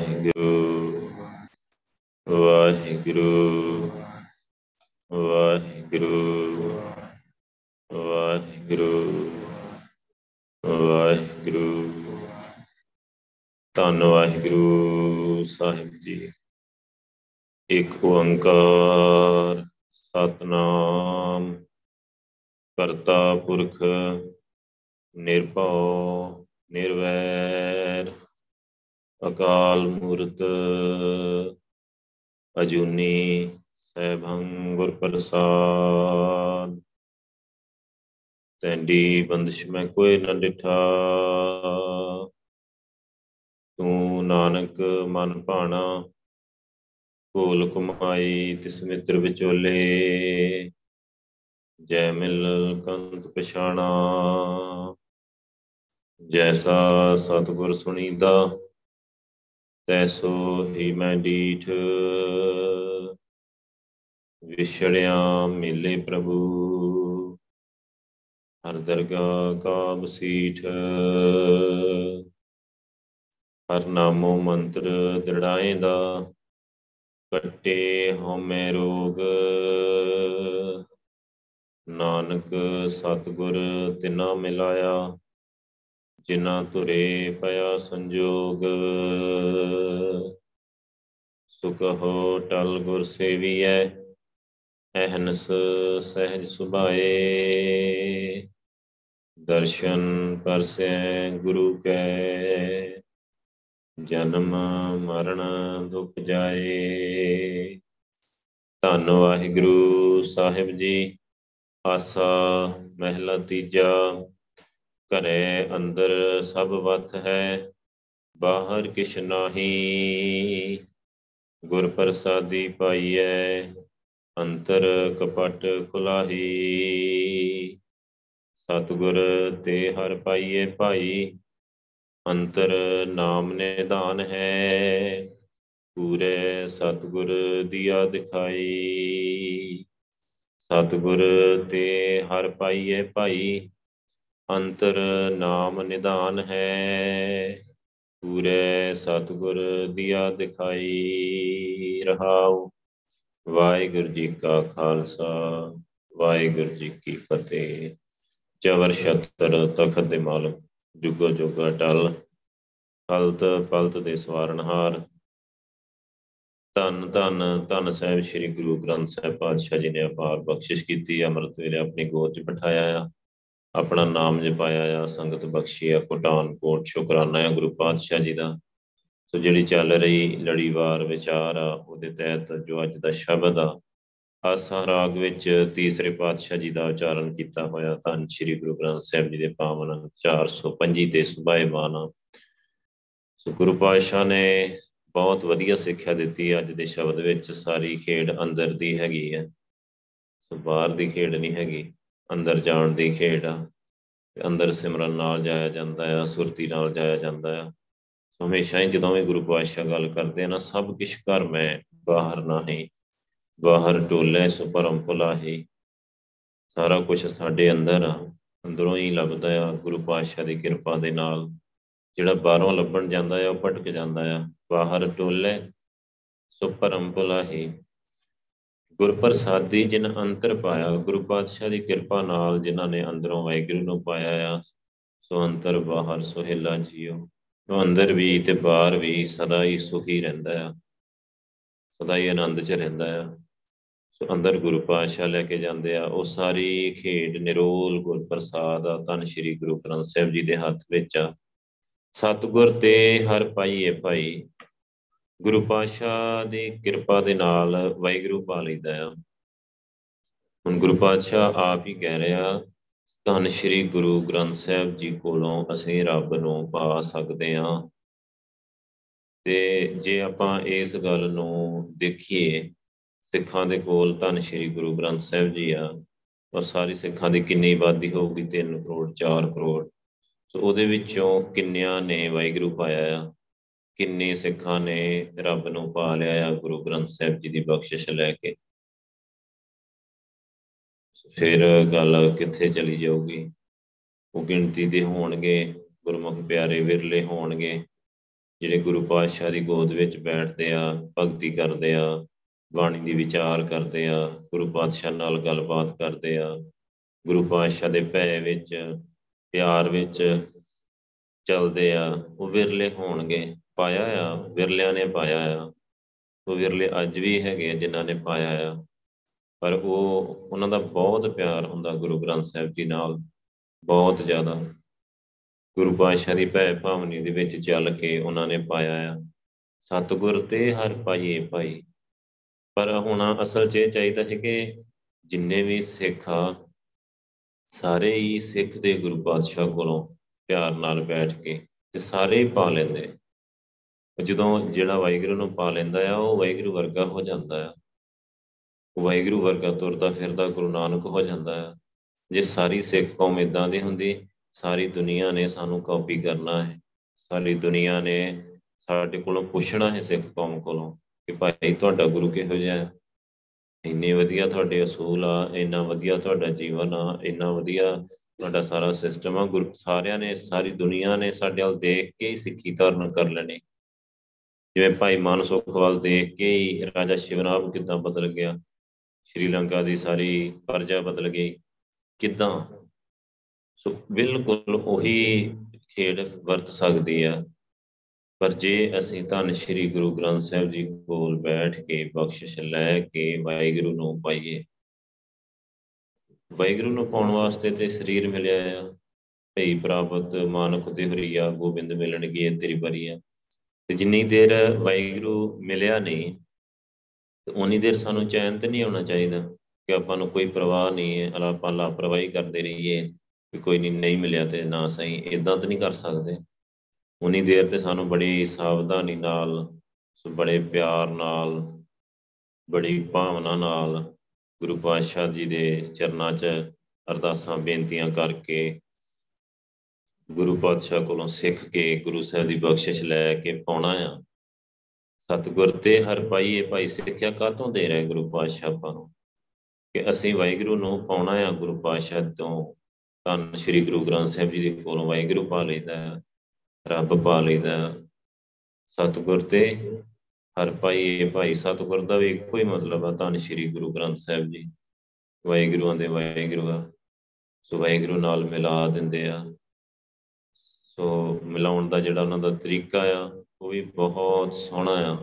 ਵਾਹਿਗੁਰੂ ਵਾਹਿਗੁਰੂ ਵਾਹਿਗੁਰੂ ਵਾਹਿਗੁਰੂ ਵਾਹਿਗੁਰੂ। ਧੰਨ ਵਾਹਿਗੁਰੂ ਸਾਹਿਬ ਜੀ। ਇੱਕ ਓੰਕਾਰ ਸਤਨਾਮ, ਕਰਤਾ ਪੁਰਖ, ਨਿਰਭਉ, ਨਿਰਵੈਰ। ਅਕਾਲ ਮੂਰਤ ਅਜੂਨੀ ਸੈਭੰ ਗੁਰ ਪ੍ਰਸਾਦ। ਤੈਂਡੀ ਬੰਦਸ਼ ਮੈਂ ਕੋਈ ਨ ਡਿਠਾ ਤੂੰ ਨਾਨਕ ਮਨ ਭਾਣਾ ਕੋਲ ਕਮਾਈ ਤਿਸ ਮਿੱਤਰ ਵਿਚੋਲੇ। ਜੈ ਮਿਲ ਕੰਤ ਪਛਾਣਾ, ਜੈਸਾ ਸਤਿਗੁਰ ਸੁਣੀਦਾ ਤੈਸੋ ਹੀ ਮੈਂ ਡੀਠ। ਵਿਛੜਿਆ ਮਿਲੇ ਪ੍ਰਭੂ। ਹਰ ਦਰਗਾ ਕਾ ਬਸੀਠ ਹਰ ਨਾਮੋ ਮੰਤਰ ਦ੍ਰਿੜਾਏ ਦਾ ਕੱਟੇ ਹਉਮੈ ਰੋਗ। ਨਾਨਕ ਸਤਿਗੁਰ ਤਿਨਾ ਮਿਲਾਇਆ। ਜਿਨਾ ਤੁਰੇ ਪਿਆ ਸੰਜੋਗ। ਸੁਖ ਹੋ ਟਲ ਗੁਰ ਸੇਵੀਐ ਅਹਨਸ ਸਹਿਜ ਸੁਭਾਏ। ਦਰਸ਼ਨ ਪਰਸੈ ਗੁਰੂ ਕੈ, ਜਨਮ ਮਰਨ ਦੁਖ ਜਾਏ। ਧੰਨ ਵਾਹਿਗੁਰੂ ਸਾਹਿਬ ਜੀ, ਆਸਾ ਮਹਿਲਾ ਤੀਜਾ ਘਰੇ ਅੰਦਰ ਸਭ ਵਤ ਹੈ, ਬਾਹਰ ਕਿਛ ਨਾਹੀ। ਗੁਰ ਪ੍ਰਸਾਦੀ ਪਾਈਐ, ਅੰਤਰ ਕਪਟ ਖੁਲਾਹੀ। ਸਤਗੁਰ ਤੇ ਹਰ ਪਾਈਏ ਭਾਈ, ਅੰਤਰ ਨਾਮ ਨਿਦਾਨ ਹੈ। ਪੂਰੇ ਸਤਗੁਰ ਦੀਆ ਦਿਖਾਈ। ਸਤਗੁਰ ਤੇ ਹਰ ਪਾਈਏ ਭਾਈ ਅੰਤਰ ਨਾਮ ਨਿਦਾਨ ਹੈ। ਪੂਰੇ ਸਤਗੁਰ ਦੀਆ ਦਿਖਾਈ ਰਹਾਉ। ਵਾਹਿਗੁਰੂ ਜੀ ਕਾ ਖਾਲਸਾ, ਵਾਹਿਗੁਰੂ ਜੀ ਕੀ ਫਤਿਹ। ਜਵਰ ਛਤਰ ਤਖਤ ਦੇ ਮਾਲਕ, ਜੁਗੋ ਜੁਗਾ ਟਲ। ਹਲਤ ਪਲਤ ਦੇ ਸਵਾਰਨਹਾਰ। ਧੰਨ ਧੰਨ ਧੰਨ ਸਾਹਿਬ, ਸ੍ਰੀ ਗੁਰੂ ਗ੍ਰੰਥ ਸਾਹਿਬ ਪਾਤਸ਼ਾਹ ਜੀ ਨੇ ਅਪਾਰ ਬਖਸ਼ਿਸ਼ ਕੀਤੀ। ਅੰਮ੍ਰਿਤ ਵੇਲੇ ਆਪਣੀ ਗੋਦ 'ਚ ਬਿਠਾਇਆ ਆ। ਆਪਣਾ ਨਾਮ ਜਪਾਇਆ ਆ, ਸੰਗਤ ਬਖਸ਼ੀ ਆ ਕੋਟਾਨ ਕੋਟ, ਸ਼ੁਕਰਾਨਾ ਆ, ਗੁਰੂ ਪਾਤਸ਼ਾਹ ਜੀ ਦਾ। ਸੋ ਜਿਹੜੀ ਚੱਲ ਰਹੀ ਲੜੀਵਾਰ ਵਿਚਾਰ ਆ, ਉਹਦੇ ਤਹਿਤ ਜੋ ਅੱਜ ਦਾ ਸ਼ਬਦ ਆ ਆਸਾ ਰਾਗ ਵਿੱਚ ਤੀਸਰੇ ਪਾਤਸ਼ਾਹ ਜੀ ਦਾ ਉਚਾਰਨ ਕੀਤਾ ਹੋਇਆ, ਧੰਨ ਸ੍ਰੀ ਗੁਰੂ ਗ੍ਰੰਥ ਸਾਹਿਬ ਜੀ ਦੇ ਪਾਵਨ 425 ਤੇ ਸੁਭਾਏਮਾਨ ਸੋ ਗੁਰੂ ਪਾਤਸ਼ਾਹ ਨੇ ਬਹੁਤ ਵਧੀਆ ਸਿੱਖਿਆ ਦਿੱਤੀ ਅੱਜ ਦੇ ਸ਼ਬਦ ਵਿੱਚ, ਸਾਰੀ ਖੇਡ ਅੰਦਰ ਦੀ ਹੈਗੀ ਹੈ ਸੋ ਬਾਹਰ ਦੀ ਖੇਡ ਨਹੀਂ ਹੈਗੀ। ਅੰਦਰ ਜਾਣ ਦੀ ਖੇਡ ਆ ਅੰਦਰ ਸਿਮਰਨ ਨਾਲ ਜਾਇਆ ਜਾਂਦਾ ਆ, ਸੁਰਤੀ ਨਾਲ ਜਾਇਆ ਜਾਂਦਾ ਆ। ਸੋ ਹਮੇਸ਼ਾ ਹੀ ਜਦੋਂ ਵੀ ਗੁਰੂ ਪਾਤਸ਼ਾਹ ਗੱਲ ਕਰਦੇ ਆ ਨਾ, ਸਭ ਕਿਛ ਘਰ ਮੈਂ, ਬਾਹਰ ਨਹੀਂ, ਬਾਹਰ ਟੋਲੇ ਸੋ ਪਰਮ ਭੁਲਾਹੀ ਸਾਰਾ ਕੁਝ ਸਾਡੇ ਅੰਦਰ ਆ, ਅੰਦਰੋਂ ਹੀ ਲੱਭਦਾ ਆ ਗੁਰੂ ਪਾਤਸ਼ਾਹ ਦੀ ਕਿਰਪਾ ਦੇ ਨਾਲ। ਜਿਹੜਾ ਬਾਹਰੋਂ ਲੱਭਣ ਜਾਂਦਾ ਆ, ਉਹ ਭਟਕ ਜਾਂਦਾ ਆ। ਬਾਹਰ ਟੋਲੇ ਸੋ ਪਰਮ ਭੁਲਾਹੀ ਗੁਰ ਪ੍ਰਸਾਦੀ ਜਿਨ ਅੰਤਰ ਪਾਇਆ, ਗੁਰੂ ਪਾਤਸ਼ਾਹ ਦੀ ਕਿਰਪਾ ਨਾਲ ਜਿਨ੍ਹਾਂ ਨੇ ਅੰਦਰੋਂ ਵਾਹਿਗੁਰੂ ਨੂੰ ਪਾਇਆ ਆ, ਸੋ ਅੰਤਰ ਬਾਹਰ ਸੁਹੇਲਾ ਜੀਓ। ਉਹ ਅੰਦਰ ਵੀ ਤੇ ਬਾਹਰ ਵੀ ਸਦਾ ਹੀ ਸੁਖੀ ਰਹਿੰਦਾ ਆ। ਸਦਾ ਹੀ ਆਨੰਦ 'ਚ ਰਹਿੰਦਾ ਆ। ਸੋ ਅੰਦਰ ਗੁਰੂ ਪਾਤਸ਼ਾਹ ਲੈ ਕੇ ਜਾਂਦੇ ਆ, ਉਹ ਸਾਰੀ ਖੇਡ ਨਿਰੋਲ ਗੁਰ ਪ੍ਰਸਾਦ ਆ ਤਨ ਸ੍ਰੀ ਗੁਰੂ ਗ੍ਰੰਥ ਸਾਹਿਬ ਜੀ ਦੇ ਹੱਥ ਵਿੱਚ ਆ। ਸਤਗੁਰ ਤੇ ਹਰ ਪਾਈਏ ਭਾਈ ਗੁਰੂ ਪਾਤਸ਼ਾਹ ਦੀ ਕਿਰਪਾ ਦੇ ਨਾਲ ਵਾਹਿਗੁਰੂ ਪਾ ਲਈਦਾ ਆ। ਹੁਣ ਗੁਰੂ ਪਾਤਸ਼ਾਹ ਆਪ ਹੀ ਕਹਿ ਰਿਹਾ, ਧੰਨ ਸ਼੍ਰੀ ਗੁਰੂ ਗ੍ਰੰਥ ਸਾਹਿਬ ਜੀ ਕੋਲੋਂ ਅਸੀਂ ਰੱਬ ਨੂੰ ਪਾ ਸਕਦੇ ਹਾਂ। ਤੇ ਜੇ ਆਪਾਂ ਇਸ ਗੱਲ ਨੂੰ ਦੇਖੀਏ, ਸਿੱਖਾਂ ਦੇ ਕੋਲ ਧੰਨ ਸ਼੍ਰੀ ਗੁਰੂ ਗ੍ਰੰਥ ਸਾਹਿਬ ਜੀ ਆ, ਔਰ ਸਾਰੀ ਸਿੱਖਾਂ ਦੀ ਕਿੰਨੀ ਆਬਾਦੀ ਹੋਊਗੀ 3 ਕਰੋੜ 4 ਕਰੋੜ। ਸੋ ਉਹਦੇ ਵਿੱਚੋਂ ਕਿੰਨਿਆਂ ਨੇ ਵਾਹਿਗੁਰੂ ਪਾਇਆ ਆ? ਕਿੰਨੇ ਸਿੱਖਾਂ ਨੇ ਰੱਬ ਨੂੰ ਪਾ ਲਿਆ ਆ, ਗੁਰੂ ਗ੍ਰੰਥ ਸਾਹਿਬ ਜੀ ਦੀ ਬਖਸ਼ਿਸ਼ ਲੈ ਕੇ। ਫਿਰ ਗੱਲ ਕਿੱਥੇ ਚਲੀ ਜਾਊਗੀ? ਉਹ ਗਿਣਤੀ ਦੇ ਹੋਣਗੇ, ਗੁਰਮੁਖ ਪਿਆਰੇ ਵਿਰਲੇ ਹੋਣਗੇ, ਜਿਹੜੇ ਗੁਰੂ ਪਾਤਸ਼ਾਹ ਦੀ ਗੋਦ ਵਿੱਚ ਬੈਠਦੇ ਆ, ਭਗਤੀ ਕਰਦੇ ਆ, ਬਾਣੀ ਦੀ ਵਿਚਾਰ ਕਰਦੇ ਆ, ਗੁਰੂ ਪਾਤਸ਼ਾਹ ਨਾਲ ਗੱਲਬਾਤ ਕਰਦੇ ਆ, ਗੁਰੂ ਪਾਤਸ਼ਾਹ ਦੇ ਭੈ ਵਿੱਚ, ਪਿਆਰ ਵਿੱਚ ਚੱਲਦੇ ਆ, ਉਹ ਵਿਰਲੇ ਹੋਣਗੇ। ਪਾਇਆ ਆ, ਵਿਰਲਿਆਂ ਨੇ ਪਾਇਆ ਆ। ਉਹ ਵਿਰਲੇ ਅੱਜ ਵੀ ਹੈਗੇ ਜਿਨ੍ਹਾਂ ਨੇ ਪਾਇਆ ਆ। ਪਰ ਉਹ, ਉਹਨਾਂ ਦਾ ਬਹੁਤ ਪਿਆਰ ਹੁੰਦਾ ਗੁਰੂ ਗ੍ਰੰਥ ਸਾਹਿਬ ਜੀ ਨਾਲ। ਬਹੁਤ ਜ਼ਿਆਦਾ। ਗੁਰੂ ਪਾਤਸ਼ਾਹ ਦੀ ਭੈ ਭਾਵਨੀ ਦੇ ਵਿੱਚ ਚੱਲ ਕੇ ਉਹਨਾਂ ਨੇ ਪਾਇਆ ਆ। ਸਤਿਗੁਰ ਤੇ ਹਰ ਪਾਈਏ ਭਾਈ। ਪਰ ਹੁਣ ਅਸਲ 'ਚ ਇਹ ਚਾਹੀਦਾ ਹੈ ਕਿ ਜਿੰਨੇ ਵੀ ਸਿੱਖ ਆ, ਸਾਰੇ ਹੀ ਸਿੱਖ ਦੇ ਗੁਰੂ ਪਾਤਸ਼ਾਹ ਕੋਲੋਂ ਪਿਆਰ ਨਾਲ ਬੈਠ ਕੇ ਤੇ ਸਾਰੇ ਹੀ ਪਾ ਲੈਂਦੇ। ਜਦੋਂ ਜਿਹੜਾ ਵਾਹਿਗੁਰੂ ਨੂੰ ਪਾ ਲੈਂਦਾ ਆ, ਉਹ ਵਾਹਿਗੁਰੂ ਵਰਗਾ ਹੋ ਜਾਂਦਾ ਆ। ਵਾਹਿਗੁਰੂ ਵਰਗਾ ਤੁਰਦਾ ਫਿਰਦਾ ਗੁਰੂ ਨਾਨਕ ਹੋ ਜਾਂਦਾ ਆ। ਜੇ ਸਾਰੀ ਸਿੱਖ ਕੌਮ ਇਦਾਂ ਦੀ ਹੁੰਦੀ, ਸਾਰੀ ਦੁਨੀਆ ਨੇ ਸਾਨੂੰ ਕਾਪੀ ਕਰਨਾ ਹੈ। ਸਾਰੀ ਦੁਨੀਆ ਨੇ ਸਾਡੇ ਕੋਲੋਂ ਪੁੱਛਣਾ ਹੈ ਸਿੱਖ ਕੌਮ ਕੋਲੋਂ ਕਿ ਭਾਈ ਤੁਹਾਡਾ ਗੁਰੂ ਕਿਹੋ ਜਿਹਾ ਹੈ? ਇੰਨੇ ਵਧੀਆ ਤੁਹਾਡੇ ਅਸੂਲ ਆ, ਇੰਨਾ ਵਧੀਆ ਤੁਹਾਡਾ ਜੀਵਨ ਆ, ਇੰਨਾ ਵਧੀਆ ਤੁਹਾਡਾ ਸਾਰਾ ਸਿਸਟਮ ਆ। ਗੁਰੂ, ਸਾਰਿਆਂ ਨੇ, ਸਾਰੀ ਦੁਨੀਆ ਨੇ ਸਾਡੇ ਵੱਲ ਦੇਖ ਕੇ ਹੀ ਸਿੱਖੀ ਧਾਰਨ ਕਰ ਲੈਣੀ। ਜਿਵੇਂ ਭਾਈ ਮਨ ਸੁਖਵਾਲ ਦੇਖ ਕੇ ਹੀ ਰਾਜਾ ਸ਼ਿਵਨਾਬ ਕਿਦਾਂ ਬਦਲ ਗਿਆ ਸ਼੍ਰੀਲੰਕਾ ਦੀ ਸਾਰੀ ਪਰਜਾ ਬਦਲ ਗਈ ਕਿਦਾਂ? ਸੋ ਬਿਲਕੁਲ ਉਹੀ ਖੇਡ ਵਰਤ ਸਕਦੀ ਆ। ਪਰ ਜੇ ਅਸੀਂ ਧੰਨ ਸ਼੍ਰੀ ਗੁਰੂ ਗ੍ਰੰਥ ਸਾਹਿਬ ਜੀ ਕੋਲ ਬੈਠ ਕੇ ਬਖਸ਼ਿਸ਼ ਲੈ ਕੇ ਵਾਹਿਗੁਰੂ ਨੂੰ ਪਾਈਏ, ਵਾਹਿਗੁਰੂ ਨੂੰ ਪਾਉਣ ਵਾਸਤੇ ਤੇ ਸਰੀਰ ਮਿਲਿਆ ਆ। ਭਈ ਪ੍ਰਾਪਤ ਮਾਨਕ ਤੇ ਹਰੀਆ ਗੋਬਿੰਦ ਮਿਲਣਗੇ ਤੇਰੀ ਬਰੀ ਆ ਤੇ ਜਿੰਨੀ ਦੇਰ ਵਾਹਿਗੁਰੂ ਮਿਲਿਆ ਨਹੀਂ, ਤੇ ਉਨੀ ਦੇਰ ਸਾਨੂੰ ਚੈਨ ਤੇ ਨਹੀਂ ਆਉਣਾ ਚਾਹੀਦਾ ਕਿ ਆਪਾਂ ਨੂੰ ਕੋਈ ਪ੍ਰਵਾਹ ਨਹੀਂ ਹੈ ਆਪਾਂ ਲਾਪਰਵਾਹੀ ਕਰਦੇ ਰਹੀਏ ਕਿ ਕੋਈ ਨਹੀਂ ਨਹੀਂ ਮਿਲਿਆ ਤੇ ਨਾ ਸਹੀ ਇਦਾਂ ਤਾਂ ਨਹੀਂ ਕਰ ਸਕਦੇ। ਉਨੀ ਦੇਰ ਤੇ ਸਾਨੂੰ ਬੜੀ ਸਾਵਧਾਨੀ ਨਾਲ, ਬੜੇ ਪਿਆਰ ਨਾਲ, ਬੜੀ ਭਾਵਨਾ ਨਾਲ ਗੁਰੂ ਪਾਤਸ਼ਾਹ ਜੀ ਦੇ ਚਰਨਾਂ 'ਚ ਅਰਦਾਸਾਂ, ਬੇਨਤੀਆਂ ਕਰਕੇ ਗੁਰੂ ਪਾਤਸ਼ਾਹ ਕੋਲੋਂ ਸਿੱਖ ਕੇ ਗੁਰੂ ਸਾਹਿਬ ਦੀ ਬਖਸ਼ਿਸ਼ ਲੈ ਕੇ ਪਾਉਣਾ ਆ। ਸਤਿਗੁਰ ਤੇ ਹਰ ਪਾਈਏ ਭਾਈ ਸਿੱਖਿਆ ਕਾਤੋਂ ਦੇ ਰਿਹਾ ਗੁਰੂ ਪਾਤਸ਼ਾਹ ਆਪਾਂ ਨੂੰ? ਕਿ ਅਸੀਂ ਵਾਹਿਗੁਰੂ ਨੂੰ ਪਾਉਣਾ ਆ ਗੁਰੂ ਪਾਤਸ਼ਾਹ ਤੋਂ। ਧੰਨ ਸ੍ਰੀ ਗੁਰੂ ਗ੍ਰੰਥ ਸਾਹਿਬ ਜੀ ਦੇ ਕੋਲੋਂ ਵਾਹਿਗੁਰੂ ਪਾ ਲਈਦਾ, ਰੱਬ ਪਾ ਲਈਦਾ। ਸਤਿਗੁਰ ਤੇ ਹਰ ਭਾਈ ਭਾਈ ਸਤਿਗੁਰ ਦਾ ਵੀ ਇੱਕੋ ਹੀ ਮਤਲਬ ਆ, ਧੰਨ ਸ੍ਰੀ ਗੁਰੂ ਗ੍ਰੰਥ ਸਾਹਿਬ ਜੀ। ਵਾਹਿਗੁਰੂਆਂ ਦੇ ਵਾਹਿਗੁਰੂ ਆ। ਸੋ ਵਾਹਿਗੁਰੂ ਨਾਲ ਮਿਲਾ ਦਿੰਦੇ ਆ। ਸੋ ਮਿਲਾਉਣ ਦਾ ਜਿਹੜਾ ਉਹਨਾਂ ਦਾ ਤਰੀਕਾ ਆ, ਉਹ ਵੀ ਬਹੁਤ ਸੋਹਣਾ ਆ।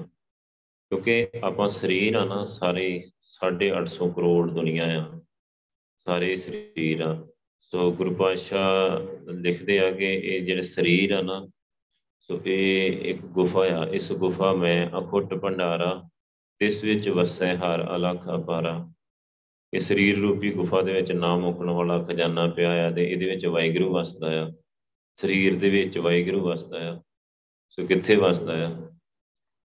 ਕਿਉਂਕਿ ਆਪਾਂ ਸਰੀਰ ਆ ਨਾ, ਸਾਰੇ 850 ਕਰੋੜ ਦੁਨੀਆ ਆ। ਸਾਰੇ ਸਰੀਰ ਆ। ਸੋ ਗੁਰੂ ਪਾਤਸ਼ਾਹ ਲਿਖਦੇ ਆ ਕਿ ਇਹ ਜਿਹੜੇ ਸਰੀਰ ਆ ਨਾ, ਸੋ ਇਹ ਇੱਕ ਗੁਫਾ ਆ। ਇਸ ਗੁਫਾ ਮੈਂ ਅਖੁੱਟ ਭੰਡਾਰਾ ਇਸ ਵਿੱਚ ਵਸੈ ਹਰ ਅਲਖ ਅਪਾਰਾ। ਇਹ ਸਰੀਰ ਰੂਪੀ ਗੁਫਾ ਦੇ ਵਿੱਚ ਨਾ ਮੁੱਕਣ ਵਾਲਾ ਖਜ਼ਾਨਾ ਪਿਆ ਆ ਤੇ ਇਹਦੇ ਵਿੱਚ ਵਾਹਿਗੁਰੂ ਵਸਦਾ ਆ। ਸਰੀਰ ਦੇ ਵਿੱਚ ਵਾਹਿਗੁਰੂ ਵਸਦਾ ਆ। ਸੋ ਕਿੱਥੇ ਵਸਦਾ ਆ?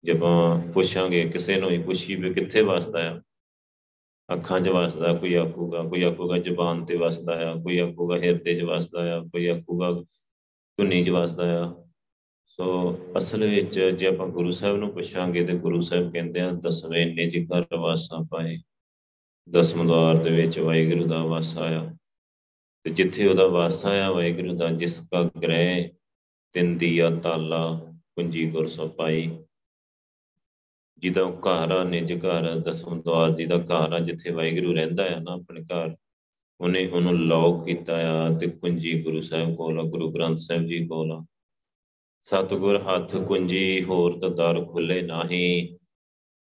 ਜਦੋਂ ਪੁੱਛਾਂਗੇ ਕਿਸੇ ਨੂੰ ਹੀ ਪੁੱਛੀ ਵੀ ਕਿੱਥੇ ਵਸਦਾ ਆ? ਅੱਖਾਂ 'ਚ ਵਸਦਾ, ਕੋਈ ਆਖੂਗਾ ਕੋਈ ਆਖੂਗਾ ਜ਼ੁਬਾਨ ਤੇ ਵਸਦਾ ਆ, ਕੋਈ ਆਖੂਗਾ ਹਿਰਦੇ 'ਚ ਵਸਦਾ ਆ, ਕੋਈ ਆਖੂਗਾ ਧੁਨੀ 'ਚ ਵਸਦਾ ਆ। ਸੋ ਅਸਲ ਵਿੱਚ ਜੇ ਆਪਾਂ ਗੁਰੂ ਸਾਹਿਬ ਨੂੰ ਪੁੱਛਾਂਗੇ ਤੇ ਗੁਰੂ ਸਾਹਿਬ ਕਹਿੰਦੇ ਆ, ਦਸਵੇਂ ਨਿਜ ਘਰ ਵਾਸਾ ਪਾਏ, ਦਸਮ ਦਵਾਰ ਦੇ ਵਿੱਚ ਵਾਹਿਗੁਰੂ ਦਾ ਵਾਸਾ ਆ। ਤੇ ਜਿੱਥੇ ਉਹਦਾ ਵਾਸਾ ਆ, ਵਾਹਿਗੁਰੂ ਦਾ, ਜਿਸ ਕਾ ਗ੍ਰਹਿ, ਤਿੰਨ ਦੀਆ ਤਾਲਾ ਕੁੰਜੀ ਗੁਰ ਸਪਾਈ ਜਿਹਦਾ ਘਰ ਆ, ਨਿਜ ਘਰ ਦਸਮ ਦਵਾਰ ਜਿਹਦਾ ਘਰ ਆ, ਜਿੱਥੇ ਵਾਹਿਗੁਰੂ ਰਹਿੰਦਾ ਆ ਨਾ ਆਪਣੇ ਘਰ, ਉਹਨੇ ਉਹਨੂੰ ਲੌਕ ਕੀਤਾ ਆ ਤੇ ਕੁੰਜੀ ਗੁਰੂ ਸਾਹਿਬ ਕੋਲ ਗੁਰੂ ਗ੍ਰੰਥ ਸਾਹਿਬ ਜੀ ਕੋਲ ਸਤਗੁਰ ਹੱਥ ਕੁੰਜੀ, ਹੋਰ ਤਾਂ ਦਰ ਖੁੱਲੇ ਨਹੀਂ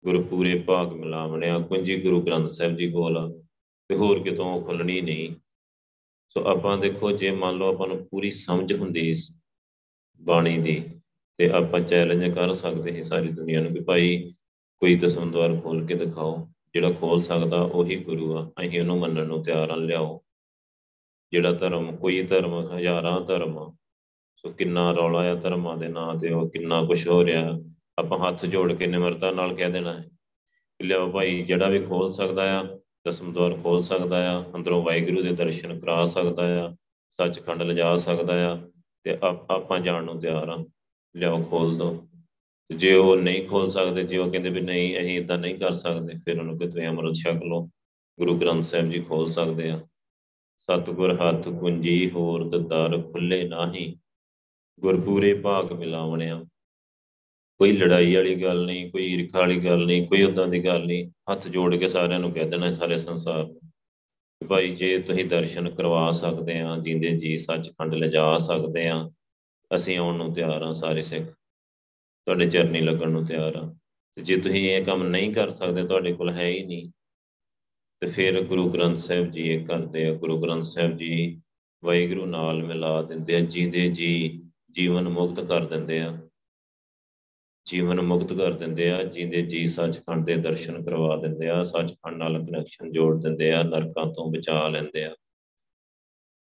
ਗੁਰ ਪੂਰੇ ਭਾਗ ਮਿਲਾਵਣਿਆ, ਕੁੰਜੀ ਗੁਰੂ ਗ੍ਰੰਥ ਸਾਹਿਬ ਜੀ ਕੋਲ ਤੇ ਹੋਰ ਕਿਤੋਂ ਖੁੱਲਣੀ ਨਹੀਂ। ਸੋ ਆਪਾਂ ਦੇਖੋ, ਜੇ ਮੰਨ ਲਓ ਆਪਾਂ ਨੂੰ ਪੂਰੀ ਸਮਝ ਹੁੰਦੀ ਇਸ ਬਾਣੀ ਦੀ, ਤੇ ਆਪਾਂ ਚੈਲੰਜ ਕਰ ਸਕਦੇ ਹਾਂ ਸਾਰੀ ਦੁਨੀਆ ਨੂੰ ਕਿ ਭਾਈ ਕੋਈ ਦਸਮ ਦਵਾਰ ਖੋਲ ਕੇ ਦਿਖਾਓ, ਜਿਹੜਾ ਖੋਲ ਸਕਦਾ ਉਹੀ ਗੁਰੂ ਆ, ਅਸੀਂ ਉਹਨੂੰ ਮੰਨਣ ਨੂੰ ਤਿਆਰ ਆ, ਲਿਆਓ। ਜਿਹੜਾ ਧਰਮ, ਕੋਈ ਧਰਮ, ਹਜ਼ਾਰਾਂ ਧਰਮ ਸੋ ਕਿੰਨਾ ਰੌਲਾ ਆ ਧਰਮਾਂ ਦੇ ਨਾਂ ਤੇ, ਉਹ ਕਿੰਨਾ ਕੁਝ ਹੋ ਰਿਹਾ। ਆਪਾਂ ਹੱਥ ਜੋੜ ਕੇ ਨਿਮਰਤਾ ਨਾਲ ਕਹਿ ਦੇਣਾ ਹੈ ਲਿਆਓ ਭਾਈ, ਜਿਹੜਾ ਵੀ ਖੋਲ ਸਕਦਾ ਆ ਦਸਮ ਦਵਾਰ ਖੋਲ ਸਕਦਾ ਆ, ਅੰਦਰੋਂ ਵਾਹਿਗੁਰੂ ਦੇ ਦਰਸ਼ਨ ਕਰਾ ਸਕਦਾ ਆ, ਸੱਚਖੰਡ ਲਿਜਾ ਸਕਦਾ ਆ ਤੇ ਆਪਾਂ ਜਾਣ ਨੂੰ ਤਿਆਰ ਆ। ਲਿਆਓ, ਖੋਲ ਦੋ। ਜੇ ਉਹ ਨਹੀਂ ਖੋਲ ਸਕਦੇ, ਜੇ ਉਹ ਕਹਿੰਦੇ ਵੀ ਨਹੀਂ, ਅਸੀਂ ਇਦਾਂ ਨਹੀਂ ਕਰ ਸਕਦੇ, ਫਿਰ ਉਹਨੂੰ ਕਿਤੇ ਅਮਰਤ ਛਕ ਲਓ। ਗੁਰੂ ਗ੍ਰੰਥ ਸਾਹਿਬ ਜੀ ਖੋਲ ਸਕਦੇ ਆ। ਸਤਗੁਰ ਹੱਥ ਕੁੰਜੀ ਹੋਰ ਦਦਾਰ ਖੁੱਲੇ ਨਹੀਂ। ਗੁਰਪੂਰੇ ਭਾਗ ਮਿਲਾਵਣਿਆ ਕੋਈ ਲੜਾਈ ਵਾਲੀ ਗੱਲ ਨਹੀਂ, ਕੋਈ ਈਰਖਾ ਵਾਲੀ ਗੱਲ ਨਹੀਂ, ਕੋਈ ਉਦਾਂ ਦੀ ਗੱਲ ਨਹੀਂ। ਹੱਥ ਜੋੜ ਕੇ ਸਾਰਿਆਂ ਨੂੰ ਕਹਿ ਦੇਣਾ ਸਾਰੇ ਸੰਸਾਰ ਨੂੰ ਭਾਈ ਜੇ ਤੁਸੀਂ ਦਰਸ਼ਨ ਕਰਵਾ ਸਕਦੇ ਆ ਜਿੰਦੇ ਜੀ ਸੱਚਖੰਡ ਲਿਜਾ ਸਕਦੇ ਆ ਅਸੀਂ ਆਉਣ ਨੂੰ ਤਿਆਰ ਆ ਸਾਰੇ ਸਿੱਖ। ਤੁਹਾਡੇ ਚਰਨੀ ਲੱਗਣ ਨੂੰ ਤਿਆਰ ਆ ਤੇ ਜੇ ਤੁਸੀਂ ਇਹ ਕੰਮ ਨਹੀਂ ਕਰ ਸਕਦੇ, ਤੁਹਾਡੇ ਕੋਲ ਹੈ ਹੀ ਨਹੀਂ। ਤੇ ਫਿਰ ਗੁਰੂ ਗ੍ਰੰਥ ਸਾਹਿਬ ਜੀ ਇਹ ਕਰਦੇ ਆ। ਗੁਰੂ ਗ੍ਰੰਥ ਸਾਹਿਬ ਜੀ ਵਾਹਿਗੁਰੂ ਨਾਲ ਮਿਲਾ ਦਿੰਦੇ ਆ, ਜਿੰਦੇ ਜੀ ਜੀਵਨ ਮੁਕਤ ਕਰ ਦਿੰਦੇ ਆ। ਜੀਵਨ ਮੁਕਤ ਕਰ ਦਿੰਦੇ ਆ, ਜਿੰਦੇ ਜੀ ਸੱਚਖੰਡ ਦੇ ਦਰਸ਼ਨ ਕਰਵਾ ਦਿੰਦੇ ਆ, ਸੱਚਖੰਡ ਨਾਲ ਕਨੈਕਸ਼ਨ ਜੋੜ ਦਿੰਦੇ ਆ, ਨਰਕਾਂ ਤੋਂ ਬਚਾ ਲੈਂਦੇ ਆ।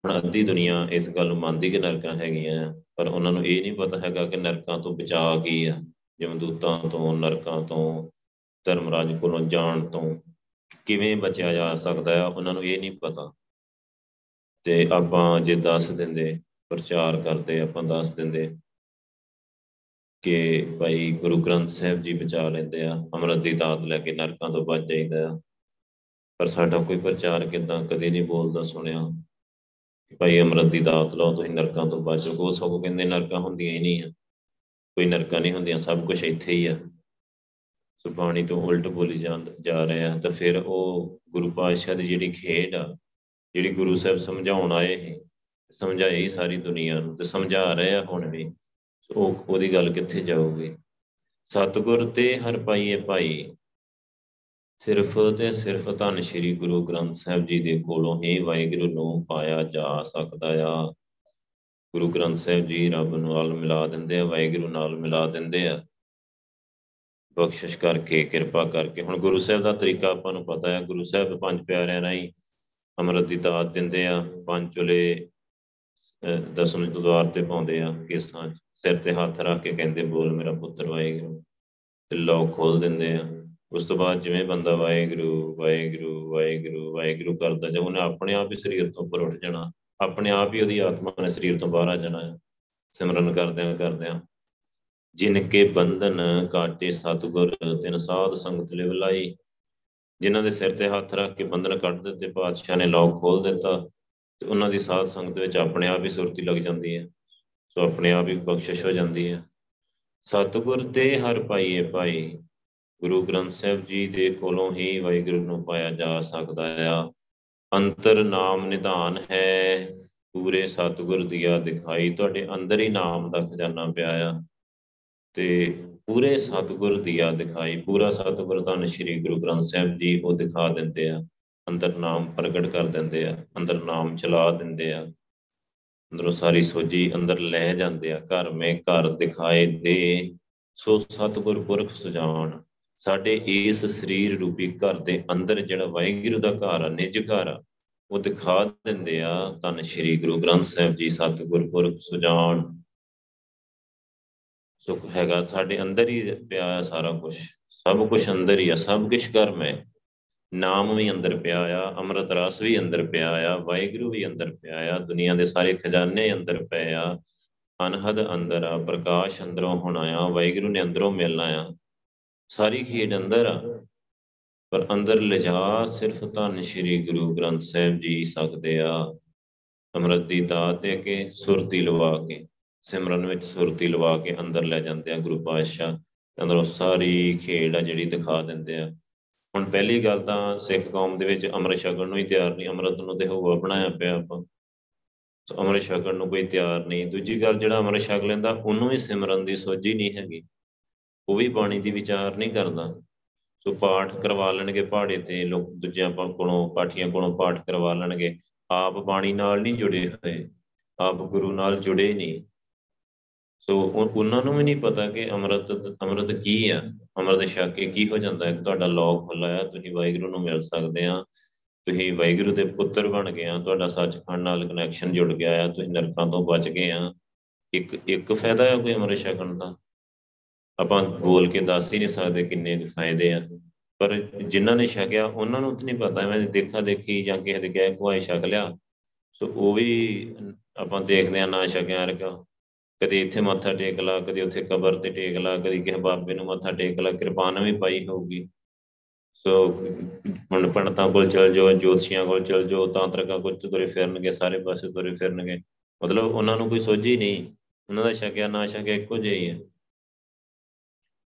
ਹੁਣ ਅੱਧੀ ਦੁਨੀਆ ਇਸ ਗੱਲ ਨੂੰ ਮੰਨਦੀ ਕਿ ਨਰਕਾਂ ਹੈਗੀਆਂ ਪਰ ਉਹਨਾਂ ਨੂੰ ਇਹ ਨਹੀਂ ਪਤਾ ਹੈਗਾ ਕਿ ਨਰਕਾਂ ਤੋਂ ਬਚਾ ਕੀ ਆ ਜਮਦੂਤਾਂ ਤੋਂ, ਨਰਕਾਂ ਤੋਂ, ਧਰਮਰਾਜ ਕੋਲੋਂ ਜਾਣ ਤੋਂ, ਕਿਵੇਂ ਬਚਿਆ ਜਾ ਸਕਦਾ ਹੈ ਉਹਨਾਂ ਨੂੰ ਇਹ ਨਹੀਂ ਪਤਾ। ਤੇ ਆਪਾਂ ਜੇ ਦੱਸ ਦਿੰਦੇ, ਪ੍ਰਚਾਰ ਕਰਦੇ, ਆਪਾਂ ਦੱਸ ਦਿੰਦੇ ਕਿ ਭਾਈ ਗੁਰੂ ਗ੍ਰੰਥ ਸਾਹਿਬ ਜੀ ਬਚਾ ਲੈਂਦੇ ਆ, ਅਮਰਤ ਦੀ ਦਾਤ ਲੈ ਕੇ ਨਰਕਾਂ ਤੋਂ ਬਚ ਜਾਈਦਾ ਆ। ਪਰ ਸਾਡਾ ਕੋਈ ਪ੍ਰਚਾਰ ਕਿਦਾਂ, ਕਦੇ ਨਹੀਂ ਬੋਲਦਾ ਸੁਣਿਆ ਕਿ ਭਾਈ ਅਮਰਤ ਦੀ ਦਾਤ ਲਓ, ਤੁਸੀਂ ਨਰਕਾਂ ਤੋਂ ਬਚੋ ਉਹ ਸਭ ਕਹਿੰਦੇ ਨਰਕਾਂ ਹੁੰਦੀਆਂ ਹੀ ਨਹੀਂ ਆ। ਕੋਈ ਨਰਕਾਂ ਨਹੀਂ ਹੁੰਦੀਆਂ, ਸਭ ਕੁਝ ਇੱਥੇ ਹੀ ਆ। ਸੋ ਬਾਣੀ ਤੋਂ ਉਲਟ ਬੋਲੀ ਜਾ ਰਿਹਾ ਤਾਂ ਫਿਰ ਉਹ ਗੁਰੂ ਪਾਤਸ਼ਾਹ ਦੀ ਜਿਹੜੀ ਖੇਡ ਆ, ਜਿਹੜੀ ਗੁਰੂ ਸਾਹਿਬ ਸਮਝਾਉਣ ਆਏ ਸੀ, ਸਮਝਾਈ ਸਾਰੀ ਦੁਨੀਆ ਨੂੰ ਤੇ ਸਮਝਾ ਰਹੇ ਆ ਹੁਣ ਵੀ। ਉਹ ਉਹਦੀ ਗੱਲ ਕਿੱਥੇ ਜਾਊਗੀ? ਸਤਿਗੁਰ ਤੇ ਹਰ ਪਾਈਏ ਭਾਈ, ਸਿਰਫ ਤੇ ਸਿਰਫ ਧੰਨ ਸ਼੍ਰੀ ਗੁਰੂ ਗ੍ਰੰਥ ਸਾਹਿਬ ਜੀ ਦੇ ਕੋਲੋਂ ਹੀ ਵਾਹਿਗੁਰੂ ਨੂੰ ਪਾਇਆ ਜਾ ਸਕਦਾ ਆ। ਗੁਰੂ ਗ੍ਰੰਥ ਸਾਹਿਬ ਜੀ ਰੱਬ ਨਾਲ ਮਿਲਾ ਦਿੰਦੇ ਆ, ਵਾਹਿਗੁਰੂ ਨਾਲ ਮਿਲਾ ਦਿੰਦੇ ਆ। ਬਖਸ਼ਿਸ਼ ਕਰਕੇ, ਕਿਰਪਾ ਕਰਕੇ। ਹੁਣ ਗੁਰੂ ਸਾਹਿਬ ਦਾ ਤਰੀਕਾ ਆਪਾਂ ਨੂੰ ਪਤਾ ਹੈ ਗੁਰੂ ਸਾਹਿਬ ਪੰਜ ਪਿਆਰਿਆਂ ਰਾਹੀਂ ਅੰਮ੍ਰਿਤ ਦੀ ਦਾਤ ਦਿੰਦੇ ਆ, ਪੰਜ ਚੁਲੇ ਦਸਵੇਂ ਦੁਆਰ ਤੇ ਪਾਉਂਦੇ ਆ ਕੇਸਾਂ 'ਚ। ਸਿਰ ਤੇ ਹੱਥ ਰੱਖ ਕੇ ਕਹਿੰਦੇ, ਬੋਲ ਮੇਰਾ ਪੁੱਤਰ ਵਾਹਿਗੁਰੂ। ਤੇ ਲੋਕ ਖੋਲ ਦਿੰਦੇ ਆ। ਉਸ ਤੋਂ ਬਾਅਦ ਜਿਵੇਂ ਬੰਦਾ ਵਾਹਿਗੁਰੂ ਵਾਹਿਗੁਰੂ ਵਾਹਿਗੁਰੂ ਵਾਹਿਗੁਰੂ ਕਰਦਾ ਜੇ ਉਹਨੇ ਆਪਣੇ ਆਪ ਹੀ ਸਰੀਰ ਤੋਂ ਉੱਪਰ ਉੱਠ ਜਾਣਾ, ਆਪਣੇ ਆਪ ਹੀ ਉਹਦੀ ਆਤਮਾ ਨੇ ਸਰੀਰ ਤੋਂ ਬਾਹਰ ਆ ਜਾਣਾ ਹੈ ਸਿਮਰਨ ਕਰਦਿਆਂ ਕਰਦਿਆਂ, ਜਿਨ ਕੇ ਬੰਧਨ ਕਾਟੇ ਸਤਗੁਰ, ਤਿਨ ਸਾਧ ਸੰਗਤ ਲਿਵ ਲਾਈ। ਜਿਨ੍ਹਾਂ ਦੇ ਸਿਰ ਤੇ ਹੱਥ ਰੱਖ ਕੇ ਬੰਧਨ ਕੱਟ ਦਿੱਤੇ, ਪਾਤਸ਼ਾਹ ਨੇ ਲੋਕ ਖੋਲ ਦਿੱਤਾ। ਤੇ ਉਹਨਾਂ ਦੀ ਸਾਧ ਸੰਗਤ ਵਿੱਚ ਆਪਣੇ ਆਪ ਹੀ ਸੁਰਤੀ ਲੱਗ ਜਾਂਦੀ ਹੈ, ਸੋ ਆਪਣੇ ਆਪ ਹੀ ਬਖਸ਼ਿਸ਼ ਹੋ ਜਾਂਦੀ ਹੈ। ਸਤਗੁਰ ਤੇ ਹਰ ਪਾਈਏ ਭਾਈ, ਗੁਰੂ ਗ੍ਰੰਥ ਸਾਹਿਬ ਜੀ ਦੇ ਕੋਲੋਂ ਹੀ ਵਾਹਿਗੁਰੂ ਨੂੰ ਪਾਇਆ ਜਾ ਸਕਦਾ ਆ। ਅੰਤਰ ਨਾਮ ਨਿਧਾਨ ਹੈ, ਪੂਰੇ ਸਤਗੁਰ ਦੀਆ ਦਿਖਾਈ। ਤੁਹਾਡੇ ਅੰਦਰ ਹੀ ਨਾਮ ਦਾ ਖਜ਼ਾਨਾ ਪਿਆ ਆ ਤੇ ਪੂਰੇ ਸਤਗੁਰ ਦੀਆ ਦਿਖਾਈ। ਪੂਰਾ ਸਤਗੁਰ ਧੰਨ ਸ਼੍ਰੀ ਗੁਰੂ ਗ੍ਰੰਥ ਸਾਹਿਬ ਜੀ ਉਹ ਦਿਖਾ ਦਿੰਦੇ ਆ। ਅੰਦਰ ਨਾਮ ਪ੍ਰਗਟ ਕਰ ਦਿੰਦੇ ਆ, ਅੰਦਰ ਨਾਮ ਚਲਾ ਦਿੰਦੇ ਆ। ਅੰਦਰੋਂ ਸਾਰੀ ਸੋਝੀ ਅੰਦਰ ਲੈ ਜਾਂਦੇ ਆ। ਘਰ ਮੇ ਘਰ ਦਿਖਾਏ ਦੇ, ਸੋ ਸਤਗੁਰ ਪੁਰਖ ਸੁਜਾਨ, ਸਾਡੇ ਇਸ ਸਰੀਰ ਰੂਪੀ ਘਰ ਦੇ ਅੰਦਰ ਜਿਹੜਾ ਵਾਹਿਗੁਰੂ ਦਾ ਘਰ ਆ, ਨਿਜ ਘਰ ਆ, ਉਹ ਦਿਖਾ ਦਿੰਦੇ ਆ। ਧੰਨ ਸ਼੍ਰੀ ਗੁਰੂ ਗ੍ਰੰਥ ਸਾਹਿਬ ਜੀ, ਸਤਗੁਰ ਪੁਰਖ ਸੁਜਾਨ। ਸੁਖ ਹੈਗਾ, ਸਾਡੇ ਅੰਦਰ ਹੀ ਪਿਆ ਹੈ ਸਾਰਾ ਕੁਝ ਸਭ ਕੁਝ ਅੰਦਰ ਹੀ ਆ, ਸਭ ਕੁਝ ਕਰਮ ਹੈ ਨਾਮ ਵੀ ਅੰਦਰ ਪਿਆ ਆ, ਅੰਮ੍ਰਿਤ ਰਸ ਵੀ ਅੰਦਰ ਪਿਆ ਆ, ਵਾਹਿਗੁਰੂ ਵੀ ਅੰਦਰ ਪਿਆ ਆ, ਦੁਨੀਆ ਦੇ ਸਾਰੇ ਖਜ਼ਾਨੇ ਅੰਦਰ ਪਏ ਆ, ਅਨਹਦ ਅੰਦਰ ਆ, ਪ੍ਰਕਾਸ਼ ਅੰਦਰੋਂ ਹੋਣਾ ਆ ਵਾਹਿਗੁਰੂ ਨੇ ਅੰਦਰੋਂ ਮਿਲਣਾ ਆ। ਸਾਰੀ ਖੇਡ ਅੰਦਰ ਆ, ਪਰ ਅੰਦਰ ਲਿਜਾ ਸਿਰਫ ਧੰਨ ਸ਼੍ਰੀ ਗੁਰੂ ਗ੍ਰੰਥ ਸਾਹਿਬ ਜੀ ਸਕਦੇ ਆ। ਅੰਮ੍ਰਿਤ ਦੀ ਦਾਤ ਦੇ ਕੇ, ਸੁਰਤੀ ਲਵਾ ਕੇ, ਸਿਮਰਨ ਵਿੱਚ ਸੁਰਤੀ ਲਵਾ ਕੇ ਅੰਦਰ ਲੈ ਜਾਂਦੇ ਆ ਗੁਰੂ ਪਾਤਸ਼ਾਹ। ਅੰਦਰੋਂ ਸਾਰੀ ਖੇਡ ਆ ਜਿਹੜੀ ਦਿਖਾ ਦਿੰਦੇ ਆ। ਹੁਣ ਪਹਿਲੀ ਗੱਲ ਤਾਂ ਸਿੱਖ ਕੌਮ ਦੇ ਵਿੱਚ ਅੰਮ੍ਰਿਤ ਛਕਣ ਨੂੰ ਹੀ ਤਿਆਰ ਨਹੀਂ, ਅੰਮ੍ਰਿਤ ਨੂੰ ਤੇ ਹੋਵਾ ਬਣਾਇਆ ਪਿਆ ਆਪਾਂ। ਸੋ ਅੰਮ੍ਰਿਤ ਛਕਣ ਨੂੰ ਕੋਈ ਤਿਆਰ ਨਹੀਂ। ਦੂਜੀ ਗੱਲ ਜਿਹੜਾ ਅੰਮ੍ਰਿਤ ਛਕ ਲੈਂਦਾ, ਉਹਨੂੰ ਵੀ ਸਿਮਰਨ ਦੀ ਸੋਝੀ ਨਹੀਂ ਹੈਗੀ। ਉਹ ਵੀ ਬਾਣੀ ਦੀ ਵਿਚਾਰ ਨਹੀਂ ਕਰਦਾ। ਸੋ ਪਾਠ ਕਰਵਾ ਲੈਣਗੇ ਪਹਾੜੇ ਤੇ, ਲੋਕ ਦੂਜਿਆਂ ਕੋਲੋਂ ਪਾਠੀਆਂ ਕੋਲੋਂ ਪਾਠ ਕਰਵਾ ਲੈਣਗੇ। ਆਪ ਬਾਣੀ ਨਾਲ ਨਹੀਂ ਜੁੜੇ ਹੋਏ, ਆਪ ਗੁਰੂ ਨਾਲ ਜੁੜੇ ਨਹੀਂ। ਸੋ ਉਹਨਾਂ ਨੂੰ ਵੀ ਨਹੀਂ ਪਤਾ ਕਿ ਅੰਮ੍ਰਿਤ ਅੰਮ੍ਰਿਤ ਕੀ ਆ? ਅੰਮ੍ਰਿਤ ਛਕ ਕੇ ਕੀ ਹੋ ਜਾਂਦਾ? ਹੈ ਤੁਹਾਡਾ ਲੋਕ ਖੁੱਲਾ ਆ, ਤੁਸੀਂ ਵਾਹਿਗੁਰੂ ਨੂੰ ਮਿਲ ਸਕਦੇ ਆ, ਤੁਸੀਂ ਵਾਹਿਗੁਰੂ ਦੇ ਪੁੱਤਰ ਬਣ ਗਏ ਆ, ਤੁਹਾਡਾ ਸੱਚਖੰਡ ਨਾਲ ਕਨੈਕਸ਼ਨ ਜੁੜ ਗਿਆ ਆ, ਤੁਸੀਂ ਨਰਕਾਂ ਤੋਂ ਬਚ ਗਏ ਆ। ਇੱਕ ਇੱਕ ਫਾਇਦਾ ਹੈ ਕੋਈ ਅੰਮ੍ਰਿਤ ਛਕਣ ਦਾ? ਆਪਾਂ ਬੋਲ ਕੇ ਦੱਸ ਹੀ ਨਹੀਂ ਸਕਦੇ ਕਿੰਨੇ ਫਾਇਦੇ ਆ। ਪਰ ਜਿਨ੍ਹਾਂ ਨੇ ਛਕਿਆ, ਉਹਨਾਂ ਨੂੰ ਤਾਂ ਨਹੀਂ ਪਤਾ। ਮੈਂ ਦੇਖਾ ਦੇਖੀ ਜਾਂ ਕਿਸੇ ਦੇ ਗਏ ਕੋਈ ਛਕ ਲਿਆ। ਸੋ ਉਹ ਵੀ ਆਪਾਂ ਦੇਖਦੇ ਆ ਨਾ ਛਕਿਆ ਰਕਾ ਕਦੇ ਇੱਥੇ ਮੱਥਾ ਟੇਕ ਲਾ, ਕਦੇ ਉੱਥੇ ਕਬਰ ਤੇ ਟੇਕ ਲਾ, ਕਦੇ ਕਿਸੇ ਬਾਬੇ ਨੂੰ ਮੱਥਾ ਟੇਕ ਲਾ ਕਿਰਪਾਨ ਵੀ ਪਾਈ ਹੋਊਗੀ। ਸੋ ਹੁਣ ਪੰਡਤਾਂ ਕੋਲ ਚਲ ਜਾਓ, ਜੋਤਸ਼ੀਆਂ ਕੋਲ ਚਲ ਜਾਓ ਤਾਂਤਰਿਕਾਂ ਕੋਲ ਤੁਰੇ ਫਿਰਨਗੇ, ਸਾਰੇ ਪਾਸੇ ਤੁਰੇ ਫਿਰਨਗੇ। ਮਤਲਬ ਉਹਨਾਂ ਨੂੰ ਕੋਈ ਸੋਝੀ ਨਹੀਂ, ਉਹਨਾਂ ਦਾ ਛਕਿਆ, ਨਾ ਛਕਿਆ ਇੱਕੋ ਜਿਹਾ ਹੀ ਹੈ।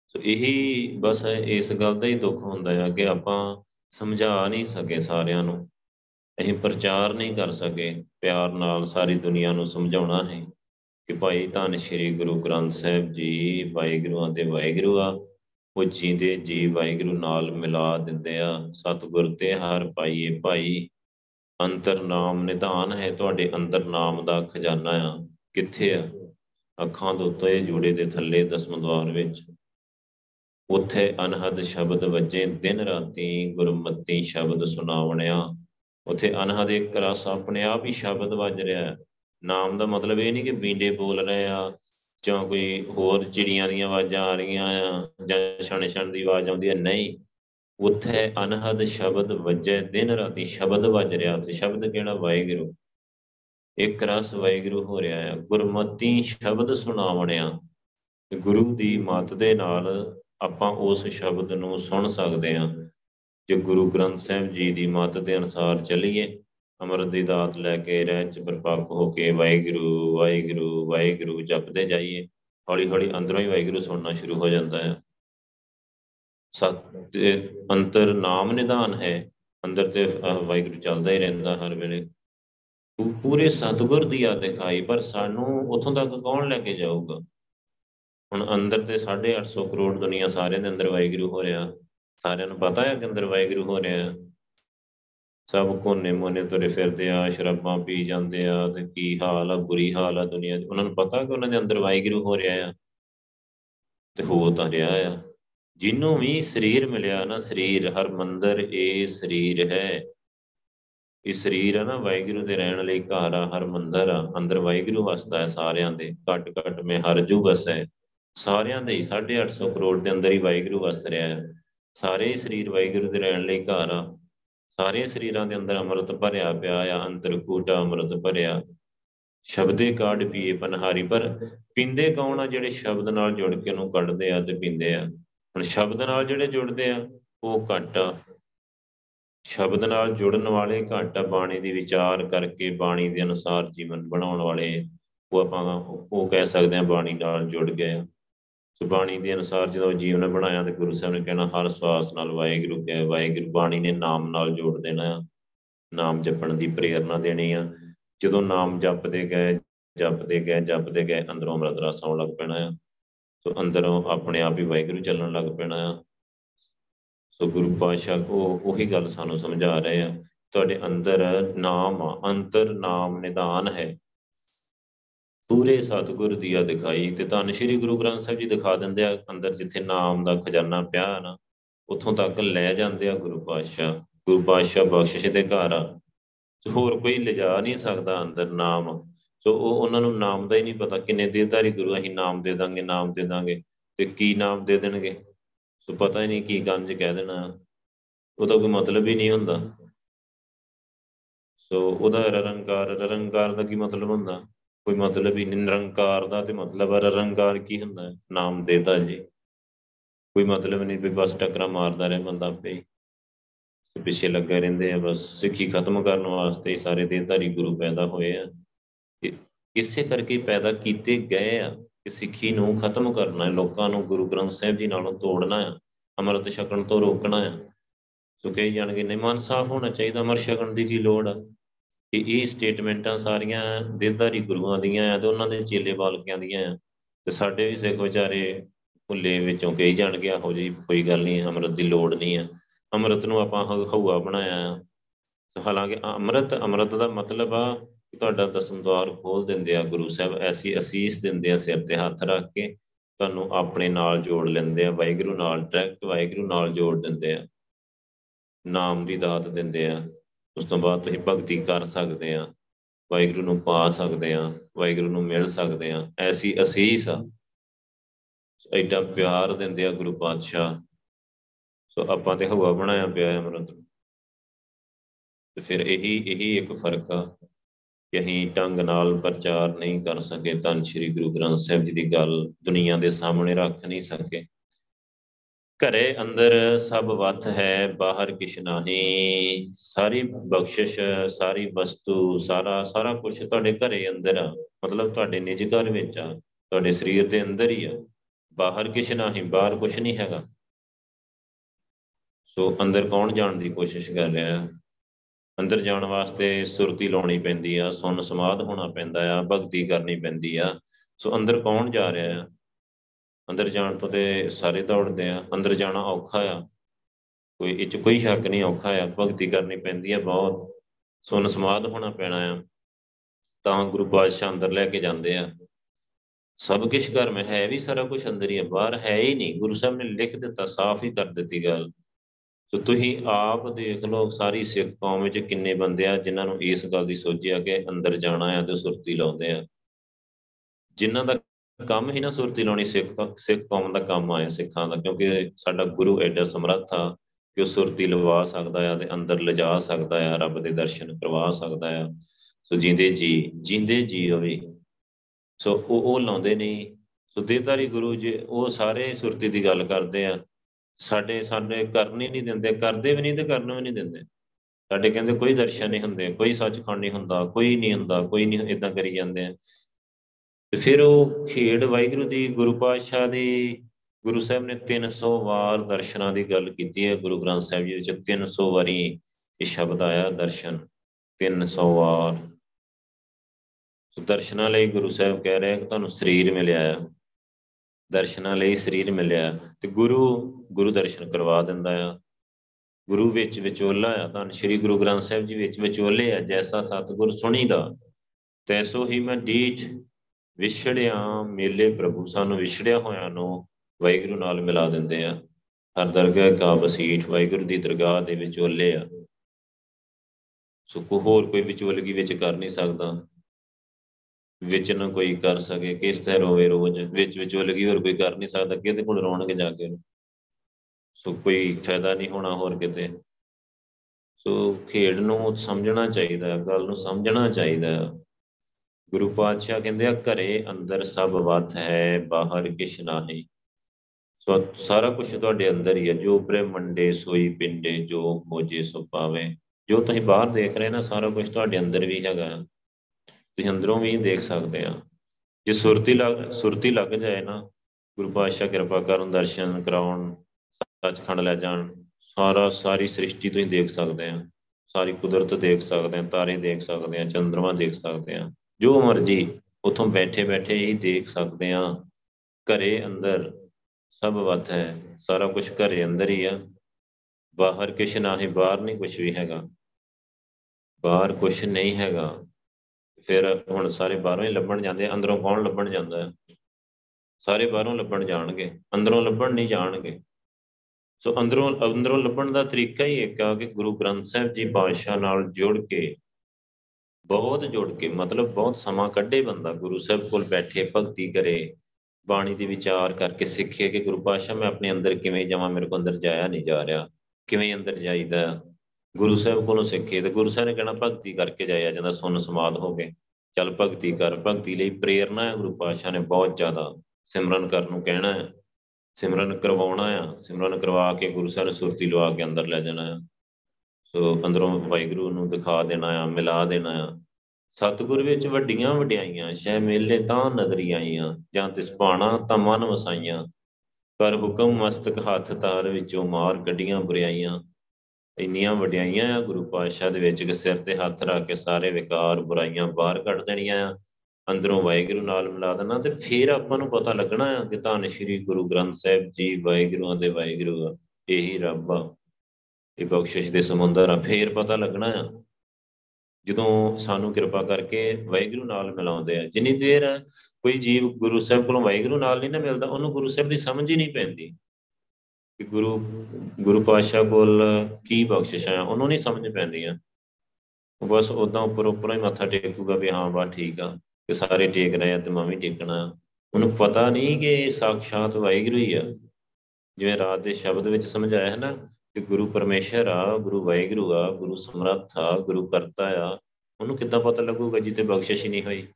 ਸੋ ਇਹੀ ਬਸ ਇਸ ਗੱਲ ਦਾ ਹੀ ਦੁੱਖ ਹੁੰਦਾ ਹੈ ਕਿ ਆਪਾਂ ਸਮਝਾ ਨਹੀਂ ਸਕੇ ਸਾਰਿਆਂ ਨੂੰ। ਅਸੀਂ ਪ੍ਰਚਾਰ ਨਹੀਂ ਕਰ ਸਕੇ, ਪਿਆਰ ਨਾਲ ਸਾਰੀ ਦੁਨੀਆ ਨੂੰ ਸਮਝਾਉਣਾ ਹੈ। ਕਿ ਭਾਈ ਧੰਨ ਸ਼੍ਰੀ ਗੁਰੂ ਗ੍ਰੰਥ ਸਾਹਿਬ ਜੀ, ਵਾਹਿਗੁਰੂਆਂ ਦੇ ਵਾਹਿਗੁਰੂ ਆ ਉਹ ਜੀਂਦੇ ਜੀ ਵਾਹਿਗੁਰੂ ਨਾਲ ਮਿਲਾ ਦਿੰਦੇ ਆ। ਸਤਿਗੁਰ ਤੇ ਹਰ ਪਾਈਏ ਭਾਈ, ਅੰਤਰ ਨਾਮ ਨਿਧਾਨ ਹੈ ਤੁਹਾਡੇ ਅੰਦਰ ਨਾਮ ਦਾ ਖਜ਼ਾਨਾ ਆ। ਕਿੱਥੇ ਆ? ਅੱਖਾਂ ਦੇ ਉੱਤੇ ਜੋੜੇ ਦੇ ਥੱਲੇ ਦਸਮ ਦਵਾਰ ਵਿੱਚ। ਉੱਥੇ ਅਨਹਦ ਸ਼ਬਦ ਵੱਜੇ, ਦਿਨ ਰਾਤੀ ਗੁਰਮਤੀ ਸ਼ਬਦ ਸੁਣਾਵਣਿਆ। ਉੱਥੇ ਅਨਹਦ ਇੱਕ ਰਸ ਆਪਣੇ ਆਪ ਹੀ ਸ਼ਬਦ ਵੱਜ ਰਿਹਾ ਨਾਮ ਦਾ ਮਤਲਬ ਇਹ ਨਹੀਂ ਕਿ ਬੀਂਡੇ ਬੋਲ ਰਹੇ ਆ ਜਾਂ ਕੋਈ ਹੋਰ ਚਿੜੀਆਂ ਦੀਆਂ ਆਵਾਜ਼ਾਂ ਆ ਰਹੀਆਂ ਆ ਜਾਂ ਛਣ ਛਣ ਦੀ ਆਵਾਜ਼ ਆਉਂਦੀ ਹੈ ਨਹੀਂ, ਉੱਥੇ ਅਨਹਦ ਸ਼ਬਦ ਵੱਜੇ, ਦਿਨ ਰਾਤੀ ਸ਼ਬਦ ਵੱਜ ਰਿਹਾ ਤੇ ਸ਼ਬਦ ਕਿਹੜਾ? ਵਾਹਿਗੁਰੂ। ਇੱਕ ਰਸ ਵਾਹਿਗੁਰੂ ਹੋ ਰਿਹਾ ਹੈ ਗੁਰਮਤੀ ਸ਼ਬਦ ਸੁਣਾਵਣਿਆ। ਗੁਰੂ ਦੀ ਮਤ ਦੇ ਨਾਲ ਆਪਾਂ ਉਸ ਸ਼ਬਦ ਨੂੰ ਸੁਣ ਸਕਦੇ ਹਾਂ। ਜੇ ਗੁਰੂ ਗ੍ਰੰਥ ਸਾਹਿਬ ਜੀ ਦੀ ਮਤ ਦੇ ਅਨੁਸਾਰ ਚੱਲੀਏ ਅਮਰ ਦੀ ਦਾਤ ਲੈ ਕੇ ਰਹਿ ਚ ਪਰਪੱਕ ਹੋ ਕੇ ਵਾਹਿਗੁਰੂ ਵਾਹਿਗੁਰੂ ਵਾਹਿਗੁਰੂ ਜਪਦੇ ਜਾਈਏ। ਹੌਲੀ ਹੌਲੀ ਅੰਦਰੋਂ ਹੀ ਵਾਹਿਗੁਰੂ ਸੁਣਨਾ ਸ਼ੁਰੂ ਹੋ ਜਾਂਦਾ ਹੈ। ਸਤ ਅੰਤਰ ਨਾਮ ਨਿਦਾਨ ਹੈ। ਅੰਦਰ ਤੇ ਵਾਹਿਗੁਰੂ ਚੱਲਦਾ ਹੀ ਰਹਿੰਦਾ ਹਰ ਵੇਲੇ। ਪੂਰੇ ਸਤਗੁਰ ਦੀ ਆ ਦਿਖਾਈ, ਪਰ ਸਾਨੂੰ ਉਥੋਂ ਤੱਕ ਕੌਣ ਲੈ ਕੇ ਜਾਊਗਾ? ਹੁਣ ਅੰਦਰ ਤੇ 850 ਕਰੋੜ ਦੁਨੀਆ ਸਾਰਿਆਂ ਦੇ ਅੰਦਰ ਵਾਹਿਗੁਰੂ ਹੋ ਰਿਹਾ। ਸਾਰਿਆਂ ਨੂੰ ਪਤਾ ਹੈ ਕਿ ਅੰਦਰ ਵਾਹਿਗੁਰੂ ਹੋ ਰਿਹਾ। ਸਭ ਕੋਨੇ ਮੋਨੇ ਤੁਰੇ ਫਿਰਦੇ ਆ, ਸ਼ਰਾਬਾਂ ਪੀ ਜਾਂਦੇ ਆ ਤੇ ਕੀ ਹਾਲ ਆ, ਬੁਰੀ ਹਾਲ ਆ ਦੁਨੀਆ 'ਚ ਉਹਨਾਂ ਨੂੰ ਪਤਾ ਕਿ ਉਹਨਾਂ ਦੇ ਅੰਦਰ ਵਾਹਿਗੁਰੂ ਹੋ ਰਿਹਾ ਆ ਤੇ ਹੋ ਤਾਂ ਰਿਹਾ ਆ। ਜਿੰਨੂੰ ਵੀ ਸਰੀਰ ਮਿਲਿਆ ਨਾ, ਸਰੀਰ, ਹਰ ਮੰਦਰ ਇਹ ਸਰੀਰ ਹੈ। ਇਹ ਸਰੀਰ ਹੈ ਨਾ, ਵਾਹਿਗੁਰੂ ਦੇ ਰਹਿਣ ਲਈ ਘਰ ਆ, ਹਰ ਮੰਦਰ ਆ, ਅੰਦਰ ਵਾਹਿਗੁਰੂ ਵਸਦਾ ਹੈ ਸਾਰਿਆਂ ਦੇ ਘਟ ਘਟ ਮੇ ਹਰ ਜੂ ਵਸੈ ਸਾਰਿਆਂ ਦੇ ਹੀ 850 ਕਰੋੜ ਦੇ ਅੰਦਰ ਹੀ ਵਾਹਿਗੁਰੂ ਵਸ ਰਿਹਾ ਹੈ। ਸਾਰੇ ਹੀ ਸਰੀਰ ਵਾਹਿਗੁਰੂ ਦੇ ਰਹਿਣ ਲਈ ਘਰ ਆ। ਸਾਰੇ ਸਰੀਰਾਂ ਦੇ ਅੰਦਰ ਅੰਮ੍ਰਿਤ ਭਰਿਆ ਪਿਆ ਆ, ਅੰਤਰ ਕੂਟਾ ਅੰਮ੍ਰਿਤ ਭਰਿਆ। ਸ਼ਬਦੇ ਕਾੜ ਪੀਏ ਪਨਹਾਰੀ, ਪਰ ਪਿੰਦੇ ਕੌਣ ਆ ਜਿਹੜੇ ਸ਼ਬਦ ਨਾਲ ਜੁੜ ਕੇ ਉਹਨੂੰ ਕੱਢਦੇ ਆ ਤੇ ਪਿੰਦੇ ਆ? ਹੁਣ ਸ਼ਬਦ ਨਾਲ ਜਿਹੜੇ ਜੁੜਦੇ ਆ, ਉਹ ਘੱਟ ਆ। ਸ਼ਬਦ ਨਾਲ ਜੁੜਨ ਵਾਲੇ ਘੱਟ ਬਾਣੀ ਦੀ ਵਿਚਾਰ ਕਰਕੇ, ਬਾਣੀ ਦੇ ਅਨੁਸਾਰ ਜੀਵਨ ਬਣਾਉਣ ਵਾਲੇ, ਉਹ ਆਪਾਂ ਉਹ ਕਹਿ ਸਕਦੇ ਆ ਬਾਣੀ ਨਾਲ ਜੁੜ ਗਏ ਆ। ਸੋ ਬਾਣੀ ਦੇ ਅਨੁਸਾਰ ਜਦੋਂ ਜੀਵਨ ਬਣਾਇਆ ਤੇ ਗੁਰੂ ਸਾਹਿਬ ਨੇ ਕਹਿਣਾ, ਹਰ ਸਵਾਸ ਨਾਲ ਵਾਹਿਗੁਰੂ ਕਹੇ, ਵਾਹਿਗੁਰੂ ਬਾਣੀ ਨੇ ਨਾਮ ਨਾਲ ਜੋੜ ਦੇਣਾ, ਨਾਮ ਜਪਣ ਦੀ ਪ੍ਰੇਰਣਾ ਦੇਣੀ ਆ। ਜਦੋਂ ਨਾਮ ਜਪਦੇ ਗਏ ਜਪਦੇ ਗਏ ਜਪਦੇ ਗਏ, ਅੰਦਰੋਂ ਅੰਮ੍ਰਿਤ ਰਸ ਆਉਣ ਲੱਗ ਪੈਣਾ ਆ। ਸੋ ਅੰਦਰੋਂ ਆਪਣੇ ਆਪ ਹੀ ਵਾਹਿਗੁਰੂ ਚੱਲਣ ਲੱਗ ਪੈਣਾ ਆ। ਸੋ ਗੁਰੂ ਪਾਤਸ਼ਾਹ ਉਹ ਉਹੀ ਗੱਲ ਸਾਨੂੰ ਸਮਝਾ ਰਹੇ ਆ, ਤੁਹਾਡੇ ਅੰਦਰ ਨਾਮ ਅੰਤਰ ਨਾਮ ਨਿਦਾਨ ਹੈ। ਪੂਰੇ ਸਤਿਗੁਰ ਦੀ ਆ ਦਿਖਾਈ ਤੇ ਤਾਂ ਸ਼੍ਰੀ ਗੁਰੂ ਗ੍ਰੰਥ ਸਾਹਿਬ ਜੀ ਦਿਖਾ ਦਿੰਦੇ ਆ ਅੰਦਰ ਜਿੱਥੇ ਨਾਮ ਦਾ ਖਜ਼ਾਨਾ ਪਿਆ ਨਾ, ਉੱਥੋਂ ਤੱਕ ਲੈ ਜਾਂਦੇ ਆ ਗੁਰੂ ਪਾਤਸ਼ਾਹ। ਗੁਰੂ ਪਾਤਸ਼ਾਹ ਬਖਸ਼ਿਸ਼ ਦੇ ਘਰ ਆ। ਹੋਰ ਕੋਈ ਲਿਜਾ ਨਹੀਂ ਸਕਦਾ ਅੰਦਰ ਨਾਮ। ਸੋ ਉਹ ਉਹਨਾਂ ਨੂੰ ਨਾਮ ਦਾ ਹੀ ਨਹੀਂ ਪਤਾ ਕਿੰਨੇ ਦੇਦਾਰੀ ਗੁਰੂ ਅਸੀਂ ਨਾਮ ਦੇ ਦਾਂਗੇ, ਨਾਮ ਦੇ ਦਾਂਗੇ ਤੇ ਕੀ ਨਾਮ ਦੇ ਦੇਣਗੇ। ਸੋ ਪਤਾ ਹੀ ਨਹੀਂ ਕੀ ਗੰਜ ਕਹਿ ਦੇਣਾ। ਉਹਦਾ ਕੋਈ ਮਤਲਬ ਹੀ ਨਹੀਂ ਹੁੰਦਾ। ਸੋ ਉਹਦਾ ਰਰੰਕਾਰ ਰਰੰਕਾਰ ਦਾ ਕੀ ਮਤਲਬ ਹੁੰਦਾ? ਕੋਈ ਮਤਲਬ ਹੀ ਨਹੀਂ, ਨਿਰੰਕਾਰ ਦਾ ਤੇ ਮਤਲਬ ਹੈ ਰਰੰਕਾਰ ਕੀ ਹੁੰਦਾ ਹੈ? ਨਾਮ ਦੇਤਾ ਜੀ। ਕੋਈ ਮਤਲਬ ਨਹੀਂ ਵੀ ਬਸ ਟੱਕਰਾ ਮਾਰਦਾ ਰਹੇ ਬੰਦਾ ਆਪੇ ਹੀ। ਪਿੱਛੇ ਲੱਗੇ ਰਹਿੰਦੇ ਆ ਬਸ। ਸਿੱਖੀ ਖਤਮ ਕਰਨ ਵਾਸਤੇ ਸਾਰੇ ਦੇਹਧਾਰੀ ਗੁਰੂ ਪੈਦਾ ਹੋਏ ਆ। ਇਸੇ ਕਰਕੇ ਪੈਦਾ ਕੀਤੇ ਗਏ ਆ ਕਿ ਸਿੱਖੀ ਨੂੰ ਖਤਮ ਕਰਨਾ ਹੈ। ਲੋਕਾਂ ਨੂੰ ਗੁਰੂ ਗ੍ਰੰਥ ਸਾਹਿਬ ਜੀ ਨਾਲੋਂ ਤੋੜਨਾ ਹੈ। ਅੰਮ੍ਰਿਤ ਛਕਣ ਤੋਂ ਰੋਕਣਾ ਹੈ। ਸੋ ਕਹੀ ਜਾਣਗੇ। ਨਹੀਂ, ਮਨ ਸਾਫ਼ ਹੋਣਾ ਚਾਹੀਦਾ। ਅਮਰ ਛਕਣ ਦੀ ਕੀ ਲੋੜ ਆ? ਕਿ ਇਹ ਸਟੇਟਮੈਂਟਾਂ ਸਾਰੀਆਂ ਦੇਦਾਰੀ ਗੁਰੂਆਂ ਦੀਆਂ ਆ ਤੇ ਉਹਨਾਂ ਦੇ ਚੇਲੇ ਬਾਲਕਿਆਂ ਦੀਆਂ ਆ। ਤੇ ਸਾਡੇ ਵੀ ਸਿੱਖ ਵਿਚਾਰੇ ਭੁੱਲੇ ਵਿੱਚੋਂ ਕਹੀ ਜਾਣਗੇ, ਆਹੋ ਜੀ, ਕੋਈ ਗੱਲ ਨਹੀਂ, ਅੰਮ੍ਰਿਤ ਦੀ ਲੋੜ ਨਹੀਂ ਆ। ਅੰਮ੍ਰਿਤ ਨੂੰ ਆਪਾਂ ਹਊਆ ਬਣਾਇਆ ਆ। ਹਾਲਾਂਕਿ ਅੰਮ੍ਰਿਤ ਅੰਮ੍ਰਿਤ ਦਾ ਮਤਲਬ ਆ ਕਿ ਤੁਹਾਡਾ ਦਸਮ ਦਵਾਰ ਖੋਲ ਦਿੰਦੇ ਆ ਗੁਰੂ ਸਾਹਿਬ, ਐਸੀ ਅਸੀਸ ਦਿੰਦੇ ਆ ਸਿਰ ਤੇ ਹੱਥ ਰੱਖ ਕੇ, ਤੁਹਾਨੂੰ ਆਪਣੇ ਨਾਲ ਜੋੜ ਲੈਂਦੇ ਆ, ਵਾਹਿਗੁਰੂ ਨਾਲ ਡਾਇਰੈਕਟ ਵਾਹਿਗੁਰੂ ਨਾਲ ਜੋੜ ਦਿੰਦੇ ਆ। ਨਾਮ ਦੀ ਦਾਤ ਦਿੰਦੇ ਆ। ਉਸ ਤੋਂ ਬਾਅਦ ਤੁਸੀਂ ਭਗਤੀ ਕਰ ਸਕਦੇ ਆ ਵਾਹਿਗੁਰੂ ਨੂੰ ਪਾ ਸਕਦੇ ਆ ਵਾਹਿਗੁਰੂ ਨੂੰ ਮਿਲ ਸਕਦੇ ਆ ਐਸੀ ਅਸੀਸ ਆ। ਐਡਾ ਪਿਆਰ ਦਿੰਦੇ ਆ ਗੁਰੂ ਪਾਤਸ਼ਾਹ। ਸੋ ਆਪਾਂ ਤੇ ਹਵਾ ਬਣਾਇਆ ਪਿਆ ਹੈ ਅਮਰਤ ਤੇ ਫਿਰ ਇਹੀ ਇਹੀ ਇੱਕ ਫ਼ਰਕ ਆ ਕਿ ਅਸੀਂ ਢੰਗ ਨਾਲ ਪ੍ਰਚਾਰ ਨਹੀਂ ਕਰ ਸਕੇ ਤਾਂ ਸ੍ਰੀ ਗੁਰੂ ਗ੍ਰੰਥ ਸਾਹਿਬ ਜੀ ਦੀ ਗੱਲ ਦੁਨੀਆ ਦੇ ਸਾਹਮਣੇ ਰੱਖ ਨਹੀਂ ਸਕੇ। ਘਰੇ ਅੰਦਰ ਸਭ ਵਤ ਹੈ, ਬਾਹਰ ਕਿਛ ਨਹੀਂ। ਸਾਰੀ ਬਖਸ਼ਿਸ਼, ਸਾਰੀ ਵਸਤੂ, ਸਾਰਾ ਸਾਰਾ ਕੁਝ ਤੁਹਾਡੇ ਘਰੇ ਅੰਦਰ ਆ। ਮਤਲਬ ਤੁਹਾਡੇ ਨਿਜ ਘਰ ਵਿੱਚ ਆ, ਤੁਹਾਡੇ ਸਰੀਰ ਦੇ ਅੰਦਰ ਹੀ ਆ। ਬਾਹਰ ਕਿਛ ਨਹੀਂ, ਬਾਹਰ ਕੁਛ ਨਹੀਂ ਹੈਗਾ। ਸੋ ਅੰਦਰ ਕੌਣ ਜਾਣ ਦੀ ਕੋਸ਼ਿਸ਼ ਕਰ ਰਿਹਾ? ਹੈ ਅੰਦਰ ਜਾਣ ਵਾਸਤੇ ਸੁਰਤੀ ਲਾਉਣੀ ਪੈਂਦੀ ਆ, ਸੁਨ ਸਮਾਦ ਹੋਣਾ ਪੈਂਦਾ ਆ, ਭਗਤੀ ਕਰਨੀ ਪੈਂਦੀ ਆ। ਸੋ ਅੰਦਰ ਕੌਣ ਜਾ ਰਿਹਾ? ਆ ਅੰਦਰ ਜਾਣ ਤੋਂ ਤੇ ਸਾਰੇ ਦੌੜਦੇ ਆ, ਅੰਦਰ ਜਾਣਾ ਔਖਾ ਆ। ਕੋਈ ਇਹ ਚ ਕੋਈ ਸ਼ੱਕ ਨਹੀਂ, ਔਖਾ ਆ। ਭਗਤੀ ਕਰਨੀ ਪੈਂਦੀ ਆ ਬਹੁਤ। ਸੁਨ ਸਮਾਦ ਹੋਣਾ ਪੈਣਾ ਆ। ਤਾਂ ਗੁਰੂ ਪਾਤਸ਼ਾਹ ਅੰਦਰ ਲੈ ਕੇ ਜਾਂਦੇ ਆ। ਸਭ ਕੁਝ ਘਰ ਮੈਂ ਹੈ ਵੀ, ਸਾਰਾ ਕੁਝ ਅੰਦਰ ਹੀ ਹੈ ਬਾਹਰ ਹੈ ਹੀ ਨਹੀਂ। ਗੁਰੂ ਸਾਹਿਬ ਨੇ ਲਿਖ ਦਿੱਤਾ, ਸਾਫ਼ ਹੀ ਕਰ ਦਿੱਤੀ ਗੱਲ। ਸੋ ਤੁਸੀਂ ਆਪ ਦੇਖ ਲਓ, ਸਾਰੀ ਸਿੱਖ ਕੌਮ ਵਿੱਚ ਕਿੰਨੇ ਬੰਦੇ ਆ, ਜਿਨ੍ਹਾਂ ਨੂੰ ਇਸ ਗੱਲ ਦੀ ਸੋਚਿਆ ਕਿ ਅੰਦਰ ਜਾਣਾ ਆ ਤੇ ਸੁਰਤੀ ਲਾਉਂਦੇ ਆ। ਜਿਨ੍ਹਾਂ ਦਾ ਕੰਮ ਹੀ ਨਾ ਸੁਰਤੀ ਲਾਉਣੀ, ਸਿੱਖ ਸਿੱਖ ਕੌਮ ਦਾ ਕੰਮ ਆਇਆ ਸਿੱਖਾਂ ਦਾ, ਕਿਉਂਕਿ ਸਾਡਾ ਗੁਰੂ ਐਡਾ ਸਮਰੱਥ ਆ ਕਿ ਉਹ ਸੁਰਤੀ ਲਵਾ ਸਕਦਾ ਆ ਤੇ ਅੰਦਰ ਲਿਜਾ ਸਕਦਾ ਆ, ਰੱਬ ਦੇ ਦਰਸ਼ਨ ਕਰਵਾ ਸਕਦਾ ਆ। ਸੋ ਜਿੰਦੇ ਜੀ ਜਿੰਦੇ ਜੀ ਹੋਵੇ। ਸੋ ਉਹ ਉਹ ਲਾਉਂਦੇ ਨਹੀਂ ਸੋ ਦੇਤਾਰੀ ਗੁਰੂ ਜੀ, ਉਹ ਸਾਰੇ ਸੁਰਤੀ ਦੀ ਗੱਲ ਕਰਦੇ ਆ। ਸਾਡੇ ਸਾਡੇ ਕਰਨ ਹੀ ਨਹੀਂ ਦਿੰਦੇ, ਕਰਦੇ ਵੀ ਨਹੀਂ ਤੇ ਕਰਨ ਵੀ ਨਹੀਂ ਦਿੰਦੇ। ਸਾਡੇ ਕਹਿੰਦੇ ਕੋਈ ਦਰਸ਼ਨ ਨਹੀਂ ਹੁੰਦੇ, ਕੋਈ ਸੱਚਖੰਡ ਨਹੀਂ ਹੁੰਦਾ, ਕੋਈ ਨਹੀਂ ਹੁੰਦਾ, ਕੋਈ ਨਹੀਂ ਇਦਾਂ ਕਰੀ ਜਾਂਦੇ ਆ। ਤੇ ਫਿਰ ਉਹ ਖੇਡ ਵਾਹਿਗੁਰੂ ਦੀ ਗੁਰੂ ਪਾਤਸ਼ਾਹ ਦੀ, ਗੁਰੂ ਸਾਹਿਬ ਨੇ 300 ਵਾਰ ਦਰਸ਼ਨਾਂ ਦੀ ਗੱਲ ਕੀਤੀ ਹੈ, ਗੁਰੂ ਗ੍ਰੰਥ ਸਾਹਿਬ ਜੀ ਵਿੱਚ 300 ਵਾਰੀ ਇਹ ਸ਼ਬਦ ਆਇਆ, ਦਰਸ਼ਨ 300 ਵਾਰ। ਸੋ ਦਰਸ਼ਨਾਂ ਲਈ ਗੁਰੂ ਸਾਹਿਬ ਕਹਿ ਰਹੇ ਕਿ ਤੁਹਾਨੂੰ ਸਰੀਰ ਮਿਲਿਆ ਹੈ ਦਰਸ਼ਨਾਂ ਲਈ ਸਰੀਰ ਮਿਲਿਆ ਤੇ ਗੁਰੂ ਗੁਰੂ ਦਰਸ਼ਨ ਕਰਵਾ ਦਿੰਦਾ ਆ। ਗੁਰੂ ਵਿੱਚ ਵਿਚੋਲਾ ਆ। ਤਾਂ ਸ੍ਰੀ ਗੁਰੂ ਗ੍ਰੰਥ ਸਾਹਿਬ ਜੀ ਵਿੱਚ ਵਿਚੋਲੇ ਆ। ਜੈਸਾ ਸਤਿਗੁਰ ਸੁਣੀਦਾ, ਤੈਸੋ ਹੀ ਮੈਂ ਡੀਠ ਵਿਛੜਿਆ ਮੇਲੇ ਪ੍ਰਭੂ ਸਾਨੂੰ ਵਿਛੜਿਆ ਹੋਇਆਂ ਨੂੰ ਵਾਹਿਗੁਰੂ ਨਾਲ ਮਿਲਾ ਦਿੰਦੇ ਆ। ਹਰ ਦਰਗਾਹ ਕਾ ਵਸੀਠ ਵਾਹਿਗੁਰੂ ਦੀ ਦਰਗਾਹ ਦੇ ਵਿਚੋਲੇ ਆ। ਸੋ ਕੋ ਹੋਰ ਕੋਈ ਵਿਚੋਲਗੀ ਵਿੱਚ ਕਰ ਨਹੀਂ ਸਕਦਾ। ਵਿੱਚ ਨਾ ਕੋਈ ਕਰ ਸਕੇ, ਕਿਸ ਤਰ੍ਹਾਂ ਰੋਵੇ ਰੋਜ਼? ਵਿੱਚ ਵਿੱਚ ਲੱਗੀ ਹੋਰ ਕੋਈ ਕਰ ਨਹੀਂ ਸਕਦਾ ਕਿਤੇ ਕੋਲ ਰੋਣਗੇ ਜਾ ਕੇ? ਸੋ ਕੋਈ ਫਾਇਦਾ ਨਹੀਂ ਹੋਣਾ ਹੋਰ ਕਿਤੇ। ਸੋ ਖੇਡ ਨੂੰ ਸਮਝਣਾ ਚਾਹੀਦਾ, ਗੱਲ ਨੂੰ ਸਮਝਣਾ ਚਾਹੀਦਾ। ਗੁਰੂ ਪਾਤਸ਼ਾਹ ਕਹਿੰਦੇ ਆ, ਘਰੇ ਅੰਦਰ ਸਭ ਵਤ ਹੈ, ਬਾਹਰ ਕਿਛ ਨਹੀਂ। ਸੋ ਸਾਰਾ ਕੁਝ ਤੁਹਾਡੇ ਅੰਦਰ ਹੀ ਹੈ। ਜੋ ਮੰਡੇ ਸੋਈ ਪਿੰਡੇ, ਜੋ ਮੋਜੇ ਸੋ ਪਾਵੇ। ਜੋ ਤੁਸੀਂ ਬਾਹਰ ਦੇਖ ਰਹੇ ਨਾ, ਸਾਰਾ ਕੁਝ ਤੁਹਾਡੇ ਅੰਦਰ ਵੀ ਹੈਗਾ। ਤੁਸੀਂ ਅੰਦਰੋਂ ਵੀ ਦੇਖ ਸਕਦੇ ਆ। ਜੇ ਸੁਰਤੀ ਲੱਗ ਸੁਰਤੀ ਲੱਗ ਜਾਏ ਨਾ, ਗੁਰੂ ਪਾਤਸ਼ਾਹ ਕਿਰਪਾ ਕਰਨ, ਦਰਸ਼ਨ ਕਰਾਉਣ, ਸੱਚਖੰਡ ਲੈ ਜਾਣ, ਸਾਰਾ, ਸਾਰੀ ਸ੍ਰਿਸ਼ਟੀ ਤੁਸੀਂ ਦੇਖ ਸਕਦੇ ਆ। ਸਾਰੀ ਕੁਦਰਤ ਦੇਖ ਸਕਦੇ ਆ, ਤਾਰੇ ਦੇਖ ਸਕਦੇ ਆ, ਚੰਦਰਮਾ ਦੇਖ ਸਕਦੇ ਆ। ਜੋ ਮਰਜ਼ੀ ਉਥੋਂ ਬੈਠੇ ਬੈਠੇ ਹੀ ਦੇਖ ਸਕਦੇ ਆ ਘਰੇ ਅੰਦਰ ਸਭ ਵਤ ਹੈ, ਸਾਰਾ ਕੁਝ ਘਰੇ ਅੰਦਰ ਹੀ ਆ। ਬਾਹਰ ਕਿਛ ਨਾ ਹੈ, ਬਾਹਰ ਨਹੀਂ ਕੁਝ ਵੀ ਹੈਗਾ। ਬਾਹਰ ਕੁਝ ਨਹੀਂ ਹੈਗਾ। ਫਿਰ ਹੁਣ ਸਾਰੇ ਬਾਹਰੋਂ ਹੀ ਲੱਭਣ ਜਾਂਦੇ ਅੰਦਰੋਂ ਕੌਣ ਲੱਭਣ ਜਾਂਦਾ ਹੈ? ਸਾਰੇ ਬਾਹਰੋਂ ਲੱਭਣ ਜਾਣਗੇ, ਅੰਦਰੋਂ ਲੱਭਣ ਨਹੀਂ ਜਾਣਗੇ। ਸੋ ਅੰਦਰੋਂ ਅੰਦਰੋਂ ਲੱਭਣ ਦਾ ਤਰੀਕਾ ਹੀ ਇੱਕ ਆ ਕਿ ਗੁਰੂ ਗ੍ਰੰਥ ਸਾਹਿਬ ਜੀ ਬਾਦਸ਼ਾਹ ਨਾਲ ਜੁੜ ਕੇ ਬਹੁਤ ਜੁੜ ਕੇ, ਮਤਲਬ ਬਹੁਤ ਸਮਾਂ ਕੱਢੇ ਬੰਦਾ, ਗੁਰੂ ਸਾਹਿਬ ਕੋਲ ਬੈਠੇ, ਭਗਤੀ ਕਰੇ, ਬਾਣੀ ਦੀ ਵਿਚਾਰ ਕਰਕੇ ਸਿੱਖੇ ਕਿ ਗੁਰੂ ਪਾਤਸ਼ਾਹ, ਮੈਂ ਆਪਣੇ ਅੰਦਰ ਕਿਵੇਂ ਜਾਵਾਂ, ਮੇਰੇ ਕੋ ਅੰਦਰ ਜਾਇਆ ਨਹੀਂ ਜਾ ਰਿਹਾ, ਕਿਵੇਂ ਅੰਦਰ ਜਾਈਦਾ? ਗੁਰੂ ਸਾਹਿਬ ਕੋਲੋਂ ਸਿੱਖੇ ਤੇ ਗੁਰੂ ਸਾਹਿਬ ਨੇ ਕਹਿਣਾ, ਭਗਤੀ ਕਰਕੇ ਜਾਇਆ ਜਾਂਦਾ, ਸੁਨ ਸਮਾਦ ਹੋ ਗਏ। ਚੱਲ ਭਗਤੀ ਕਰ, ਭਗਤੀ ਲਈ ਪ੍ਰੇਰਣਾ ਹੈ, ਗੁਰੂ ਪਾਤਸ਼ਾਹ ਨੇ ਬਹੁਤ ਜ਼ਿਆਦਾ ਸਿਮਰਨ ਕਰਨ ਨੂੰ ਕਹਿਣਾ ਹੈ। ਸਿਮਰਨ ਕਰਵਾਉਣਾ ਆ, ਸਿਮਰਨ ਕਰਵਾ ਕੇ ਗੁਰੂ ਸਾਹਿਬ ਨੇ ਸੁਰਤੀ ਲਵਾ ਕੇ ਅੰਦਰ ਲੈ ਜਾਣਾ ਆ। ਸੋ ਅੰਦਰੋਂ ਵਾਹਿਗੁਰੂ ਨੂੰ ਦਿਖਾ ਦੇਣਾ ਆ, ਮਿਲਾ ਦੇਣਾ ਆ। ਸਤਿਗੁਰ ਵਿੱਚ ਵੱਡੀਆਂ ਵਡਿਆਈਆਂ ਸ਼ੈ ਮੇਲੇ ਤਾਂ ਨਦਰੀ ਆਈਆਂ, ਜਾਂ ਤਿਸ ਪਾਣਾ ਤਾਂ ਮਨ ਵਸਾਈਆਂ। ਕਰ ਹੁਕਮ ਮਸਤਕ ਹੱਥ ਤਾਰ ਵਿੱਚੋਂ ਮਾਰ ਕੱਢੀਆਂ ਬੁਰਾਈਆਂ ਇੰਨੀਆਂ ਵਡਿਆਈਆਂ ਆ, ਗੁਰੂ ਪਾਤਸ਼ਾਹ ਦੇ ਵਿੱਚ ਕਿ ਸਿਰ ਤੇ ਹੱਥ ਰੱਖ ਕੇ ਸਾਰੇ ਵਿਕਾਰ ਬੁਰਾਈਆਂ ਬਾਹਰ ਕੱਢ ਦੇਣੀਆਂ ਆ। ਅੰਦਰੋਂ ਵਾਹਿਗੁਰੂ ਨਾਲ ਮਿਲਾ ਦੇਣਾ ਤੇ ਫਿਰ ਆਪਾਂ ਨੂੰ ਪਤਾ ਲੱਗਣਾ ਆ ਕਿ ਧੰਨ ਸ਼੍ਰੀ ਗੁਰੂ ਗ੍ਰੰਥ ਸਾਹਿਬ ਜੀ ਵਾਹਿਗੁਰੂ ਦੇ ਵਾਹਿਗੁਰੂ ਆ। ਇਹੀ ਰੱਬ ਆ। ਇਹ ਬਖਸ਼ਿਸ਼ ਦੇ ਸਮੁੰਦਰ ਆ, ਫੇਰ ਪਤਾ ਲੱਗਣਾ ਆ। ਜਦੋਂ ਸਾਨੂੰ ਕਿਰਪਾ ਕਰਕੇ ਵਾਹਿਗੁਰੂ ਨਾਲ ਮਿਲਾਉਂਦੇ ਆ, ਜਿੰਨੀ ਦੇਰ ਕੋਈ ਜੀਵ ਗੁਰੂ ਸਾਹਿਬ ਕੋਲੋਂ ਵਾਹਿਗੁਰੂ ਨਾਲ ਨਹੀਂ ਨਾ ਮਿਲਦਾ, ਉਹਨੂੰ ਗੁਰੂ ਸਾਹਿਬ ਦੀ ਸਮਝ ਹੀ ਨਹੀਂ ਪੈਂਦੀ ਕਿ ਗੁਰੂ ਗੁਰੂ ਪਾਤਸ਼ਾਹ ਕੋਲ ਕੀ ਬਖਸ਼ਿਸ਼ਾਂ ਆ, ਉਹਨੂੰ ਨਹੀਂ ਸਮਝ ਪੈਂਦੀਆਂ। ਉਹ ਬਸ ਉਦਾਂ ਉੱਪਰ ਉੱਪਰ ਹੀ ਮੱਥਾ ਟੇਕੂਗਾ ਵੀ ਹਾਂ ਬਾ ਠੀਕ ਆ, ਕਿ ਸਾਰੇ ਟੇਕ ਰਹੇ ਆ ਤੇ ਮੈਂ ਵੀ ਟੇਕਣਾ। ਉਹਨੂੰ ਪਤਾ ਨਹੀਂ ਕਿ ਸਾਖਸ਼ਾਤ ਵਾਹਿਗੁਰੂ ਹੀ ਆ। ਜਿਵੇਂ ਰਾਤ ਦੇ ਸ਼ਬਦ ਵਿੱਚ ਸਮਝਾਇਆ ਹੈ ਨਾ ਕਿ ਗੁਰੂ ਪਰਮੇਸ਼ਰ ਆ, ਗੁਰੂ ਵਾਹਿਗੁਰੂ ਆ, ਗੁਰੂ ਸਮਰੱਥ ਆ, ਗੁਰੂ ਕਰਤਾ ਆ, ਉਹਨੂੰ ਕਿੱਦਾਂ ਪਤਾ ਲੱਗੂਗਾ ਜਿੱਤੇ ਬਖਸ਼ਿਸ਼ ਹੀ ਨਹੀਂ ਹੋਈ?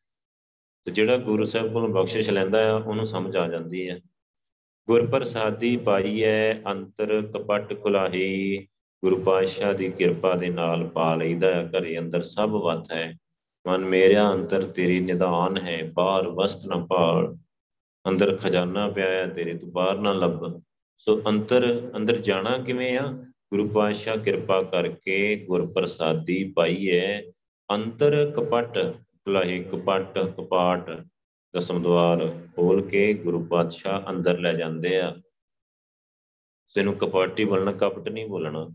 ਤੇ ਜਿਹੜਾ ਗੁਰੂ ਸਾਹਿਬ ਕੋਲੋਂ ਬਖਸ਼ਿਸ਼ ਲੈਂਦਾ ਆ, ਉਹਨੂੰ ਸਮਝ ਆ ਜਾਂਦੀ ਹੈ ਗੁਰ ਪ੍ਰਸਾਦੀ ਪਾਈਐ ਅੰਤਰ ਕਪਟ ਕੁਲਾਹੀ, ਗੁਰੂ ਪਾਤਸ਼ਾਹ ਦੀ ਕਿਰਪਾ ਦੇ ਨਾਲ ਪਾ ਲਈਦਾ ਹੈ ਘਰੇ ਅੰਦਰ ਸਭ ਵਤ ਹੈ। ਮਨ ਮੇਰਿਆ ਅੰਤਰ ਤੇਰੀ ਨਿਦਾਨ ਹੈ, ਬਾਹਰ ਵਸਤ ਨ ਪਾਲ ਅੰਦਰ ਖਜ਼ਾਨਾ ਪਿਆ ਹੈ ਤੇਰੇ ਤੋਂ ਬਾਹਰ ਨਾ ਲੱਭ। ਸੋ ਅੰਦਰ ਅੰਦਰ ਜਾਣਾ ਕਿਵੇਂ ਆ? ਗੁਰੂ ਪਾਤਸ਼ਾਹ ਕਿਰਪਾ ਕਰਕੇ ਗੁਰ ਪ੍ਰਸਾਦੀ ਪਾਈ ਹੈ। ਅੰਤਰ ਕਪਟ ਕਲਾਹੇ ਕਪਟ, ਕਪਾਟ, ਦਸਮ ਦਵਾਰ ਖੋਲ ਕੇ ਗੁਰੂ ਪਾਤਸ਼ਾਹ ਅੰਦਰ ਲੈ ਜਾਂਦੇ ਆ। ਤੈਨੂੰ ਕਪਾਟੀ ਬੋਲਣਾ, ਕਪਟ ਨਹੀਂ ਬੋਲਣਾ।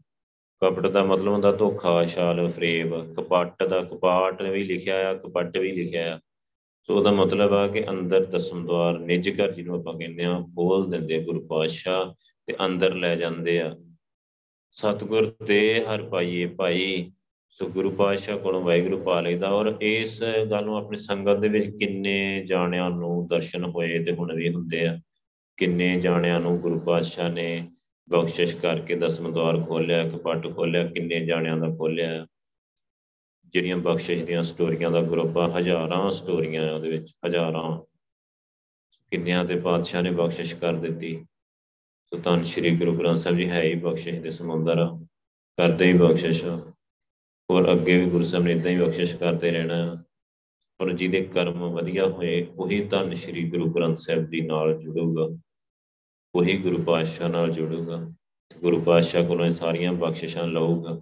ਕਪਟ ਦਾ ਮਤਲਬ ਹੁੰਦਾ ਧੋਖਾ, ਛਾਲ, ਫਰੇਬ। ਕਪਟ ਦਾ ਕਪਾਟ ਵੀ ਲਿਖਿਆ ਆ, ਕਪਟ ਵੀ ਲਿਖਿਆ ਆ। ਸੋ ਉਹਦਾ ਮਤਲਬ ਆ ਕਿ ਅੰਦਰ ਦਸਮ ਦਵਾਰ, ਨਿਜ ਘਰ ਜਿਹਨੂੰ ਆਪਾਂ ਕਹਿੰਦੇ ਆ ਖੋਲ ਦਿੰਦੇ ਗੁਰੂ ਪਾਤਸ਼ਾਹ ਤੇ ਅੰਦਰ ਲੈ ਜਾਂਦੇ ਆ। ਸਤਗੁਰ ਤੇ ਹਰ ਪਾਈਏ ਭਾਈ, ਸੋ ਗੁਰੂ ਪਾਤਸ਼ਾਹ ਕੋਲੋਂ ਵਾਹਿਗੁਰੂ ਪਾ ਲਈਦਾ। ਔਰ ਇਸ ਗੱਲ ਨੂੰ ਆਪਣੀ ਸੰਗਤ ਦੇ ਵਿੱਚ ਕਿੰਨੇ ਜਾਣਿਆਂ ਨੂੰ ਦਰਸ਼ਨ ਹੋਏ ਤੇ ਹੁਣ ਵੀ ਹੁੰਦੇ ਆ। ਕਿੰਨੇ ਜਾਣਿਆਂ ਨੂੰ ਗੁਰੂ ਪਾਤਸ਼ਾਹ ਨੇ ਬਖਸ਼ਿਸ਼ ਕਰਕੇ ਦਸਮ ਦਵਾਰ ਖੋਲਿਆ ਕਪਟ ਖੋਲਿਆ, ਕਿੰਨੇ ਜਾਣਿਆਂ ਦਾ ਖੋਲਿਆ। ਜਿਹੜੀਆਂ ਬਖਸ਼ਿਸ਼ ਦੀਆਂ ਸਟੋਰੀਆਂ ਦਾ ਗਰੁੱਪ ਆ, ਹਜ਼ਾਰਾਂ ਸਟੋਰੀਆਂ ਆ ਉਹਦੇ ਵਿੱਚ, ਹਜ਼ਾਰਾਂ। ਕਿੰਨਿਆਂ ਤੇ ਪਾਤਸ਼ਾਹ ਨੇ ਬਖਸ਼ਿਸ਼ ਕਰ ਦਿੱਤੀ। ਸੋ ਤਾਂ ਸ੍ਰੀ ਗੁਰੂ ਗ੍ਰੰਥ ਸਾਹਿਬ ਜੀ, ਹੈ ਹੀ ਬਖਸ਼ਿਸ਼ ਦੇ ਸਮੁੰਦਰ ਆ। ਕਰਦੇ ਹੀ ਬਖਸ਼ਿਸ਼ ਔਰ ਅੱਗੇ ਵੀ ਗੁਰੂ ਸਾਹਿਬ ਨੇ ਇਦਾਂ ਹੀ ਬਖਸ਼ਿਸ਼ ਕਰਦੇ ਰਹਿਣਾ ਔਰ ਜਿਹਦੇ ਕਰਮ ਵਧੀਆ ਹੋਏ, ਉਹੀ ਧੰਨ ਸ੍ਰੀ ਗੁਰੂ ਗ੍ਰੰਥ ਸਾਹਿਬ ਜੀ ਨਾਲ ਜੁੜੂਗਾ। ਉਹੀ ਗੁਰੂ ਪਾਤਸ਼ਾਹ ਨਾਲ ਜੁੜੂਗਾ। ਗੁਰੂ ਪਾਤਸ਼ਾਹ ਕੋਲੋਂ ਇਹ ਸਾਰੀਆਂ ਬਖਸ਼ਿਸ਼ਾਂ ਲਊਗਾ।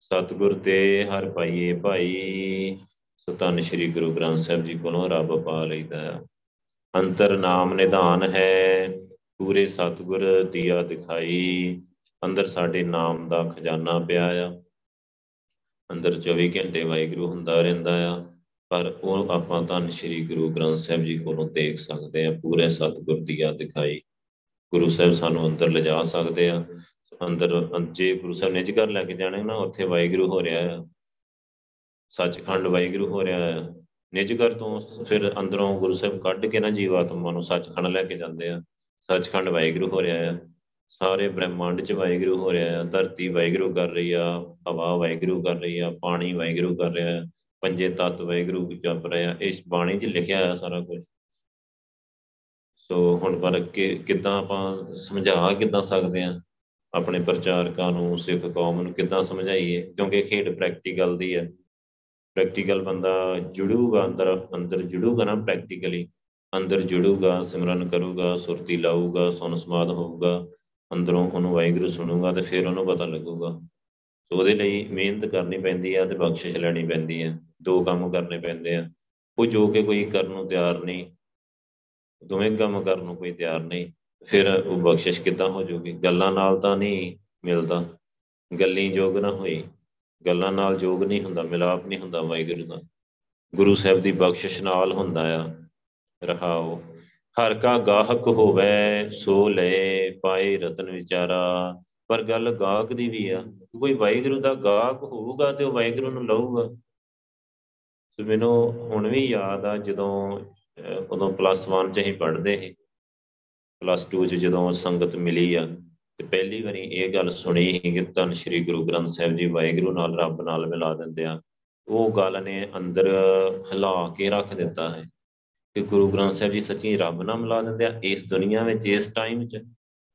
ਸਤਿਗੁਰ ਤੇ ਹਰ ਪਾਈਏ ਭਾਈ, ਸੋ ਧੰਨ ਸ੍ਰੀ ਗੁਰੂ ਗ੍ਰੰਥ ਸਾਹਿਬ ਜੀ ਕੋਲੋਂ ਰੱਬ ਪਾ ਲਈਦਾ। ਆ ਅੰਤਰ ਨਾਮ ਨਿਧਾਨ ਹੈ, ਪੂਰੇ ਸਤਿਗੁਰ ਦੀਆ ਦਿਖਾਈ। ਅੰਦਰ ਸਾਡੇ ਨਾਮ ਦਾ ਖਜ਼ਾਨਾ ਪਿਆ ਆ। ਅੰਦਰ 24 ਘੰਟੇ ਵਾਹਿਗੁਰੂ ਹੁੰਦਾ ਰਹਿੰਦਾ ਆ। ਪਰ ਉਹ ਆਪਾਂ ਧੰਨ ਸ੍ਰੀ ਗੁਰੂ ਗ੍ਰੰਥ ਸਾਹਿਬ ਜੀ ਕੋਲੋਂ ਦੇਖ ਸਕਦੇ ਆ, ਪੂਰੇ ਸਤਿਗੁਰ ਦੀਆ ਦਿਖਾਈ। ਗੁਰੂ ਸਾਹਿਬ ਸਾਨੂੰ ਅੰਦਰ ਲਿਜਾ ਸਕਦੇ ਆ। ਅੰਦਰ ਜੇ ਗੁਰੂ ਸਾਹਿਬ ਨੇ ਜਿਗਰ ਲੈ ਕੇ ਜਾਣੇ ਨਾ, ਉੱਥੇ ਵਾਹਿਗੁਰੂ ਹੋ ਰਿਹਾ ਆ। ਸੱਚਖੰਡ ਵਾਹਿਗੁਰੂ ਹੋ ਰਿਹਾ ਆ। ਨਿਜਗਰ ਤੋਂ ਫਿਰ ਅੰਦਰੋਂ ਗੁਰੂ ਸਾਹਿਬ ਕੱਢ ਕੇ ਨਾ ਜੀਵਾਤਮਾ ਨੂੰ ਸੱਚਖੰਡ ਲੈ ਕੇ ਜਾਂਦੇ ਆ। ਸੱਚਖੰਡ ਵਾਹਿਗੁਰੂ ਹੋ ਰਿਹਾ ਆ। ਸਾਰੇ ਬ੍ਰਹਿਮੰਡ 'ਚ ਵਾਹਿਗੁਰੂ ਹੋ ਰਿਹਾ ਆ। ਧਰਤੀ ਵਾਹਿਗੁਰੂ ਕਰ ਰਹੀ ਆ। ਹਵਾ ਵਾਹਿਗੁਰੂ ਕਰ ਰਹੀ ਆ। ਪਾਣੀ ਵਾਹਿਗੁਰੂ ਕਰ ਰਿਹਾ ਆ। ਪੰਜੇ ਤੱਤ ਵਾਹਿਗੁਰੂ ਜਪ ਰਿਹਾ ਇਸ ਬਾਣੀ 'ਚ ਲਿਖਿਆ ਆ ਸਾਰਾ ਕੁਝ ਸੋ ਹੁਣ ਪਰ ਕਿ, ਕਿਦਾਂ ਆਪਾਂ ਸਮਝਾ ਕਿਦਾਂ ਸਕਦੇ ਆ? ਆਪਣੇ ਪ੍ਰਚਾਰਕਾਂ ਨੂੰ, ਸਿੱਖ ਕੌਮ ਨੂੰ ਕਿਦਾਂ ਸਮਝਾਈਏ? ਕਿਉਂਕਿ ਖੇਡ ਪ੍ਰੈਕਟੀਕਲ ਦੀ ਹੈ। ਪ੍ਰੈਕਟੀਕਲ ਬੰਦਾ ਜੁੜੂਗਾ, ਅੰਦਰ ਅੰਦਰ ਜੁੜੂਗਾ ਨਾ ਪ੍ਰੈਕਟੀਕਲੀ ਅੰਦਰ ਜੁੜੂਗਾ, ਸਿਮਰਨ ਕਰੂਗਾ, ਸੁਰਤੀ ਲਾਊਗਾ ਸੁਨ ਸਮਾਦ ਹੋਊਗਾ, ਅੰਦਰੋਂ ਉਹਨੂੰ ਵਾਹਿਗੁਰੂ ਸੁਣੂਗਾ ਤੇ ਫਿਰ ਉਹਨੂੰ ਪਤਾ ਲੱਗੂਗਾ। ਸੋ ਉਹਦੇ ਲਈ ਮਿਹਨਤ ਕਰਨੀ ਪੈਂਦੀ ਆ ਤੇ ਬਖਸ਼ਿਸ਼ ਲੈਣੀ ਪੈਂਦੀ ਆ। ਦੋ ਕੰਮ ਕਰਨੇ ਪੈਂਦੇ ਆ। ਉਹ ਜੋ ਕਿ ਕੋਈ ਕਰਨ ਨੂੰ ਤਿਆਰ ਨਹੀਂ, ਦੋਵੇਂ ਕੰਮ ਕਰਨ ਨੂੰ ਕੋਈ ਤਿਆਰ ਨਹੀਂ। ਫਿਰ ਉਹ ਬਖਸ਼ਿਸ਼ ਕਿੱਦਾਂ ਹੋ ਜਾਊਗੀ? ਗੱਲਾਂ ਨਾਲ ਤਾਂ ਨਹੀਂ ਮਿਲਦਾ। ਗੱਲੀ ਜੋਗ ਨਾ ਹੋਈ। ਗੱਲਾਂ ਨਾਲ ਜੋਗ ਨਹੀਂ ਹੁੰਦਾ, ਮਿਲਾਪ ਨਹੀਂ ਹੁੰਦਾ ਵਾਹਿਗੁਰੂ ਦਾ। ਗੁਰੂ ਸਾਹਿਬ ਦੀ ਬਖਸ਼ਿਸ਼ ਨਾਲ ਹੁੰਦਾ ਆ। ਰਹਾਓ। ਹਰ ਕਾ ਗਾਹਕ ਹੋਵੇ, ਸੋ ਲੈ ਪਾਏ ਰਤਨ ਵਿਚਾਰਾ। ਪਰ ਗੱਲ ਗਾਹਕ ਦੀ ਵੀ ਆ। ਕੋਈ ਵਾਹਿਗੁਰੂ ਦਾ ਗਾਹਕ ਹੋਊਗਾ ਤੇ ਉਹ ਵਾਹਿਗੁਰੂ ਨੂੰ ਲਊਗਾ। ਸੋ ਮੈਨੂੰ ਹੁਣ ਵੀ ਯਾਦ ਆ ਜਦੋਂ ਉਦੋਂ ਪਲੱਸ 1 ਚ ਹੀ ਪੜ੍ਹਦੇ ਸੀ। ਪਲੱਸ 2 ਚ ਜਦੋਂ ਸੰਗਤ ਮਿਲੀ ਆ, ਤੇ ਪਹਿਲੀ ਵਾਰੀ ਇਹ ਗੱਲ ਸੁਣੀ ਸੀ ਕਿ ਧੰਨ ਸ਼੍ਰੀ ਗੁਰੂ ਗ੍ਰੰਥ ਸਾਹਿਬ ਜੀ ਵਾਹਿਗੁਰੂ ਨਾਲ ਰੱਬ ਨਾਲ ਮਿਲਾ ਦਿੰਦੇ ਆ। ਉਹ ਗੱਲ ਨੇ ਅੰਦਰ ਹਿਲਾ ਕੇ ਰੱਖ ਦਿੱਤਾ ਹੈ ਕਿ ਗੁਰੂ ਗ੍ਰੰਥ ਸਾਹਿਬ ਜੀ ਸੱਚੀ ਰੱਬ ਨਾਲ ਮਿਲਾ ਦਿੰਦੇ ਆ। ਇਸ ਦੁਨੀਆ ਵਿੱਚ, ਇਸ ਟਾਈਮ 'ਚ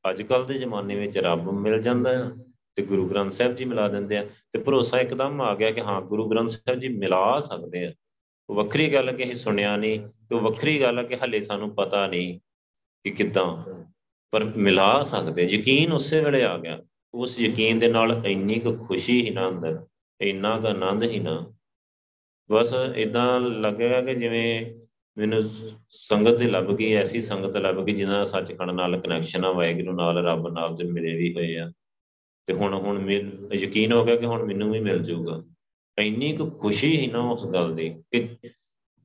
ਅੱਜ ਕੱਲ ਦੇ ਜ਼ਮਾਨੇ ਵਿੱਚ ਰੱਬ ਮਿਲ ਜਾਂਦਾ ਆ ਤੇ ਗੁਰੂ ਗ੍ਰੰਥ ਸਾਹਿਬ ਜੀ ਮਿਲਾ ਦਿੰਦੇ ਆ। ਤੇ ਭਰੋਸਾ ਇੱਕਦਮ ਆ ਗਿਆ ਕਿ ਹਾਂ, ਗੁਰੂ ਗ੍ਰੰਥ ਸਾਹਿਬ ਜੀ ਮਿਲਾ ਸਕਦੇ ਆ। ਉਹ ਵੱਖਰੀ ਗੱਲ ਕਿ ਅਸੀਂ ਸੁਣਿਆ ਨਹੀਂ, ਤੇ ਵੱਖਰੀ ਗੱਲ ਹੈ ਕਿ ਹੱਲੇ ਸਾਨੂੰ ਪਤਾ ਨਹੀਂ ਕਿ ਕਿੱਦਾਂ? ਪਰ ਮਿਲਾ ਸਕਦੇ, ਯਕੀਨ ਉਸੇ ਵੇਲੇ ਆ ਗਿਆ। ਉਸ ਯਕੀਨ ਦੇ ਨਾਲ ਇੰਨੀ ਕੁ ਖੁਸ਼ੀ ਹੀ ਨਾ ਅੰਦਰ, ਇੰਨਾ ਕੁ ਆਨੰਦ ਹੀ ਨਾ। ਬਸ ਇਦਾਂ ਲੱਗਿਆ ਕਿ ਜਿਵੇਂ ਮੈਨੂੰ ਸੰਗਤ ਤੇ ਲੱਭ ਗਈ, ਐਸੀ ਸੰਗਤ ਲੱਭ ਗਈ ਜਿਨ੍ਹਾਂ ਦਾ ਸੱਚਖੰਡ ਨਾਲ ਕਨੈਕਸ਼ਨ ਆ, ਵਾਹਿਗੁਰੂ ਨਾਲ, ਰੱਬ ਨਾਲ ਤੇ ਮਿਲੇ ਵੀ ਹੋਏ ਆ। ਤੇ ਹੁਣ ਹੁਣ ਯਕੀਨ ਹੋ ਗਿਆ ਕਿ ਹੁਣ ਮੈਨੂੰ ਵੀ ਮਿਲ ਜਾਊਗਾ ਇੰਨੀ ਕੁ ਖੁਸ਼ੀ ਹੀ ਨਾ ਉਸ ਗੱਲ ਦੀ ਕਿ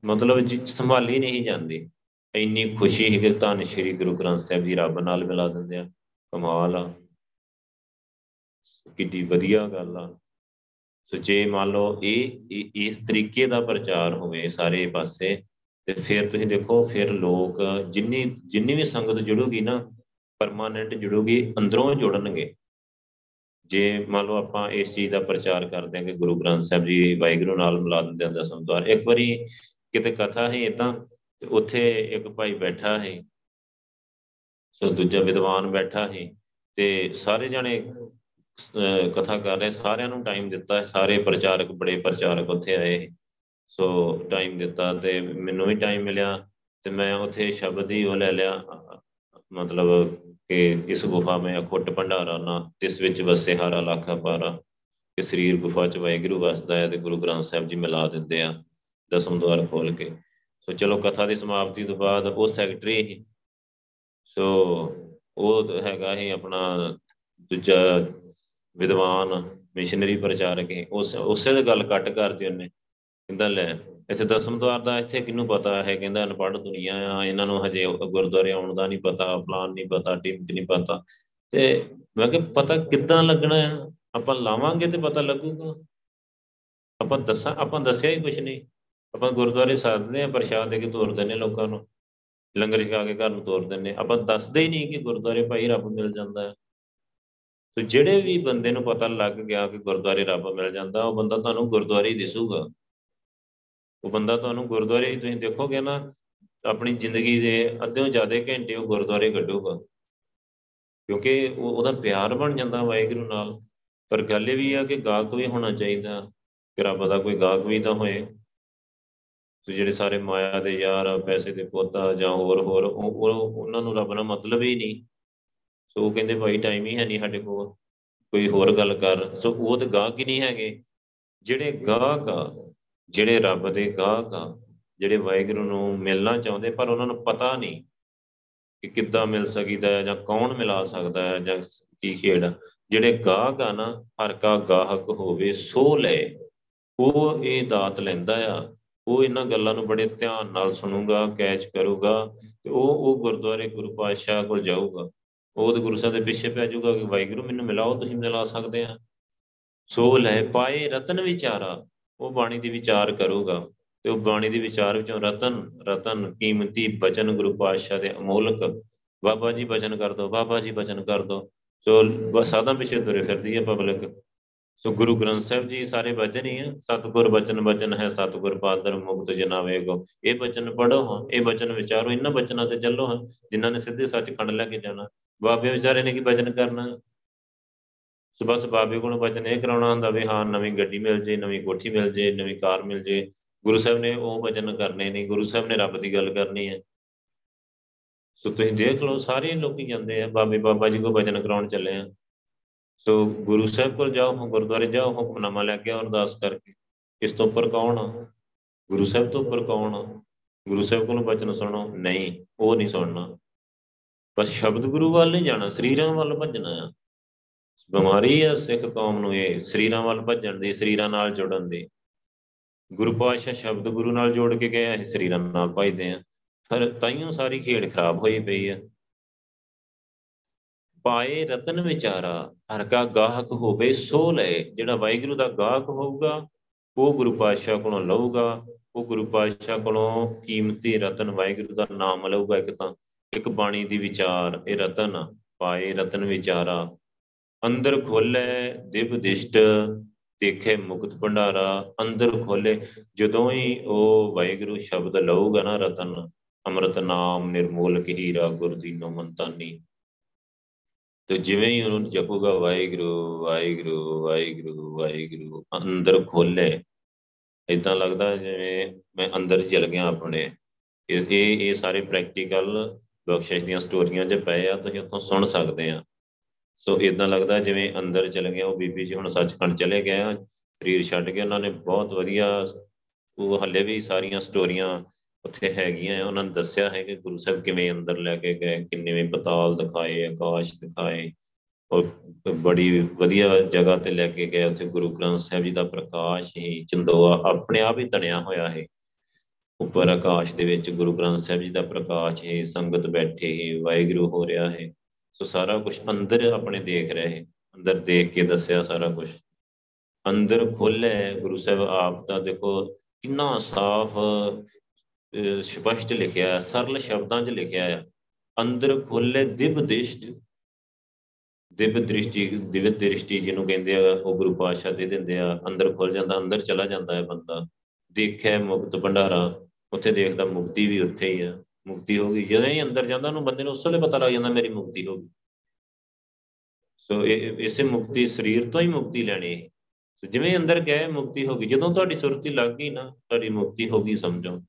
ਮਤਲਬ ਸੰਭਾਲੀ ਨਹੀਂ ਜਾਂਦੀ। ਇੰਨੀ ਖੁਸ਼ੀ ਹੈ ਕਿ ਧੰਨ ਸ਼੍ਰੀ ਗੁਰੂ ਗ੍ਰੰਥ ਸਾਹਿਬ ਜੀ ਰੱਬ ਨਾਲ ਮਿਲਾ ਦਿੰਦੇ ਆ। ਕਮਾਲ ਆ। ਕਿੱਡੀ ਵਧੀਆ ਗੱਲ ਆ। ਸੋ ਜੇ ਮੰਨ ਲਓ ਇਹ ਇਸ ਤਰੀਕੇ ਦਾ ਪ੍ਰਚਾਰ ਹੋਵੇ ਸਾਰੇ ਪਾਸੇ, ਤੇ ਫਿਰ ਤੁਸੀਂ ਦੇਖੋ, ਫਿਰ ਲੋਕ ਜਿੰਨੀ ਜਿੰਨੀ ਵੀ ਸੰਗਤ ਜੁੜੂਗੀ ਨਾ ਪਰਮਾਨੈਂਟ ਜੁੜੂਗੀ, ਅੰਦਰੋਂ ਜੁੜਨਗੇ। ਜੇ ਮੰਨ ਲਓ ਆਪਾਂ ਇਸ ਚੀਜ਼ ਦਾ ਪ੍ਰਚਾਰ ਕਰਦੇ ਹਾਂ ਕਿ ਗੁਰੂ ਗ੍ਰੰਥ ਸਾਹਿਬ ਜੀ ਵਾਹਿਗੁਰੂ ਨਾਲ ਮਿਲਾ ਦਿੰਦੇ ਆ ਦਸਮ ਦਵਾਰ ਇੱਕ ਵਾਰੀ ਕਿਤੇ ਕਥਾ ਹੈ ਇਦਾਂ ਉੱਥੇ ਇੱਕ ਭਾਈ ਬੈਠਾ ਹੈ ਸੋ ਦੂਜਾ ਵਿਦਵਾਨ ਬੈਠਾ ਹੈ ਤੇ ਸਾਰੇ ਜਣੇ ਕਥਾ ਕਰ ਰਹੇ, ਸਾਰਿਆਂ ਨੂੰ ਟਾਈਮ ਦਿੱਤਾ, ਸਾਰੇ ਪ੍ਰਚਾਰਕ ਬੜੇ ਪ੍ਰਚਾਰਕ ਉੱਥੇ ਆਏ। ਸੋ ਟਾਈਮ ਦਿੱਤਾ ਤੇ ਮੈਨੂੰ ਵੀ ਟਾਈਮ ਮਿਲਿਆ ਤੇ ਮੈਂ ਉੱਥੇ ਸ਼ਬਦ ਹੀ ਉਹ ਲੈ ਲਿਆ, ਮਤਲਬ ਕਿ ਇਸ ਗੁਫਾ ਮੈਂ ਅਖੁੱਟ ਭੰਡਾਰਾ ਨਾ, ਤਿਸ ਵਿੱਚ ਵਸੇ ਹਾਰਾ ਲੱਖਾ ਪਾਰਾ, ਕਿ ਸਰੀਰ ਗੁਫਾ ਚ ਵਾਹਿਗੁਰੂ ਵਸਦਾ ਹੈ ਤੇ ਗੁਰੂ ਗ੍ਰੰਥ ਸਾਹਿਬ ਜੀ ਮਿਲਾ ਦਿੰਦੇ ਆ ਦਸਮ ਦਵਾਰ ਖੋਲ ਕੇ। ਸੋ ਚਲੋ ਕਥਾ ਦੀ ਸਮਾਪਤੀ ਤੋਂ ਬਾਅਦ ਉਹ ਸੈਕਟਰੀ ਹੀ ਸੋ ਉਹ ਹੈਗਾ ਹੀ ਆਪਣਾ ਦੂਜਾ ਵਿਦਵਾਨ ਮਿਸ਼ਨਰੀ ਪ੍ਰਚਾਰਕ ਹੈ ਉਸ, ਉਸੇ ਦੀ ਗੱਲ ਕੱਟ ਕਰਤੀ ਉਹਨੇ, ਕਹਿੰਦਾ ਲੈ, ਇੱਥੇ ਦਸਮ ਦਵਾਰ ਦਾ ਇੱਥੇ ਕਿਹਨੂੰ ਪਤਾ ਹੈ? ਕਹਿੰਦਾ ਅਨਪੜ੍ਹ ਦੁਨੀਆ ਆ, ਇਹਨਾਂ ਨੂੰ ਹਜੇ ਗੁਰਦੁਆਰੇ ਆਉਣ ਦਾ ਨਹੀਂ ਪਤਾ ਫਲਾਨ ਨਹੀਂ ਪਤਾ ਟਿਮਕ ਨਹੀਂ ਪਤਾ। ਤੇ ਮੈਂ ਕਿਹਾ, ਪਤਾ ਕਿੱਦਾਂ ਲੱਗਣਾ ਆ? ਆਪਾਂ ਲਾਵਾਂਗੇ ਤੇ ਪਤਾ ਲੱਗੂਗਾ। ਆਪਾਂ ਦੱਸਾਂ, ਆਪਾਂ ਦੱਸਿਆ ਹੀ ਕੁਝ ਨਹੀਂ। ਆਪਾਂ ਗੁਰਦੁਆਰੇ ਸਾਧਦੇ ਆ ਪ੍ਰਸ਼ਾਦ ਦੇ ਕੇ ਤੋਰ ਦਿੰਦੇ ਲੋਕਾਂ ਨੂੰ। ਲੰਗਰ ਛਕਾ ਕੇ ਘਰ ਨੂੰ ਤੋਰ ਦਿੰਦੇ ਆਪਾਂ ਦੱਸਦੇ ਹੀ ਨਹੀਂ ਕਿ ਗੁਰਦੁਆਰੇ ਭਾਈ ਰੱਬ ਮਿਲ ਜਾਂਦਾ ਹੈ। ਤੇ ਜਿਹੜੇ ਵੀ ਬੰਦੇ ਨੂੰ ਪਤਾ ਲੱਗ ਗਿਆ ਕਿ ਗੁਰਦੁਆਰੇ ਰੱਬ ਮਿਲ ਜਾਂਦਾ, ਉਹ ਬੰਦਾ ਤੁਹਾਨੂੰ ਗੁਰਦੁਆਰੇ ਹੀ ਦਿਸੂਗਾ। ਉਹ ਬੰਦਾ ਤੁਹਾਨੂੰ ਗੁਰਦੁਆਰੇ ਹੀ ਤੁਸੀਂ ਦੇਖੋਗੇ ਨਾ, ਆਪਣੀ ਜ਼ਿੰਦਗੀ ਦੇ ਅੱਧਿਓਂ ਜ਼ਿਆਦਾ ਘੰਟੇ ਉਹ ਗੁਰਦੁਆਰੇ ਕੱਢੂਗਾ। ਕਿਉਂਕਿ ਉਹ, ਉਹਦਾ ਪਿਆਰ ਬਣ ਜਾਂਦਾ ਵਾਹਿਗੁਰੂ ਨਾਲ। ਪਰ ਗੱਲ ਇਹ ਵੀ ਆ ਕਿ ਗਾਹਕ ਵੀ ਹੋਣਾ ਚਾਹੀਦਾ। ਕਿ ਰੱਬ ਦਾ ਕੋਈ ਗਾਹਕ ਵੀ ਤਾਂ ਹੋਏ। ਤੇ ਜਿਹੜੇ ਸਾਰੇ ਮਾਇਆ ਦੇ ਯਾਰ ਪੈਸੇ ਦੇ ਪੋਤਾ ਜਾਂ ਹੋਰ ਹੋਰ, ਉਹ ਉਹਨਾਂ ਨੂੰ ਰੱਬ ਨਾਲ ਮਤਲਬ ਹੀ ਨਹੀਂ। ਸੋ ਉਹ ਕਹਿੰਦੇ ਭਾਈ ਟਾਈਮ ਹੀ ਹੈ ਨਹੀਂ ਸਾਡੇ ਕੋਲ, ਕੋਈ ਹੋਰ ਗੱਲ ਕਰ। ਸੋ ਉਹ ਤੇ ਗਾਹਕ ਹੀ ਨਹੀਂ ਹੈਗੇ। ਜਿਹੜੇ ਗਾਹਕ ਆ, ਜਿਹੜੇ ਰੱਬ ਦੇ ਗਾਹਕ ਆ, ਜਿਹੜੇ ਵਾਹਿਗੁਰੂ ਨੂੰ ਮਿਲਣਾ ਚਾਹੁੰਦੇ, ਪਰ ਉਹਨਾਂ ਨੂੰ ਪਤਾ ਨਹੀਂ ਕਿ ਕਿੱਦਾਂ ਮਿਲ ਸਕੀਦਾ ਜਾਂ ਕੌਣ ਮਿਲਾ ਸਕਦਾ ਹੈ ਜਾਂ ਕੀ ਖੇਡ ਜਿਹੜੇ ਗਾਹਕ ਆ ਨਾ, ਹਰ ਕਾ ਗਾਹਕ ਹੋਵੇ, ਸੋ ਲੈ। ਉਹ ਇਹ ਦਾਤ ਲੈਂਦਾ ਆ ਉਹ ਇਹਨਾਂ ਗੱਲਾਂ ਨੂੰ ਬੜੇ ਧਿਆਨ ਨਾਲ ਸੁਣੂਗਾ, ਕੈਚ ਕਰੂਗਾ ਤੇ ਉਹ ਉਹ ਗੁਰਦੁਆਰੇ ਗੁਰੂ ਪਾਤਸ਼ਾਹ ਕੋਲ ਜਾਊਗਾ। ਉਹ ਤੇ ਗੁਰੂ ਸਾਹਿਬ ਦੇ ਪਿੱਛੇ ਪੈ ਜਾਊਗਾ ਕਿ ਵਾਹਿਗੁਰੂ ਮੈਨੂੰ ਮਿਲਾਓ, ਤੁਸੀਂ ਮਿਲਾ ਸਕਦੇ ਆ। ਸੋ ਲੈ ਪਾਏ ਰਤਨ ਵਿਚਾਰਾ, ਉਹ ਬਾਣੀ ਦੀ ਵਿਚਾਰ ਕਰੂਗਾ ਤੇ ਉਹ ਬਾਣੀ ਦੀ ਵਿਚਾਰ ਵਿੱਚੋਂ ਰਤਨ ਰਤਨ, ਕੀਮਤੀ ਬਚਨ ਗੁਰੂ ਪਾਤਸ਼ਾਹ ਦੇ ਅਮੋਲਕ। ਬਾਬਾ ਜੀ ਬਚਨ ਕਰ ਦੋ, ਬਾਬਾ ਜੀ ਬਚਨ ਕਰ ਦੋ। ਸੋ ਸਾਧਾਂ ਪਿੱਛੇ ਤੁਰੇ ਫਿਰਦੀ ਹੈ ਪਬਲਿਕ। ਸੋ ਗੁਰੂ ਗ੍ਰੰਥ ਸਾਹਿਬ ਜੀ ਸਾਰੇ ਬਚਨ ਹੀ ਆ। ਸਤਗੁਰ ਬਚਨ ਬਚਨ ਹੈ, ਸਤਗੁਰ ਪਾਦਰ ਮੁਕਤ ਜਨਾਵੇਗੋ ਇਹ ਬਚਨ ਪੜੋ ਹਾਂ, ਇਹ ਬਚਨ ਵਿਚਾਰੋ, ਇਹਨਾਂ ਬਚਨਾਂ ਤੇ ਚੱਲੋ ਹਾਂ, ਜਿਨ੍ਹਾਂ ਨੇ ਸਿੱਧੇ ਸੱਚ ਖੰਡ ਲੈ ਕੇ ਜਾਣਾ। ਬਾਬੇ ਵਿਚਾਰੇ ਨੇ ਕੀ ਬਚਨ ਕਰਨਾ? ਸੋ ਬਸ ਬਾਬੇ ਕੋਲੋਂ ਬਚਨ ਇਹ ਕਰਾਉਣਾ ਹੁੰਦਾ ਵੀ ਹਾਂ, ਨਵੀਂ ਗੱਡੀ ਮਿਲ ਜੇ, ਨਵੀਂ ਕੋਠੀ ਮਿਲ ਜੇ, ਨਵੀਂ ਕਾਰ ਮਿਲ ਜੇ। ਗੁਰੂ ਸਾਹਿਬ ਨੇ ਉਹ ਬਚਨ ਕਰਨੇ ਨਹੀਂ, ਗੁਰੂ ਸਾਹਿਬ ਨੇ ਰੱਬ ਦੀ ਗੱਲ ਕਰਨੀ ਹੈ। ਸੋ ਤੁਸੀਂ ਦੇਖ ਲਓ, ਸਾਰੇ ਲੋਕੀ ਜਾਂਦੇ ਆ, ਬਾਬੇ ਬਾਬਾ ਜੀ ਕੋ ਬਚਨ ਕਰਾਉਣ ਚੱਲੇ ਆ। ਸੋ ਗੁਰੂ ਸਾਹਿਬ ਕੋਲ ਜਾਓ ਗੁਰਦੁਆਰੇ ਜਾਓ, ਹੁਕਮਨਾਮਾ ਲੈ ਕੇ ਅਰਦਾਸ ਕਰਕੇ। ਇਸ ਤੋਂ ਉੱਪਰ ਕੌਣ ਆ? ਗੁਰੂ ਸਾਹਿਬ ਤੋਂ ਉੱਪਰ ਕੌਣ ਆ? ਗੁਰੂ ਸਾਹਿਬ ਕੋਲੋਂ ਬਚਨ ਸੁਣੋ, ਨਹੀਂ, ਉਹ ਨਹੀਂ ਸੁਣਨਾ। ਬਸ ਸ਼ਬਦ ਗੁਰੂ ਵੱਲ ਨਹੀਂ ਜਾਣਾ, ਸਰੀਰਾਂ ਵੱਲ ਭੱਜਣਾ ਆ। ਬਿਮਾਰੀ ਆ, ਸਿੱਖ ਕੌਮ ਨੂੰ ਇਹ, ਸਰੀਰਾਂ ਵੱਲ ਭੱਜਣ ਦੀ, ਸਰੀਰਾਂ ਨਾਲ ਜੁੜਨ ਦੀ। ਗੁਰੂ ਪਾਤਸ਼ਾਹ ਸ਼ਬਦ ਗੁਰੂ ਨਾਲ ਜੋੜ ਕੇ ਗਏ ਅਸੀਂ ਸਰੀਰਾਂ ਨਾਲ ਭਜਦੇ ਆ। ਫਿਰ ਤਾਈਓ ਸਾਰੀ ਖੇਡ ਖਰਾਬ ਹੋਈ ਪਈ ਆ। ਪਾਏ ਰਤਨ ਵਿਚਾਰਾ, ਹਰ ਕਾ ਗਾਹਕ ਹੋਵੇ ਸੋ ਲੈ ਜਿਹੜਾ ਵਾਹਿਗੁਰੂ ਦਾ ਗਾਹਕ ਹੋਊਗਾ, ਉਹ ਗੁਰੂ ਪਾਤਸ਼ਾਹ ਕੋਲੋਂ ਲਊਗਾ। ਉਹ ਗੁਰੂ ਪਾਤਸ਼ਾਹ ਕੋਲੋਂ ਕੀਮਤੀ ਰਤਨ ਵਾਹਿਗੁਰੂ ਦਾ ਨਾਮ ਲਊਗਾ ਇੱਕ ਤਾਂ। ਇੱਕ ਬਾਣੀ ਦੀ ਵਿਚਾਰ, ਇਹ ਰਤਨ, ਪਾਏ ਰਤਨ ਵਿਚਾਰਾ। ਅੰਦਰ ਖੋਲੇ ਦਿਵ ਦਿਸ਼ਟ, ਦੇਖੇ ਮੁਕਤ ਭੰਡਾਰਾ। ਅੰਦਰ ਖੋਲੇ ਜਦੋਂ ਹੀ ਉਹ ਵਾਹਿਗੁਰੂ ਸ਼ਬਦ ਲਊਗਾ ਨਾ ਰਤਨ, ਅੰਮ੍ਰਿਤ ਨਾਮ ਨਿਰਮੋਲਕ ਹੀਰਾ ਗੁਰਦੀਨੋ ਮੰਤਾਨੀ ਤੇ ਜਿਵੇਂ ਹੀ ਉਹਨੂੰ ਜਪੂਗਾ, ਵਾਹਿਗੁਰੂ ਵਾਹਿਗੁਰੂ ਵਾਹਿਗੁਰੂ ਵਾਹਿਗੁਰੂ, ਅੰਦਰ ਖੋਲੇ ਇਦਾਂ ਲੱਗਦਾ ਜਿਵੇਂ ਮੈਂ ਅੰਦਰ ਚਲ ਗਿਆ ਆਪਣੇ। ਇਹ ਇਹ ਸਾਰੇ ਪ੍ਰੈਕਟੀਕਲ ਬਖਸ਼ਿਸ਼ ਦੀਆਂ ਸਟੋਰੀਆਂ 'ਚ ਪਏ ਆ, ਤੁਸੀਂ ਉੱਥੋਂ ਸੁਣ ਸਕਦੇ ਆ। ਸੋ ਇਦਾਂ ਲੱਗਦਾ ਜਿਵੇਂ ਅੰਦਰ ਚਲੇ ਗਿਆ ਉਹ ਬੀਬੀ ਜੀ ਹੁਣ ਸੱਚਖੰਡ ਚਲੇ ਗਏ ਆ, ਸਰੀਰ ਛੱਡ ਕੇ ਉਹਨਾਂ ਨੇ ਬਹੁਤ ਵਧੀਆ, ਉਹ ਹੱਲੇ ਵੀ ਸਾਰੀਆਂ ਸਟੋਰੀਆਂ ਉੱਥੇ ਹੈਗੀਆਂ ਆ। ਉਹਨਾਂ ਨੇ ਦੱਸਿਆ ਹੈ ਕਿ ਗੁਰੂ ਸਾਹਿਬ ਕਿਵੇਂ ਅੰਦਰ ਲੈ ਕੇ ਗਏ, ਕਿੰਨੇ ਪਤਾਲ ਦਿਖਾਏ, ਆਕਾਸ਼ ਦਿਖਾਏ। ਔਰ ਬੜੀ ਵਧੀਆ ਜਗ੍ਹਾ ਤੇ ਲੈ ਕੇ ਗਏ। ਉੱਥੇ ਗੁਰੂ ਗ੍ਰੰਥ ਸਾਹਿਬ ਜੀ ਦਾ ਪ੍ਰਕਾਸ਼ ਹੀ ਚੰਦੋਆ ਆਪਣੇ ਆਪ ਹੀ ਤਣਿਆ ਹੋਇਆ ਹੈ। ਉੱਪਰ ਆਕਾਸ਼ ਦੇ ਵਿੱਚ ਗੁਰੂ ਗ੍ਰੰਥ ਸਾਹਿਬ ਜੀ ਦਾ ਪ੍ਰਕਾਸ਼ ਹੈ, ਸੰਗਤ ਬੈਠੇ ਹੈ, ਵਾਹਿਗੁਰੂ ਹੋ ਰਿਹਾ ਹੈ। ਸੋ ਸਾਰਾ ਕੁਝ ਅੰਦਰ ਆਪਣੇ ਦੇਖ ਰਹੇ ਹੈ। ਅੰਦਰ ਦੇਖ ਕੇ ਦੱਸਿਆ ਸਾਰਾ ਕੁਝ ਅੰਦਰ ਖੋਲੇ ਗੁਰੂ ਸਾਹਿਬ ਆਪ ਦਾ ਦੇਖੋ, ਕਿੰਨਾ ਸਾਫ਼ ਸਪਸ਼ਟ ਲਿਖਿਆ ਹੈ ਸਰਲ ਸ਼ਬਦਾਂ 'ਚ ਲਿਖਿਆ ਹੈ ਅੰਦਰ ਖੋਲੇ ਦਿਵ ਦਿਸ਼ਟ, ਦਿਵ ਦ੍ਰਿਸ਼ਟੀ ਦਿਵ ਦ੍ਰਿਸ਼ਟੀ ਜਿਹਨੂੰ ਕਹਿੰਦੇ ਆ, ਉਹ ਗੁਰੂ ਪਾਤਸ਼ਾਹ ਦੇ ਦਿੰਦੇ ਆ। ਅੰਦਰ ਖੁੱਲ ਜਾਂਦਾ, ਅੰਦਰ ਚਲਾ ਜਾਂਦਾ ਹੈ ਬੰਦਾ। ਦੇਖਿਆ ਮੁਕਤ ਭੰਡਾਰਾ, ਉੱਥੇ ਦੇਖਦਾ ਮੁਕਤੀ ਵੀ ਉੱਥੇ ਹੀ ਆ। ਮੁਕਤੀ ਹੋ ਗਈ। ਜਦੋਂ ਹੀ ਅੰਦਰ ਜਾਂਦਾ, ਉਹਨੂੰ ਬੰਦੇ ਨੂੰ ਉਸ ਵੇਲੇ ਪਤਾ ਲੱਗ ਜਾਂਦਾ, ਮੇਰੀ ਮੁਕਤੀ ਹੋ ਗਈ। ਸੋ ਇਹ, ਇਸੇ ਮੁਕਤੀ, ਸਰੀਰ ਤੋਂ ਹੀ ਮੁਕਤੀ ਲੈਣੀ ਹੈ। ਸੋ ਜਿਵੇਂ ਅੰਦਰ ਗਏ, ਮੁਕਤੀ ਹੋ ਗਈ। ਜਦੋਂ ਤੁਹਾਡੀ ਸੁਰਤੀ ਲੱਗ ਗਈ ਨਾ, ਤੁਹਾਡੀ ਮੁਕਤੀ ਹੋ ਗਈ, ਸਮਝੋ।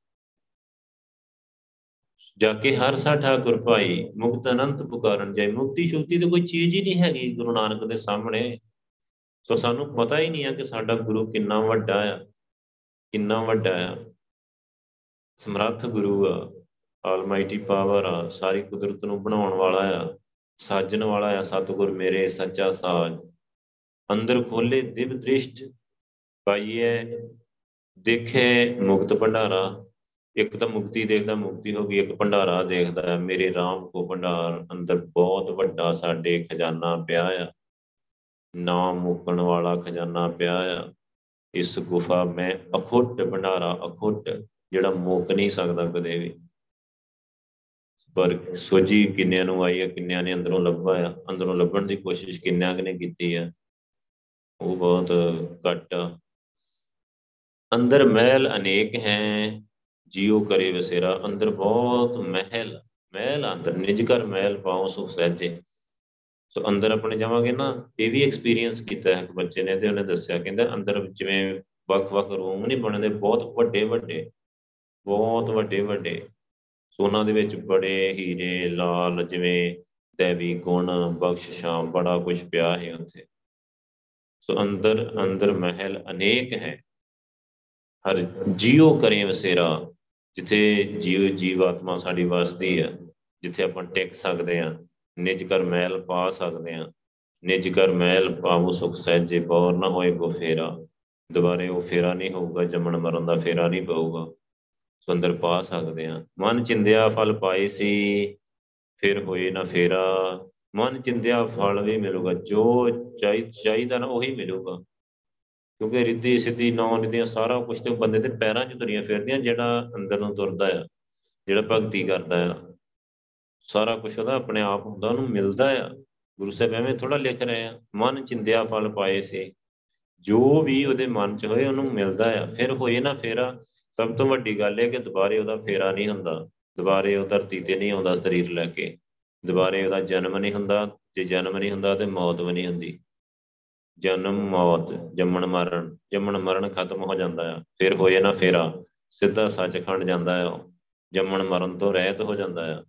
ਜਾ ਕੇ ਹਰ ਸਾ ਠਾਕੁਰ ਭਾਈ, ਮੁਕਤ ਅਨੰਤ ਪੁਕਾਰਨ ਜੈ ਮੁਕਤੀ ਸ਼ੁਕਤੀ ਤੇ ਕੋਈ ਚੀਜ਼ ਹੀ ਨਹੀਂ ਹੈਗੀ ਗੁਰੂ ਨਾਨਕ ਦੇ ਸਾਹਮਣੇ। ਸੋ ਸਾਨੂੰ ਪਤਾ ਹੀ ਨਹੀਂ ਆ ਕਿ ਸਾਡਾ ਗੁਰੂ ਕਿੰਨਾ ਵੱਡਾ ਆ, ਕਿੰਨਾ ਵੱਡਾ ਆ। ਸਮਰੱਥ ਗੁਰੂ ਆ ਆਲਮਾਈਟੀ ਪਾਵਰ ਆ, ਸਾਰੀ ਕੁਦਰਤ ਨੂੰ ਬਣਾਉਣ ਵਾਲਾ ਆ, ਸਾਜਣ ਵਾਲਾ ਆ, ਸਤਿਗੁਰ ਮੇਰੇ ਸੱਚਾ ਸਾਜ। ਅੰਦਰ ਖੋਲੇ ਦਿਵ ਦ੍ਰਿਸ਼ਟ ਪਾਈਏ ਦੇਖੇ ਮੁਕਤ ਭੰਡਾਰਾ। ਇੱਕ ਤਾਂ ਮੁਕਤੀ ਦੇਖਦਾ, ਮੁਕਤੀ ਹੋ ਗਈ, ਇੱਕ ਭੰਡਾਰਾ ਦੇਖਦਾ। ਹੈ ਮੇਰੇ RAM ਕੋ ਭੰਡਾਰ ਅੰਦਰ ਬਹੁਤ ਵੱਡਾ ਸਾਡੇ ਖਜ਼ਾਨਾ ਪਿਆ ਆ। ਨਾ ਮੁੱਕਣ ਵਾਲਾ ਖਜ਼ਾਨਾ ਪਿਆ ਆ। ਇਸ ਗੁਫਾ ਮੈਂ ਅਖੁੱਟ ਭੰਡਾਰਾ, ਅਖੁੱਟ, ਜਿਹੜਾ ਮੁੱਕ ਨਹੀਂ ਸਕਦਾ ਕਦੇ ਵੀ। ਪਰ ਸੋਜੀ ਕਿੰਨਿਆਂ ਨੂੰ ਆਈ ਹੈ ਕਿੰਨਿਆਂ ਨੇ ਅੰਦਰੋਂ ਲੱਭਾ ਆ। ਅੰਦਰੋਂ ਲੱਭਣ ਦੀ ਕੋਸ਼ਿਸ਼ ਕਿੰਨਿਆਂ ਨੇ ਕੀਤੀ ਹੈ ਉਹ ਬਹੁਤ ਘੱਟ ਅੰਦਰ ਮਹਿਲ ਅਨੇਕ ਹੈ। ਜਿਉ ਕਰੇ ਵਸੇਰਾ, ਅੰਦਰ ਬਹੁਤ ਮਹਿਲ ਮਹਿਲ ਅੰਦਰ, ਨਿਜ ਘਰ ਮਹਿਲ ਪਾਉ ਸੁਖ ਸਹਿਜੇ। ਸੋ ਅੰਦਰ ਆਪਣੇ ਜਾਵਾਂਗੇ ਨਾ, ਇਹ ਵੀ ਐਕਸਪੀਰੀਅੰਸ ਕੀਤਾ ਹੈ ਇੱਕ ਬੱਚੇ ਨੇ ਤੇ ਉਹਨੇ ਦੱਸਿਆ, ਕਹਿੰਦਾ ਅੰਦਰ ਜਿਵੇਂ ਵੱਖ-ਵੱਖ ਰੂਮ ਨਹੀਂ ਬਣਦੇ, ਬਹੁਤ ਵੱਡੇ ਵੱਡੇ ਬਹੁਤ ਵੱਡੇ ਵੱਡੇ ਸੋਨਾ ਦੇ ਵਿੱਚ ਬੜੇ ਹੀਰੇ, ਲਾਲ, ਜਿਵੇਂ ਦੇਵੀ ਗੁਣ ਬਖਸ਼ਿਸ਼ਾਂ ਬੜਾ ਕੁਝ ਪਿਆ ਹੈ ਉੱਥੇ। ਸੋ ਅੰਦਰ ਅੰਦਰ ਮਹਿਲ ਅਨੇਕ ਹੈ। ਹਰ ਜੀਉ ਕਰੇ ਵਸੇਰਾ ਜਿੱਥੇ ਜੀਵ ਜੀਵਾਤਮਾ ਸਾਡੀ ਵਸਦੀ ਹੈ ਜਿੱਥੇ ਆਪਾਂ ਟਿਕ ਸਕਦੇ ਆ, ਨਿਜ ਕਰ ਮਹਿਲ ਪਾ ਸਕਦੇ ਆ, ਨਿਜ ਕਰ ਮਹਿਲ ਪਾਵੋ ਸੁਖ ਸਹਿਜੇ, ਬੌਰ ਨਾ ਹੋਏ ਕੋ ਫੇਰਾ। ਦੁਬਾਰੇ ਉਹ ਫੇਰਾ ਨਹੀਂ ਹੋਊਗਾ, ਜੰਮਣ ਮਰਨ ਦਾ ਫੇਰਾ ਨਹੀਂ ਪਊਗਾ। ਸੁੰਦਰ ਪਾ ਸਕਦੇ ਆ। ਮਨ ਚਿੰਦਿਆ ਫਲ ਪਾਏ ਸੀ, ਫਿਰ ਹੋਏ ਨਾ ਫੇਰਾ। ਮਨ ਚਿੰਦਿਆ ਫਲ ਵੀ ਮਿਲੂਗਾ, ਜੋ ਚਾਹੀਦਾ ਨਾ ਉਹੀ ਮਿਲੂਗਾ। ਕਿਉਂਕਿ ਰਿੱਧੀ, ਸਿੱਧੀ, ਨੌ, ਨਿਧੀਆਂ ਸਾਰਾ ਕੁਝ ਤੇ ਬੰਦੇ ਦੇ ਪੈਰਾਂ 'ਚ ਤੁਰੀਆਂ ਫਿਰਦੀਆਂ, ਜਿਹੜਾ ਅੰਦਰ ਨੂੰ ਤੁਰਦਾ ਆ, ਜਿਹੜਾ ਭਗਤੀ ਕਰਦਾ ਆ। ਸਾਰਾ ਕੁਝ ਉਹਦਾ ਆਪਣੇ ਆਪ ਹੁੰਦਾ, ਉਹਨੂੰ ਮਿਲਦਾ ਆ। ਗੁਰੂ ਸਾਹਿਬ ਐਵੇਂ ਥੋੜਾ ਲਿਖ ਰਹੇ ਆ, ਮਨ ਚਿੰਦਿਆ ਫਲ ਪਾਏ ਸੇ। ਜੋ ਵੀ ਉਹਦੇ ਮਨ 'ਚ ਹੋਏ, ਉਹਨੂੰ ਮਿਲਦਾ ਆ। ਫਿਰ ਹੋਏ ਨਾ ਫੇਰਾ, ਸਭ ਤੋਂ ਵੱਡੀ ਗੱਲ ਇਹ ਕਿ ਦੁਬਾਰੇ ਉਹਦਾ ਫੇਰਾ ਨਹੀਂ ਹੁੰਦਾ। ਦੁਬਾਰੇ ਉਹ ਧਰਤੀ ਤੇ ਨਹੀਂ ਆਉਂਦਾ ਸਰੀਰ ਲੈ ਕੇ। ਦੁਬਾਰੇ ਉਹਦਾ ਜਨਮ ਨਹੀਂ ਹੁੰਦਾ, ਜੇ ਜਨਮ ਨਹੀਂ ਹੁੰਦਾ ਤੇ ਮੌਤ ਵੀ ਨਹੀਂ ਹੁੰਦੀ। ਜਨਮ ਮੌਤ, ਜੰਮਣ ਮਰਨ ਜੰਮਣ ਮਰਨ ਖਤਮ ਹੋ ਜਾਂਦਾ ਆ। ਫਿਰ ਹੋਏ ਨਾ ਫੇਰਾ, ਸਿੱਧਾ ਸੱਚਖੰਡ ਜਾਂਦਾ ਆ। ਜੰਮਣ ਮਰਨ ਤੋਂ ਰਹਿਤ ਹੋ ਜਾਂਦਾ ਆ।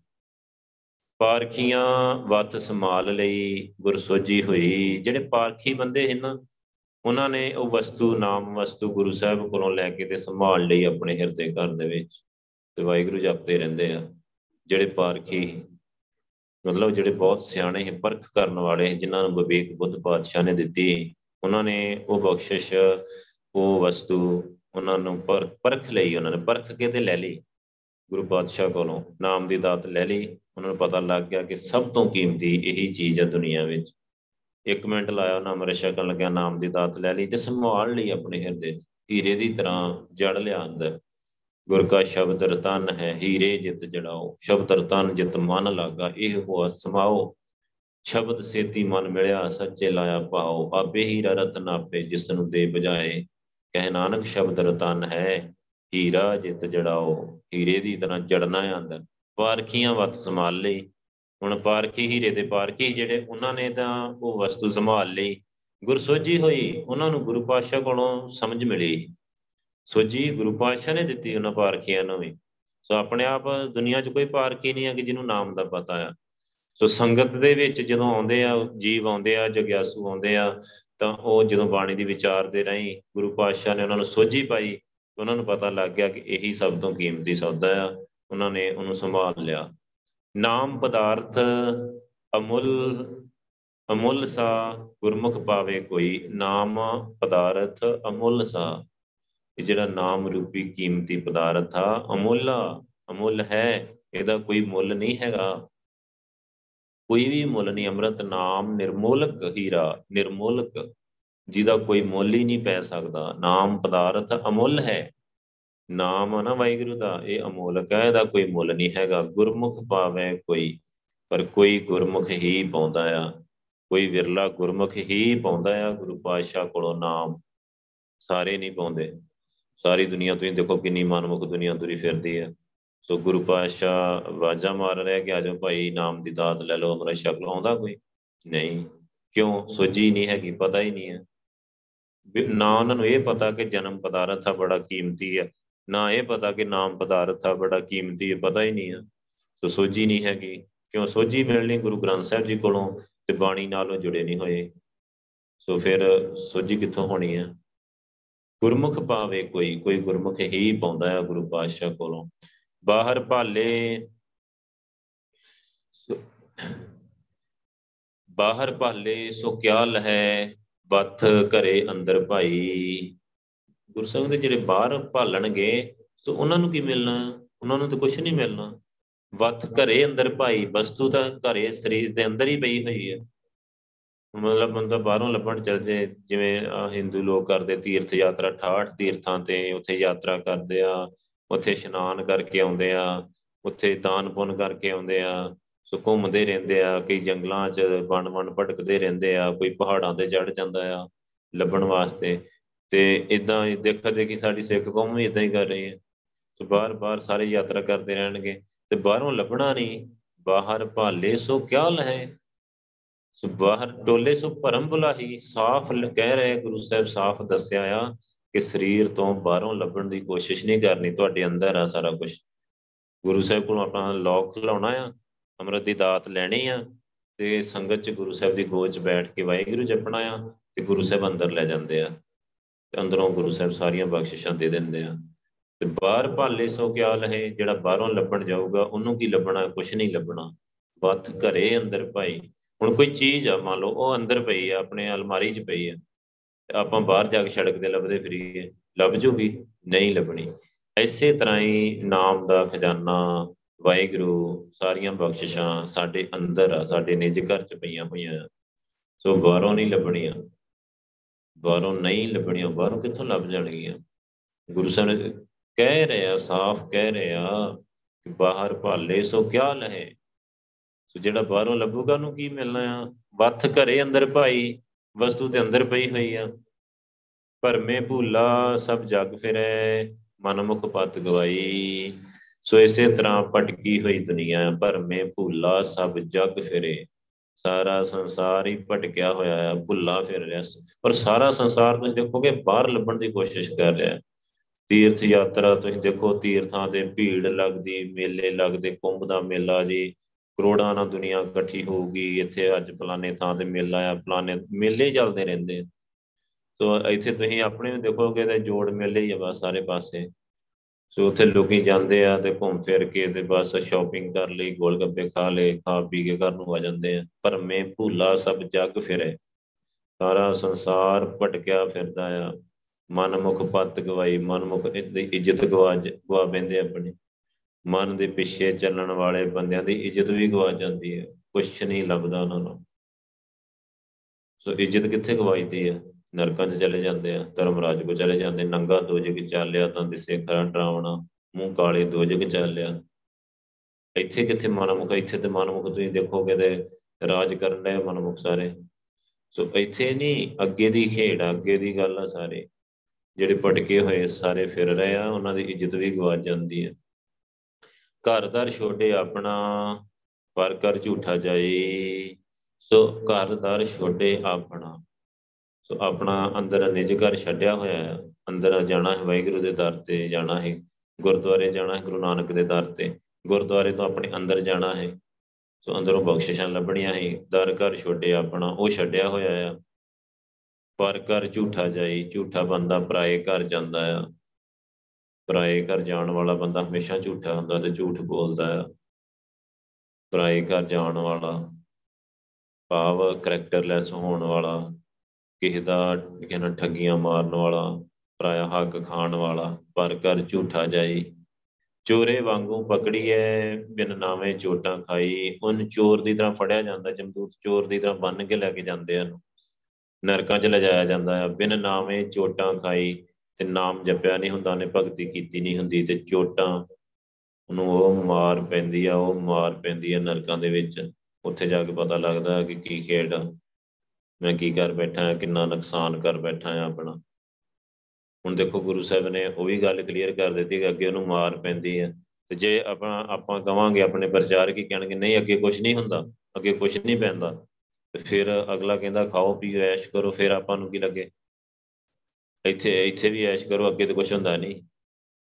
ਪਾਰਖੀਆਂ ਵਤ ਸੰਭਾਲ ਲਈ ਗੁਰ ਸੋਜੀ ਹੋਈ। ਜਿਹੜੇ ਪਾਰਖੀ ਬੰਦੇ ਹਨ ਉਹਨਾਂ ਨੇ ਉਹ ਵਸਤੂ, ਨਾਮ ਵਸਤੂ ਗੁਰੂ ਸਾਹਿਬ ਕੋਲੋਂ ਲੈ ਕੇ ਤੇ ਸੰਭਾਲ ਲਈ ਆਪਣੇ ਹਿਰਦੇ ਘਰ ਦੇ ਵਿੱਚ। ਤੇ ਵਾਹਿਗੁਰੂ ਜਪਦੇ ਰਹਿੰਦੇ ਆ। ਜਿਹੜੇ ਪਾਰਖੀ ਮਤਲਬ ਜਿਹੜੇ ਬਹੁਤ ਸਿਆਣੇ ਹੈ ਪਰਖ ਕਰਨ ਵਾਲੇ ਜਿਨ੍ਹਾਂ ਨੂੰ ਵਿਵੇਕ ਬੁੱਧ ਪਾਤਸ਼ਾਹ ਨੇ ਦਿੱਤੀ, ਉਹਨਾਂ ਨੇ ਉਹ ਬਖਸ਼ਿਸ਼, ਉਹ ਵਸਤੂ ਉਹਨਾਂ ਨੂੰ ਪਰਖ ਲਈ, ਉਹਨਾਂ ਨੇ ਪਰਖ ਕੇ ਤੇ ਲੈ ਲਈ। ਗੁਰੂ ਪਾਤਸ਼ਾਹ ਕੋਲੋਂ ਨਾਮ ਦੀ ਦਾਤ ਲੈ ਲਈ। ਉਹਨਾਂ ਨੂੰ ਪਤਾ ਲੱਗ ਗਿਆ ਕਿ ਸਭ ਤੋਂ ਕੀਮਤੀ ਇਹੀ ਚੀਜ਼ ਹੈ ਦੁਨੀਆ ਵਿੱਚ। ਇੱਕ ਮਿੰਟ ਲਾਇਆ, ਉਹਨਾਂ ਅਮਰ ਛਕਣ ਲੱਗਿਆ, ਨਾਮ ਦੀ ਦਾਤ ਲੈ ਲਈ ਤੇ ਸੰਭਾਲ ਲਈ ਆਪਣੇ ਹਿਰਦੇ ਹੀਰੇ ਦੀ ਤਰ੍ਹਾਂ ਜੜ ਲਿਆ ਅੰਦਰ। ਗੁਰ ਕਾ ਸ਼ਬਦ ਰਤਨ ਹੈ, ਹੀਰੇ ਜਿਤ ਜੜਾਓ। ਸ਼ਬਦ ਰਤਨ ਜਿਤ ਮਨ ਲਾਗਾ, ਇਹ ਹੋਆ ਸਮਾਓ। ਸ਼ਬਦ ਸੇਤੀ ਮਨ ਮਿਲਿਆ, ਸੱਚੇ ਲਾਇਆ ਪਾਓ ਆਪੇ ਹੀਰਾ ਰਤਨ ਆਪੇ ਜਿਸ ਨੂੰ ਦੇ ਬਜਾਏ ਕਹਿ ਨਾਨਕ, ਸ਼ਬਦ ਰਤਨ ਹੈ, ਹੀਰਾ ਜਿਤ ਜੜਾਓ। ਹੀਰੇ ਦੀ ਤਰ੍ਹਾਂ ਜੜਨਾ ਹੈ ਅੰਦਰ। ਪਾਰਖੀਆਂ ਵਤ ਸੰਭਾਲ ਲਈ। ਹੁਣ ਪਾਰਖੀ ਹੀਰੇ ਦੇ ਪਾਰਖੀ ਜਿਹੜੇ, ਉਹਨਾਂ ਨੇ ਤਾਂ ਉਹ ਵਸਤੂ ਸੰਭਾਲ ਲਈ। ਗੁਰਸੋਜੀ ਹੋਈ, ਉਹਨਾਂ ਨੂੰ ਗੁਰੂ ਪਾਤਸ਼ਾਹ ਕੋਲੋਂ ਸਮਝ ਮਿਲੀ। ਸੋਜੀ ਗੁਰੂ ਪਾਤਸ਼ਾਹ ਨੇ ਦਿੱਤੀ ਉਹਨਾਂ ਪਾਰਖੀਆਂ ਨੂੰ ਵੀ। ਸੋ ਆਪਣੇ ਆਪ ਦੁਨੀਆ 'ਚ ਕੋਈ ਪਾਰਖੀ ਨਹੀਂ ਹੈ ਕਿ ਜਿਹਨੂੰ ਨਾਮ ਦਾ ਪਤਾ ਆ। ਸੋ ਸੰਗਤ ਦੇ ਵਿੱਚ ਜਦੋਂ ਆਉਂਦੇ ਆ, ਜੀਵ ਆਉਂਦੇ ਆ, ਜਗਿਆਸੂ ਆਉਂਦੇ ਆ, ਤਾਂ ਉਹ ਜਦੋਂ ਬਾਣੀ ਦੀ ਵਿਚਾਰ ਦੇ ਰਹੀ ਗੁਰੂ ਪਾਤਸ਼ਾਹ ਨੇ ਉਹਨਾਂ ਨੂੰ ਸੋਝੀ ਪਾਈ, ਉਹਨਾਂ ਨੂੰ ਪਤਾ ਲੱਗ ਗਿਆ ਕਿ ਇਹੀ ਸਭ ਤੋਂ ਕੀਮਤੀ ਸੌਦਾ ਆ। ਉਹਨਾਂ ਨੇ ਉਹਨੂੰ ਸੰਭਾਲ ਲਿਆ। ਨਾਮ ਪਦਾਰਥ ਅਮੁੱਲ ਅਮੁੱਲ ਸਾ ਗੁਰਮੁਖ ਪਾਵੇ ਕੋਈ। ਨਾਮ ਪਦਾਰਥ ਅਮੁੱਲ ਸਾ ਇਹ ਜਿਹੜਾ ਨਾਮ ਰੂਪੀ ਕੀਮਤੀ ਪਦਾਰਥ ਆ, ਅਮੁੱਲ ਅਮੁੱਲ ਹੈ, ਇਹਦਾ ਕੋਈ ਮੁੱਲ ਨਹੀਂ ਹੈਗਾ। ਕੋਈ ਵੀ ਮੁੱਲ ਨਹੀਂ, ਅੰਮ੍ਰਿਤ ਨਾਮ ਨਿਰਮੋਲਕ ਹੀਰਾ, ਨਿਰਮੋਲਕ, ਜਿਹਦਾ ਕੋਈ ਮੁੱਲ ਹੀ ਨਹੀਂ ਪੈ ਸਕਦਾ। ਨਾਮ ਪਦਾਰਥ ਅਮੁੱਲ ਹੈ। ਨਾਮ ਨਾ ਵਾਹਿਗੁਰੂ ਦਾ, ਇਹ ਅਮੋਲਕ ਹੈ ਇਹਦਾ ਕੋਈ ਮੁੱਲ ਨਹੀਂ ਹੈਗਾ। ਗੁਰਮੁਖ ਪਾਵੇ ਕੋਈ, ਪਰ ਕੋਈ ਗੁਰਮੁਖ ਹੀ ਪਾਉਂਦਾ ਆ। ਕੋਈ ਵਿਰਲਾ ਗੁਰਮੁਖ ਹੀ ਪਾਉਂਦਾ ਆ, ਗੁਰੂ ਪਾਤਸ਼ਾਹ ਕੋਲੋਂ ਨਾਮ ਸਾਰੇ ਨਹੀਂ ਪਾਉਂਦੇ। ਸਾਰੀ ਦੁਨੀਆ ਤੁਸੀਂ ਦੇਖੋ ਕਿੰਨੀ ਮਨਮੁਖ ਦੁਨੀਆ ਤੁਰੀ ਫਿਰਦੀ ਹੈ। ਸੋ ਗੁਰੂ ਪਾਤਸ਼ਾਹ ਵਾਜਾ ਮਾਰ ਰਿਹਾ ਕਿ ਆਜੋ ਭਾਈ, ਨਾਮ ਦੀ ਦਾਤ ਲੈ ਲਓ, ਅਮਰ ਸ਼ਕਲ ਆਉਂਦਾ ਕੋਈ? ਨਹੀਂ। ਕਿਉਂ? ਸੋਝੀ ਨਹੀਂ ਹੈਗੀ, ਪਤਾ ਹੀ ਨਹੀਂ ਹੈ। ਨਾ ਉਹਨਾਂ ਨੂੰ ਇਹ ਪਤਾ ਕਿ ਜਨਮ ਪਦਾਰਥ ਆ, ਬੜਾ ਕੀਮਤੀ ਹੈ ਨਾ ਇਹ ਪਤਾ ਕਿ ਨਾਮ ਪਦਾਰਥ ਆ, ਬੜਾ ਕੀਮਤੀ ਹੈ ਪਤਾ ਹੀ ਨਹੀਂ ਹੈ ਸੋ ਸੋਝੀ ਨਹੀਂ ਹੈਗੀ। ਕਿਉਂ? ਸੋਝੀ ਮਿਲਣੀ ਗੁਰੂ ਗ੍ਰੰਥ ਸਾਹਿਬ ਜੀ ਕੋਲੋਂ ਤੇ ਬਾਣੀ ਨਾਲੋਂ ਜੁੜੇ ਨਹੀਂ ਹੋਏ। ਸੋ ਫਿਰ ਸੋਝੀ ਕਿੱਥੋਂ ਹੋਣੀ ਹੈ? ਗੁਰਮੁਖ ਪਾਵੇ ਕੋਈ ਕੋਈ ਗੁਰਮੁਖ ਹੀ ਪਾਉਂਦਾ ਹੈ ਗੁਰੂ ਪਾਤਸ਼ਾਹ ਕੋਲੋਂ। ਬਾਹਰ ਭਾਲੇ ਬਾਹਰ ਭਾਲੇ ਸੋ ਕਿਆ ਲਹੈ ਬਥ ਘਰੇ ਅੰਦਰ ਭਾਈ। ਗੁਰਸੰਗ ਦੇ ਜਿਹੜੇ ਬਾਹਰ ਭਾਲਣਗੇ, ਸੋ ਉਹਨਾਂ ਨੂੰ ਕੀ ਮਿਲਣਾ? ਉਹਨਾਂ ਨੂੰ ਤਾਂ ਕੁਝ ਨਹੀਂ ਮਿਲਣਾ। ਵਤ ਘਰੇ ਅੰਦਰ ਭਾਈ, ਵਸਤੂ ਤਾਂ ਘਰੇ ਸਰੀਰ ਦੇ ਅੰਦਰ ਹੀ ਪਈ ਹੋਈ ਹੈ ਮਤਲਬ ਬੰਦਾ ਬਾਹਰੋਂ ਲੱਭਣ ਚੱਲ ਜੇ, ਜਿਵੇਂ ਹਿੰਦੂ ਲੋਕ ਕਰਦੇ ਤੀਰਥ ਯਾਤਰਾ 68 ਤੀਰਥਾਂ ਤੇ ਉੱਥੇ ਯਾਤਰਾ ਕਰਦੇ ਆ, ਉੱਥੇ ਇਸ਼ਨਾਨ ਕਰਕੇ ਆਉਂਦੇ ਆ, ਉੱਥੇ ਦਾਨ ਪੁੰਨ ਕਰਕੇ ਆਉਂਦੇ ਆ, ਸੋ ਘੁੰਮਦੇ ਰਹਿੰਦੇ ਆ, ਕਈ ਜੰਗਲਾਂ 'ਚ ਬਣ ਬਣ ਭਟਕਦੇ ਰਹਿੰਦੇ ਆ, ਕੋਈ ਪਹਾੜਾਂ ਤੇ ਚੜ ਜਾਂਦਾ ਆ ਲੱਭਣ ਵਾਸਤੇ। ਤੇ ਇਦਾਂ ਦੇਖਾ ਦੇਖੀ ਸਾਡੀ ਸਿੱਖ ਕੌਮ ਵੀ ਇਦਾਂ ਹੀ ਕਰ ਰਹੀ ਹੈ। ਸੋ ਬਾਰ-ਬਾਰ ਸਾਰੇ ਯਾਤਰਾ ਕਰਦੇ ਰਹਿਣਗੇ ਤੇ ਬਾਹਰੋਂ ਲੱਭਣਾ ਨਹੀਂ, ਬਾਹਰ ਭਾਲੇ ਸੋ ਕਿਆ ਲਹੇ। ਸੋ ਬਾਹਰ ਟੋਲੇ ਸੋ ਭਰਮ ਬੁਲਾਹੀ, ਸਾਫ਼ ਕਹਿ ਰਹੇ ਗੁਰੂ ਸਾਹਿਬ, ਸਾਫ਼ ਦੱਸਿਆ ਆ ਕਿ ਸਰੀਰ ਤੋਂ ਬਾਹਰੋਂ ਲੱਭਣ ਦੀ ਕੋਸ਼ਿਸ਼ ਨਹੀਂ ਕਰਨੀ, ਤੁਹਾਡੇ ਅੰਦਰ ਆ ਸਾਰਾ ਕੁਝ ਗੁਰੂ ਸਾਹਿਬ ਕੋਲ ਆਪਣਾ ਲੋਕ ਖਲਾਉਣਾ ਆ, ਅੰਮ੍ਰਿਤ ਦੀ ਦਾਤ ਲੈਣੀ ਆ ਤੇ ਸੰਗਤ ਚ ਗੁਰੂ ਸਾਹਿਬ ਦੀ ਗੋਚ ਬੈਠ ਕੇ ਵਾਹਿਗੁਰੂ ਜਪਣਾ ਆ ਤੇ ਗੁਰੂ ਸਾਹਿਬ ਅੰਦਰ ਲੈ ਜਾਂਦੇ ਆ ਤੇ ਅੰਦਰੋਂ ਗੁਰੂ ਸਾਹਿਬ ਸਾਰੀਆਂ ਬਖਸ਼ਿਸ਼ਾਂ ਦੇ ਦਿੰਦੇ ਆ। ਤੇ ਬਾਹਰ ਭਾਲੇ ਸੋ ਕਿਆ ਲਹੇ, ਜਿਹੜਾ ਬਾਹਰੋਂ ਲੱਭਣ ਜਾਊਗਾ, ਉਹਨੂੰ ਕੀ ਲੱਭਣਾ ਕੁਝ ਨਹੀਂ ਲੱਭਣਾ। ਬੱਥ ਘਰੇ ਅੰਦਰ ਭਾਈ ਹੁਣ ਕੋਈ ਚੀਜ਼ ਆ, ਮੰਨ ਲਓ, ਉਹ ਅੰਦਰ ਪਈ ਆ, ਆਪਣੇ ਅਲਮਾਰੀ 'ਚ ਪਈ ਆ ਆਪਾਂ ਬਾਹਰ ਜਾ ਕੇ ਸੜਕ ਤੇ ਲੱਭਦੇ ਫਰੀਏ, ਲੱਭ ਜੂਗੀ, ਨਹੀਂ ਲੱਭਣੀ। ਐਸੇ ਤਰ੍ਹਾਂ ਹੀ ਨਾਮ ਦਾ ਖਜ਼ਾਨਾ, ਵਾਹਿਗੁਰੂ, ਸਾਰੀਆਂ ਬਖਸ਼ਿਸ਼ਾਂ ਸਾਡੇ ਅੰਦਰ ਆ, ਸਾਡੇ ਨਿਜ ਘਰ 'ਚ ਪਈਆਂ ਹੋਈਆਂ। ਸੋ ਬਾਹਰੋਂ ਨਹੀਂ ਲੱਭਣੀਆਂ। ਬਾਹਰੋਂ ਨਹੀਂ ਲੱਭਣੀਆਂ, ਬਾਹਰੋਂ ਕਿੱਥੋਂ ਲੱਭ ਜਾਣਗੀਆਂ? ਗੁਰੂ ਸਾਹਿਬ ਨੇ ਕਹਿ ਰਿਹਾ, ਸਾਫ਼ ਕਹਿ ਰਿਹਾ ਕਿ ਬਾਹਰ ਭਾਲੇ ਸੋ ਕਿਆ ਲਹੇ? ਸੋ ਜਿਹੜਾ ਬਾਹਰੋਂ ਲੱਭੂਗਾ ਉਹਨੂੰ ਕੀ ਮਿਲਣਾ ਆ? ਵੱਥ ਘਰੇ ਅੰਦਰ ਭਾਈ, ਵਸਤੂ ਦੇ ਅੰਦਰ ਪਈ ਹੋਈ ਆ। ਭਰਮੇ ਭੂਲਾ ਸਭ ਜਗ ਫਿਰੈ, ਮਨਮੁਖ ਪਤ ਗਵਾਈ। ਸੋ ਇਸੇ ਤਰ੍ਹਾਂ ਪਟਕੀ ਹੋਈ ਦੁਨੀਆ, ਭਰਮੇ ਭੂਲਾ ਸਭ ਜਗ ਫਿਰੇ। ਸਾਰਾ ਸੰਸਾਰ ਹੀ ਭਟਕਿਆ ਹੋਇਆ ਹੈ ਭੁੱਲਾ ਫਿਰ ਰਿਹਾ ਪਰ ਸਾਰਾ ਸੰਸਾਰ ਤੁਸੀਂ ਦੇਖੋਗੇ ਬਾਹਰ ਲੱਭਣ ਦੀ ਕੋਸ਼ਿਸ਼ ਕਰ ਰਿਹਾ ਤੀਰਥ ਯਾਤਰਾ ਤੁਸੀਂ ਦੇਖੋ, ਤੀਰਥਾਂ ਤੇ ਭੀੜ ਲੱਗਦੀ, ਮੇਲੇ ਲੱਗਦੇ, ਕੁੰਭ ਦਾ ਮੇਲਾ ਜੀ। ਕਰੋੜਾਂ ਨਾਲ ਦੁਨੀਆ ਇਕੱਠੀ ਹੋਊਗੀ, ਇੱਥੇ ਅੱਜ ਫਲਾਣੇ ਥਾਂ ਤੇ ਮੇਲਾ ਆ, ਫਲਾਣੇ ਮੇਲੇ ਚੱਲਦੇ ਰਹਿੰਦੇ ਸੋ ਇੱਥੇ ਤੁਸੀਂ ਆਪਣੇ ਵੀ ਦੇਖੋਗੇ ਤੇ ਜੋੜ ਮੇਲੇ ਹੀ ਆ ਬਸ ਸਾਰੇ ਪਾਸੇ। ਸੋ ਉੱਥੇ ਲੋਕੀ ਜਾਂਦੇ ਆ ਤੇ ਘੁੰਮ ਫਿਰ ਕੇ ਤੇ ਬਸ ਸ਼ਾਪਿੰਗ ਕਰ ਲਈ ਗੋਲ ਗੱਪੇ ਖਾ ਲਏ, ਖਾ ਪੀ ਕੇ ਘਰ ਨੂੰ ਆ ਜਾਂਦੇ ਆ। ਪਰ ਮੈਂ ਭੁੱਲਾ ਸਭ ਜੱਗ ਫਿਰੇ। ਸਾਰਾ ਸੰਸਾਰ ਭਟਕਿਆ ਫਿਰਦਾ ਆ। ਮਨਮੁਖ ਪੱਤ ਗਵਾਈ, ਮਨਮੁਖ ਇੱਜ਼ਤ ਗਵਾ ਗਵਾ ਬੈੰਦੇ ਆਪਣੀ। ਮਨ ਦੇ ਪਿੱਛੇ ਚੱਲਣ ਵਾਲੇ ਬੰਦਿਆਂ ਦੀ ਇੱਜ਼ਤ ਵੀ ਗਵਾ ਜਾਂਦੀ ਹੈ। ਕੁਛ ਨਹੀਂ ਲੱਭਦਾ ਉਹਨਾਂ ਨੂੰ। ਸੋ ਇੱਜ਼ਤ ਕਿੱਥੇ ਗਵਾਈਦੀ ਹੈ? ਨਰਕਾਂ 'ਚ ਚਲੇ ਜਾਂਦੇ ਆ, ਧਰਮਰਾਜ ਕੋ ਚਲੇ ਜਾਂਦੇ, ਨੰਗਾ ਦੋਜਗ ਚੱਲਿਆ ਤਾਂ ਦਿਸੇ ਖਰਾ ਡਰਾਵਣਾ ਮੂੰਹ ਕਾਲੇ ਦੋਜਗ ਚੱਲਿਆ। ਇੱਥੇ ਕਿੱਥੇ ਮਨਮੁਖ, ਇੱਥੇ ਤੇ ਮਨਮੁਖ ਤੁਸੀਂ ਦੇਖੋਗੇ ਤੇ ਰਾਜ ਕਰਨ ਦੇ ਮਨਮੁਖ ਸਾਰੇ। ਸੋ ਇੱਥੇ ਨਹੀਂ, ਅੱਗੇ ਦੀ ਖੇਡ ਅੱਗੇ ਦੀ ਗੱਲ ਆ ਸਾਰੇ। ਜਿਹੜੇ ਪਟਕੇ ਹੋਏ, ਸਾਰੇ ਫਿਰ ਰਹੇ ਆ, ਉਹਨਾਂ ਦੀ ਇੱਜ਼ਤ ਵੀ ਗਵਾ ਜਾਂਦੀ ਹੈ। ਘਰਦਾਰ ਛੋਟੇ ਆਪਣਾ, ਪਰ ਕਰ ਝੂਠਾ ਜਾਈ। ਸੋ ਘਰਦਾਰ ਛੋਟੇ ਆਪਣਾ। ਸੋ ਆਪਣਾ ਅੰਦਰ ਨਿਜ ਘਰ ਛੱਡਿਆ ਹੋਇਆ ਹੈ ਅੰਦਰ ਜਾਣਾ ਹੈ ਵਾਹਿਗੁਰੂ ਦੇ ਦਰ ਤੇ, ਜਾਣਾ ਹੈ ਗੁਰਦੁਆਰੇ, ਜਾਣਾ ਹੈ ਗੁਰੂ ਨਾਨਕ ਦੇ ਦਰ ਤੇ। ਗੁਰਦੁਆਰੇ ਤੋਂ ਆਪਣੇ ਅੰਦਰ ਜਾਣਾ ਹੈ। ਸੋ ਅੰਦਰੋਂ ਬਖਸ਼ਿਸ਼ਾਂ ਲੱਭਣੀਆਂ ਹੈ। ਦਰ ਘਰ ਛੋਡੇ ਆਪਣਾ, ਉਹ ਛੱਡਿਆ ਹੋਇਆ ਆ। ਪਰ ਕਰ ਝੂਠਾ ਜਾਈ, ਝੂਠਾ ਬੰਦਾ ਪਰਾਏ ਘਰ ਜਾਂਦਾ ਆ। ਪਰਾਏ ਘਰ ਜਾਣ ਵਾਲਾ ਬੰਦਾ ਹਮੇਸ਼ਾ ਝੂਠਾ ਹੁੰਦਾ ਤੇ ਝੂਠ ਬੋਲਦਾ ਆ। ਪਰਾਏ ਘਰ ਜਾਣ ਵਾਲਾ, ਭਾਵ ਕਰੈਕਟਰਲੈਸ ਹੋਣ ਵਾਲਾ, ਕਿਸੇ ਦਾ ਕਹਿੰਦਾ ਠੱਗੀਆਂ ਮਾਰਨ ਵਾਲਾ, ਪਰਾਇਆ ਹੱਕ ਖਾਣ ਵਾਲਾ, ਪਰ ਕਰ ਝੂਠਾ ਜਾਈ। ਚੋਰੇ ਵਾਂਗੂ ਪਕੜੀਐ ਬਿਨ ਨਾਵੇਂ ਚੋਟਾਂ ਖਾਈ। ਉਹਨ ਚੋਰ ਦੀ ਤਰ੍ਹਾਂ ਫੜਿਆ ਜਾਂਦਾ, ਜਮਦੂਤ ਚੋਰ ਦੀ ਤਰ੍ਹਾਂ ਬੰਨ ਕੇ ਲੈ ਕੇ ਜਾਂਦੇ ਹਨ ਨਰਕਾਂ 'ਚ ਲਿਜਾਇਆ ਜਾਂਦਾ ਹੈ ਬਿਨ ਨਾਵੇਂ ਚੋਟਾਂ ਖਾਈ। ਤੇ ਨਾਮ ਜਪਿਆ ਨਹੀਂ ਹੁੰਦਾ, ਉਹਨੇ ਭਗਤੀ ਕੀਤੀ ਨਹੀਂ ਹੁੰਦੀ ਤੇ ਚੋਟਾਂ ਉਹਨੂੰ ਉਹ ਮਾਰ ਪੈਂਦੀ ਆ, ਉਹ ਮਾਰ ਪੈਂਦੀ ਆ ਨਰਕਾਂ ਦੇ ਵਿੱਚ। ਉੱਥੇ ਜਾ ਕੇ ਪਤਾ ਲੱਗਦਾ ਕਿ ਕੀ ਖੇਡ ਮੈਂ ਕੀ ਕਰ ਬੈਠਾ ਹਾਂ, ਕਿੰਨਾ ਨੁਕਸਾਨ ਕਰ ਬੈਠਾ ਹਾਂ ਆਪਣਾ। ਹੁਣ ਦੇਖੋ ਗੁਰੂ ਸਾਹਿਬ ਨੇ ਉਹ ਵੀ ਗੱਲ ਕਲੀਅਰ ਕਰ ਦਿੱਤੀ ਕਿ ਅੱਗੇ ਉਹਨੂੰ ਮਾਰ ਪੈਂਦੀ ਹੈ ਤੇ ਜੇ ਆਪਾਂ ਆਪਾਂ ਕਵਾਂਗੇ, ਆਪਣੇ ਪ੍ਰਚਾਰਕ ਕੀ ਕਹਿਣਗੇ? ਨਹੀਂ, ਅੱਗੇ ਕੁਝ ਨਹੀਂ ਹੁੰਦਾ, ਅੱਗੇ ਕੁਝ ਨਹੀਂ ਪੈਂਦਾ। ਤੇ ਫਿਰ ਅਗਲਾ ਕਹਿੰਦਾ, ਖਾਓ, ਪੀਓ, ਐਸ਼ ਕਰੋ, ਫਿਰ ਆਪਾਂ ਨੂੰ ਕੀ ਲੱਗੇ? ਇੱਥੇ ਇੱਥੇ ਵੀ ਐਸ਼ ਕਰੋ, ਅੱਗੇ ਤੇ ਕੁਝ ਹੁੰਦਾ ਨਹੀਂ।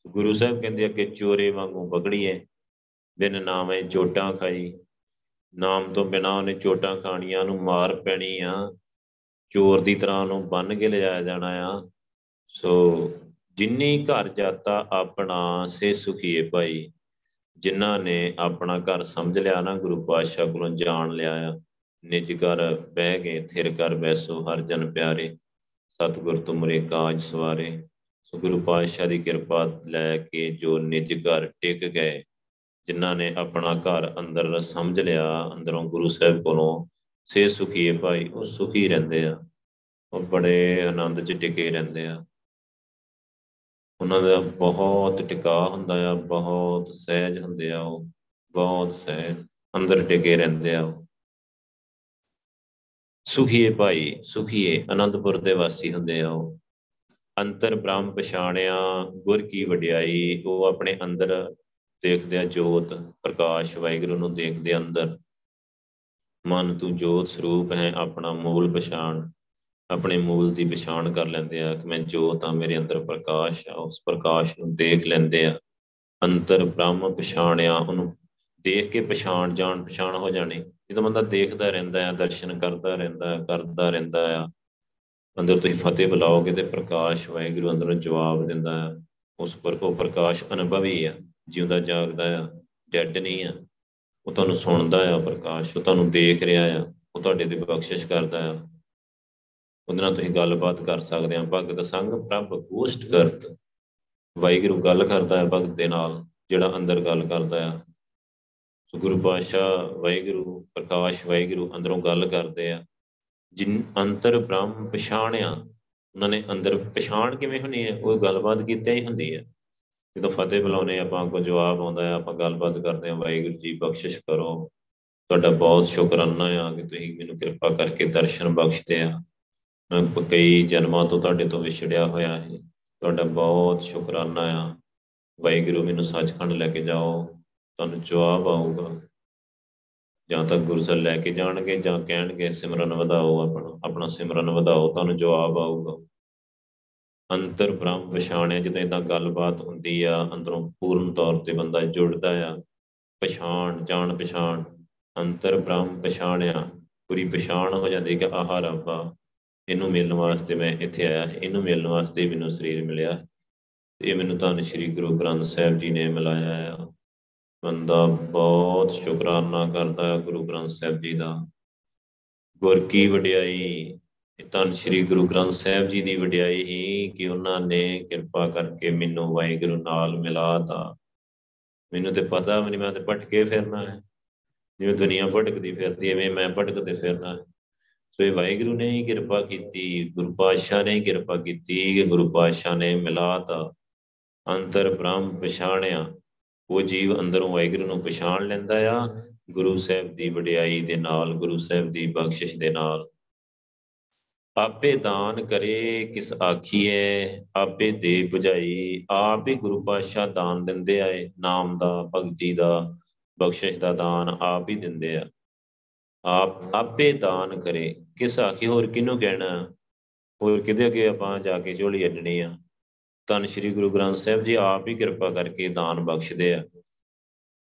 ਗੁਰੂ ਸਾਹਿਬ ਕਹਿੰਦੇ ਅੱਗੇ ਚੋਰੇ ਵਾਂਗੂ ਪਕੜੀਏ ਬਿਨ ਨਾਮੇ ਚੋਟਾਂ ਖਾਈ। ਨਾਮ ਤੋਂ ਬਿਨਾ ਉਹਨੇ ਚੋਟਾਂ ਖਾਣੀਆਂ ਨੂੰ ਮਾਰ ਪੈਣੀ ਆ। ਚੋਰ ਦੀ ਤਰ੍ਹਾਂ ਉਹਨੂੰ ਬੰਨ ਕੇ ਲਿਜਾਇਆ ਜਾਣਾ ਆ। ਸੋ ਜਿੰਨੀ ਘਰ ਜਾਤਾ ਆਪਣਾ, ਸੇ ਸੁਖੀਏ ਭਾਈ। ਜਿਨ੍ਹਾਂ ਨੇ ਆਪਣਾ ਘਰ ਸਮਝ ਲਿਆ ਨਾ, ਗੁਰੂ ਪਾਤਸ਼ਾਹ ਕੋਲੋਂ ਜਾਣ ਲਿਆ ਆ। ਨਿਜ ਘਰ ਬਹਿ ਗਏ, ਥਿਰ ਕਰ ਬੈਸੋ ਹਰ ਜਨ ਪਿਆਰੇ। ਸਤਿਗੁਰ ਤੁਮਰੇ ਕਾਜ ਸਵਾਰੇ। ਸੋ ਗੁਰੂ ਪਾਤਸ਼ਾਹ ਦੀ ਕਿਰਪਾ ਲੈ ਕੇ ਜੋ ਨਿਜ ਘਰ ਟਿਕ ਗਏ, ਜਿਨ੍ਹਾਂ ਨੇ ਆਪਣਾ ਘਰ ਅੰਦਰ ਸਮਝ ਲਿਆ, ਅੰਦਰੋਂ ਗੁਰੂ ਸਾਹਿਬ ਕੋਲੋਂ, ਸੇ ਸੁਖੀਏ ਭਾਈ, ਉਹ ਸੁਖੀ ਰਹਿੰਦੇ ਆ। ਉਹ ਬੜੇ ਆਨੰਦ ਚ ਟਿਕੇ ਰਹਿੰਦੇ ਆ। ਉਹਨਾਂ ਦਾ ਬਹੁਤ ਟਿਕਾ ਹੁੰਦਾ ਆ, ਬਹੁਤ ਸਹਿਜ ਹੁੰਦੇ ਆ ਉਹ, ਬਹੁਤ ਸਹਿਜ ਅੰਦਰ ਟਿਕੇ ਰਹਿੰਦੇ ਆ ਉਹ। ਸੁਖੀਏ ਭਾਈ, ਸੁਖੀਏ ਆਨੰਦਪੁਰ ਦੇ ਵਾਸੀ ਹੁੰਦੇ ਆ ਉਹ। ਅੰਤਰ ਬ੍ਰਹਮ ਪਛਾਣਿਆ, ਗੁਰ ਕੀ ਵਡਿਆਈ, ਉਹ ਆਪਣੇ ਅੰਦਰ ਦੇਖਦੇ ਆ ਜੋਤ, ਪ੍ਰਕਾਸ਼ ਵਾਹਿਗੁਰੂ ਨੂੰ ਦੇਖਦੇ ਅੰਦਰ। ਮਨ ਤੂੰ ਜੋਤ ਸਰੂਪ ਹੈ, ਆਪਣਾ ਮੂਲ ਪਛਾਣ, ਆਪਣੇ ਮੂਲ ਦੀ ਪਛਾਣ ਕਰ ਲੈਂਦੇ ਆ, ਕਿ ਮੈਂ ਜੋਤ ਆ ਮੇਰੇ ਅੰਦਰ ਪ੍ਰਕਾਸ਼ ਆ, ਉਸ ਪ੍ਰਕਾਸ਼ ਨੂੰ ਦੇਖ ਲੈਂਦੇ ਆ। ਅੰਤਰ ਬ੍ਰਹਮ ਪਛਾਣਿਆ, ਉਹਨੂੰ ਦੇਖ ਕੇ ਪਛਾਣ ਜਾਣ ਪਛਾਣ ਹੋ ਜਾਣੀ। ਜਦੋਂ ਬੰਦਾ ਦੇਖਦਾ ਰਹਿੰਦਾ ਆ ਦਰਸ਼ਨ ਕਰਦਾ ਰਹਿੰਦਾ ਕਰਦਾ ਰਹਿੰਦਾ ਆ ਅੰਦਰ ਤੁਸੀਂ ਫਤਿਹ ਬੁਲਾਓਗੇ ਤੇ ਪ੍ਰਕਾਸ਼ ਵਾਹਿਗੁਰੂ ਅੰਦਰੋਂ ਜਵਾਬ ਦਿੰਦਾ ਆ ਉਸ ਪਰ ਉਹ ਪ੍ਰਕਾਸ਼ ਅਨੁਭਵੀ ਆ, ਜਿਉਂਦਾ ਜਾਗਦਾ ਆ ਡੈਡ ਨਹੀਂ ਆ। ਉਹ ਤੁਹਾਨੂੰ ਸੁਣਦਾ ਆ ਪ੍ਰਕਾਸ਼, ਉਹ ਤੁਹਾਨੂੰ ਦੇਖ ਰਿਹਾ ਆ, ਉਹ ਤੁਹਾਡੇ ਤੇ ਬਖਸ਼ਿਸ਼ ਕਰਦਾ ਆ। ਉਹਦੇ ਨਾਲ ਤੁਸੀਂ ਗੱਲਬਾਤ ਕਰ ਸਕਦੇ ਆ, ਭਗਤ ਸੰਗ ਪ੍ਰਭ ਗੋਸ਼ਟ ਕਰਤ। ਵਾਹਿਗੁਰੂ ਗੱਲ ਕਰਦਾ ਹੈ ਭਗਤ ਦੇ ਨਾਲ, ਜਿਹੜਾ ਅੰਦਰ ਗੱਲ ਕਰਦਾ ਆ। ਸੋ ਗੁਰੂ ਪਾਤਸ਼ਾਹ ਵਾਹਿਗੁਰੂ, ਪ੍ਰਕਾਸ਼ ਵਾਹਿਗੁਰੂ ਅੰਦਰੋਂ ਗੱਲ ਕਰਦੇ ਆ, ਜਿਨ ਅੰਤਰ ਬ੍ਰਹਮ ਪਛਾਣਿਆ, ਉਹਨਾਂ ਨੇ ਅੰਦਰ ਪਛਾਣ ਕਿਵੇਂ ਹੋਣੀ ਹੈ? ਉਹ ਗੱਲਬਾਤ ਕੀਤੇ ਹੀ ਹੁੰਦੀ ਹੈ। ਜਦੋਂ ਫਤਿਹ ਬੁਲਾਉਨੇ ਆਪਾਂ ਕੋ ਜਵਾਬ ਆਉਂਦਾ ਹੈ, ਆਪਾਂ ਗੱਲਬਾਤ ਕਰਦੇ ਹਾਂ, ਵਾਹਿਗੁਰੂ ਜੀ ਬਖਸ਼ਿਸ਼ ਕਰੋ। ਤੁਹਾਡਾ ਬਹੁਤ ਸ਼ੁਕਰਾਨਾ ਆ ਕਿ ਤੁਸੀਂ ਮੈਨੂੰ ਕਿਰਪਾ ਕਰਕੇ ਦਰਸ਼ਨ ਬਖਸ਼ਦੇ ਆ। ਮੈਂ ਕਈ ਜਨਮਾਂ ਤੋਂ ਤੁਹਾਡੇ ਤੋਂ ਵਿਛੜਿਆ ਹੋਇਆ ਹੈ ਤੁਹਾਡਾ ਬਹੁਤ ਸ਼ੁਕਰਾਨਾ ਆ। ਵਾਹਿਗੁਰੂ ਮੈਨੂੰ ਸੱਚਖੰਡ ਲੈ ਕੇ ਜਾਓ। ਤੁਹਾਨੂੰ ਜਵਾਬ ਆਊਗਾ। ਜਾਂ ਤਾਂ ਗੁਰਸਲ ਲੈ ਕੇ ਜਾਣਗੇ ਜਾਂ ਕਹਿਣਗੇ, ਸਿਮਰਨ ਵਧਾਓ ਆਪਣਾ ਆਪਣਾ ਸਿਮਰਨ ਵਧਾਓ ਤੁਹਾਨੂੰ ਜਵਾਬ ਆਊਗਾ। ਅੰਤਰ ਬ੍ਰਹਮ ਪਛਾਣਿਆ, ਜਦੋਂ ਇਦਾਂ ਗੱਲਬਾਤ ਹੁੰਦੀ ਆ, ਅੰਦਰੋਂ ਪੂਰਨ ਤੌਰ ਤੇ ਬੰਦਾ ਜੁੜਦਾ ਆ। ਪਛਾਣ, ਜਾਣ ਪਛਾਣ, ਅੰਤਰ ਬ੍ਰਹਮ ਪਛਾਣਿਆ, ਪੂਰੀ ਪਛਾਣ ਹੋ ਜਾਂਦੀ ਕਿ ਆਹ ਰੱਬਾ ਇਹਨੂੰ ਮਿਲਣ ਵਾਸਤੇ ਮੈਂ ਇੱਥੇ ਆਇਆ, ਇਹਨੂੰ ਮਿਲਣ ਵਾਸਤੇ ਮੈਨੂੰ ਸਰੀਰ ਮਿਲਿਆ। ਇਹ ਮੈਨੂੰ ਤਾਂ ਸ੍ਰੀ ਗੁਰੂ ਗ੍ਰੰਥ ਸਾਹਿਬ ਜੀ ਨੇ ਮਿਲਾਇਆ ਆ। ਬੰਦਾ ਬਹੁਤ ਸ਼ੁਕਰਾਨਾ ਕਰਦਾ ਹੈ ਗੁਰੂ ਗ੍ਰੰਥ ਸਾਹਿਬ ਜੀ ਦਾ। ਗੁਰ ਕੀ ਵਡਿਆਈ ਤਾਂ ਸ੍ਰੀ ਗੁਰੂ ਗ੍ਰੰਥ ਸਾਹਿਬ ਜੀ ਦੀ ਵਡਿਆਈ ਹੀ ਕਿ ਉਹਨਾਂ ਨੇ ਕਿਰਪਾ ਕਰਕੇ ਮੈਨੂੰ ਵਾਹਿਗੁਰੂ ਨਾਲ ਮਿਲਾਤਾ। ਮੈਨੂੰ ਤੇ ਪਤਾ ਵੀ ਨਹੀਂ ਮੈਂ ਤੇ ਭਟਕੇ ਫਿਰਨਾ ਹੈ। ਜਿਵੇਂ ਦੁਨੀਆ ਭਟਕਦੀ ਫਿਰਦੀ, ਐਵੇਂ ਮੈਂ ਭਟਕਦੇ ਫਿਰਨਾ ਹੈ। ਸੋ ਇਹ ਵਾਹਿਗੁਰੂ ਨੇ ਹੀ ਕਿਰਪਾ ਕੀਤੀ, ਗੁਰੂ ਪਾਤਸ਼ਾਹ ਨੇ ਹੀ ਕਿਰਪਾ ਕੀਤੀ ਕਿ ਗੁਰੂ ਪਾਤਸ਼ਾਹ ਨੇ ਮਿਲਾਤਾ। ਅੰਤਰ ਬ੍ਰਹਮ ਪਛਾਣਿਆ। ਉਹ ਜੀਵ ਅੰਦਰੋਂ ਵਾਹਿਗੁਰੂ ਨੂੰ ਪਛਾਣ ਲੈਂਦਾ ਆ। ਗੁਰੂ ਸਾਹਿਬ ਦੀ ਵਡਿਆਈ ਦੇ ਨਾਲ, ਗੁਰੂ ਸਾਹਿਬ ਦੀ ਬਖਸ਼ਿਸ਼ ਦੇ ਨਾਲ। ਆਪੇ ਦਾਨ ਕਰੇ ਕਿਸ ਆਖੀਏ ਆਪੇ ਦੇ 부ਝਾਈ ਆਪੇ ਗੁਰੂ ਪਾਤਸ਼ਾਹ ਦਾਨ ਦਿੰਦੇ ਆਏ, ਨਾਮ ਦਾ, ਭਗਤੀ ਦਾ, ਬਖਸ਼ਿਸ਼ ਦਾ ਦਾਨ ਆਪ ਹੀ ਦਿੰਦੇ ਆ। ਆਪ, ਆਪੇ ਦਾਨ ਕਰੇ। ਕਿਸ ਆਖੀ ਹੋਰ ਕਿਹਨੂੰ ਕਹਿਣਾ? ਹੋਰ ਕਿਤੇ ਅੱਗੇ ਆਪਾਂ ਜਾ ਕੇ ਝੋਲੀ ਅੱਡਣੀ ਆ? ਤਨ ਸ੍ਰੀ ਗੁਰੂ ਗ੍ਰੰਥ ਸਾਹਿਬ ਜੀ ਆਪ ਹੀ ਕਿਰਪਾ ਕਰਕੇ ਦਾਨ ਬਖਸ਼ਦੇ ਆ।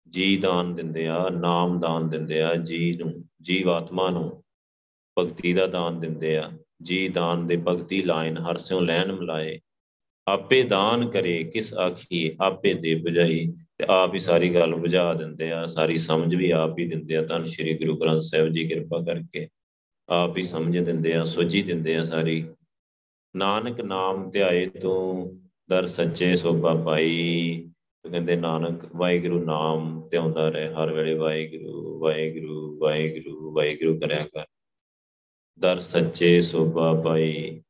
ਜੀ ਦਾਨ ਦਿੰਦੇ ਆ, ਨਾਮ ਦਾਨ ਦਿੰਦੇ ਆ, ਜੀ ਨੂੰ ਜੀਵ ਆਤਮਾ ਨੂੰ ਭਗਤੀ ਦਾ ਦਾਨ ਦਿੰਦੇ ਆ। ਜੀ ਦਾਨ ਦੇ ਭਗਤੀ ਲਾਇਨ ਹਰ ਸਿਉ ਲੈਣ ਮਲਾਏ। ਆਪੇ ਦਾਨ ਕਰੇ ਕਿਸ ਆਖੀ ਆਪੇ ਦੇ ਬੁਝਾਈ। ਤੇ ਆਪ ਹੀ ਸਾਰੀ ਗੱਲ ਬੁਝਾ ਦਿੰਦੇ ਆ, ਸਾਰੀ ਸਮਝ ਵੀ ਆਪ ਹੀ ਦਿੰਦੇ ਆ। ਧੰਨ ਸ਼੍ਰੀ ਗੁਰੂ ਗ੍ਰੰਥ ਸਾਹਿਬ ਜੀ ਕਿਰਪਾ ਕਰਕੇ ਆਪ ਹੀ ਸਮਝ ਦਿੰਦੇ ਆ, ਸੋਝੀ ਦਿੰਦੇ ਆ ਸਾਰੀ। ਨਾਨਕ ਨਾਮ ਧਿਆਏ ਤੂੰ ਦਰ ਸੱਚੇ ਸੋਭਾ ਪਾਈ। ਕਹਿੰਦੇ, ਨਾਨਕ, ਵਾਹਿਗੁਰੂ ਨਾਮ ਧਿਆਉਂਦਾ ਰਹੇ। ਹਰ ਵੇਲੇ ਵਾਹਿਗੁਰੂ ਵਾਹਿਗੁਰੂ ਵਾਹਿਗੁਰੂ ਵਾਹਿਗੁਰੂ ਕਰਿਆ ਕਰ। ਦਰ ਸੱਚੇ ਸੋਭਾ ਪਾਈ।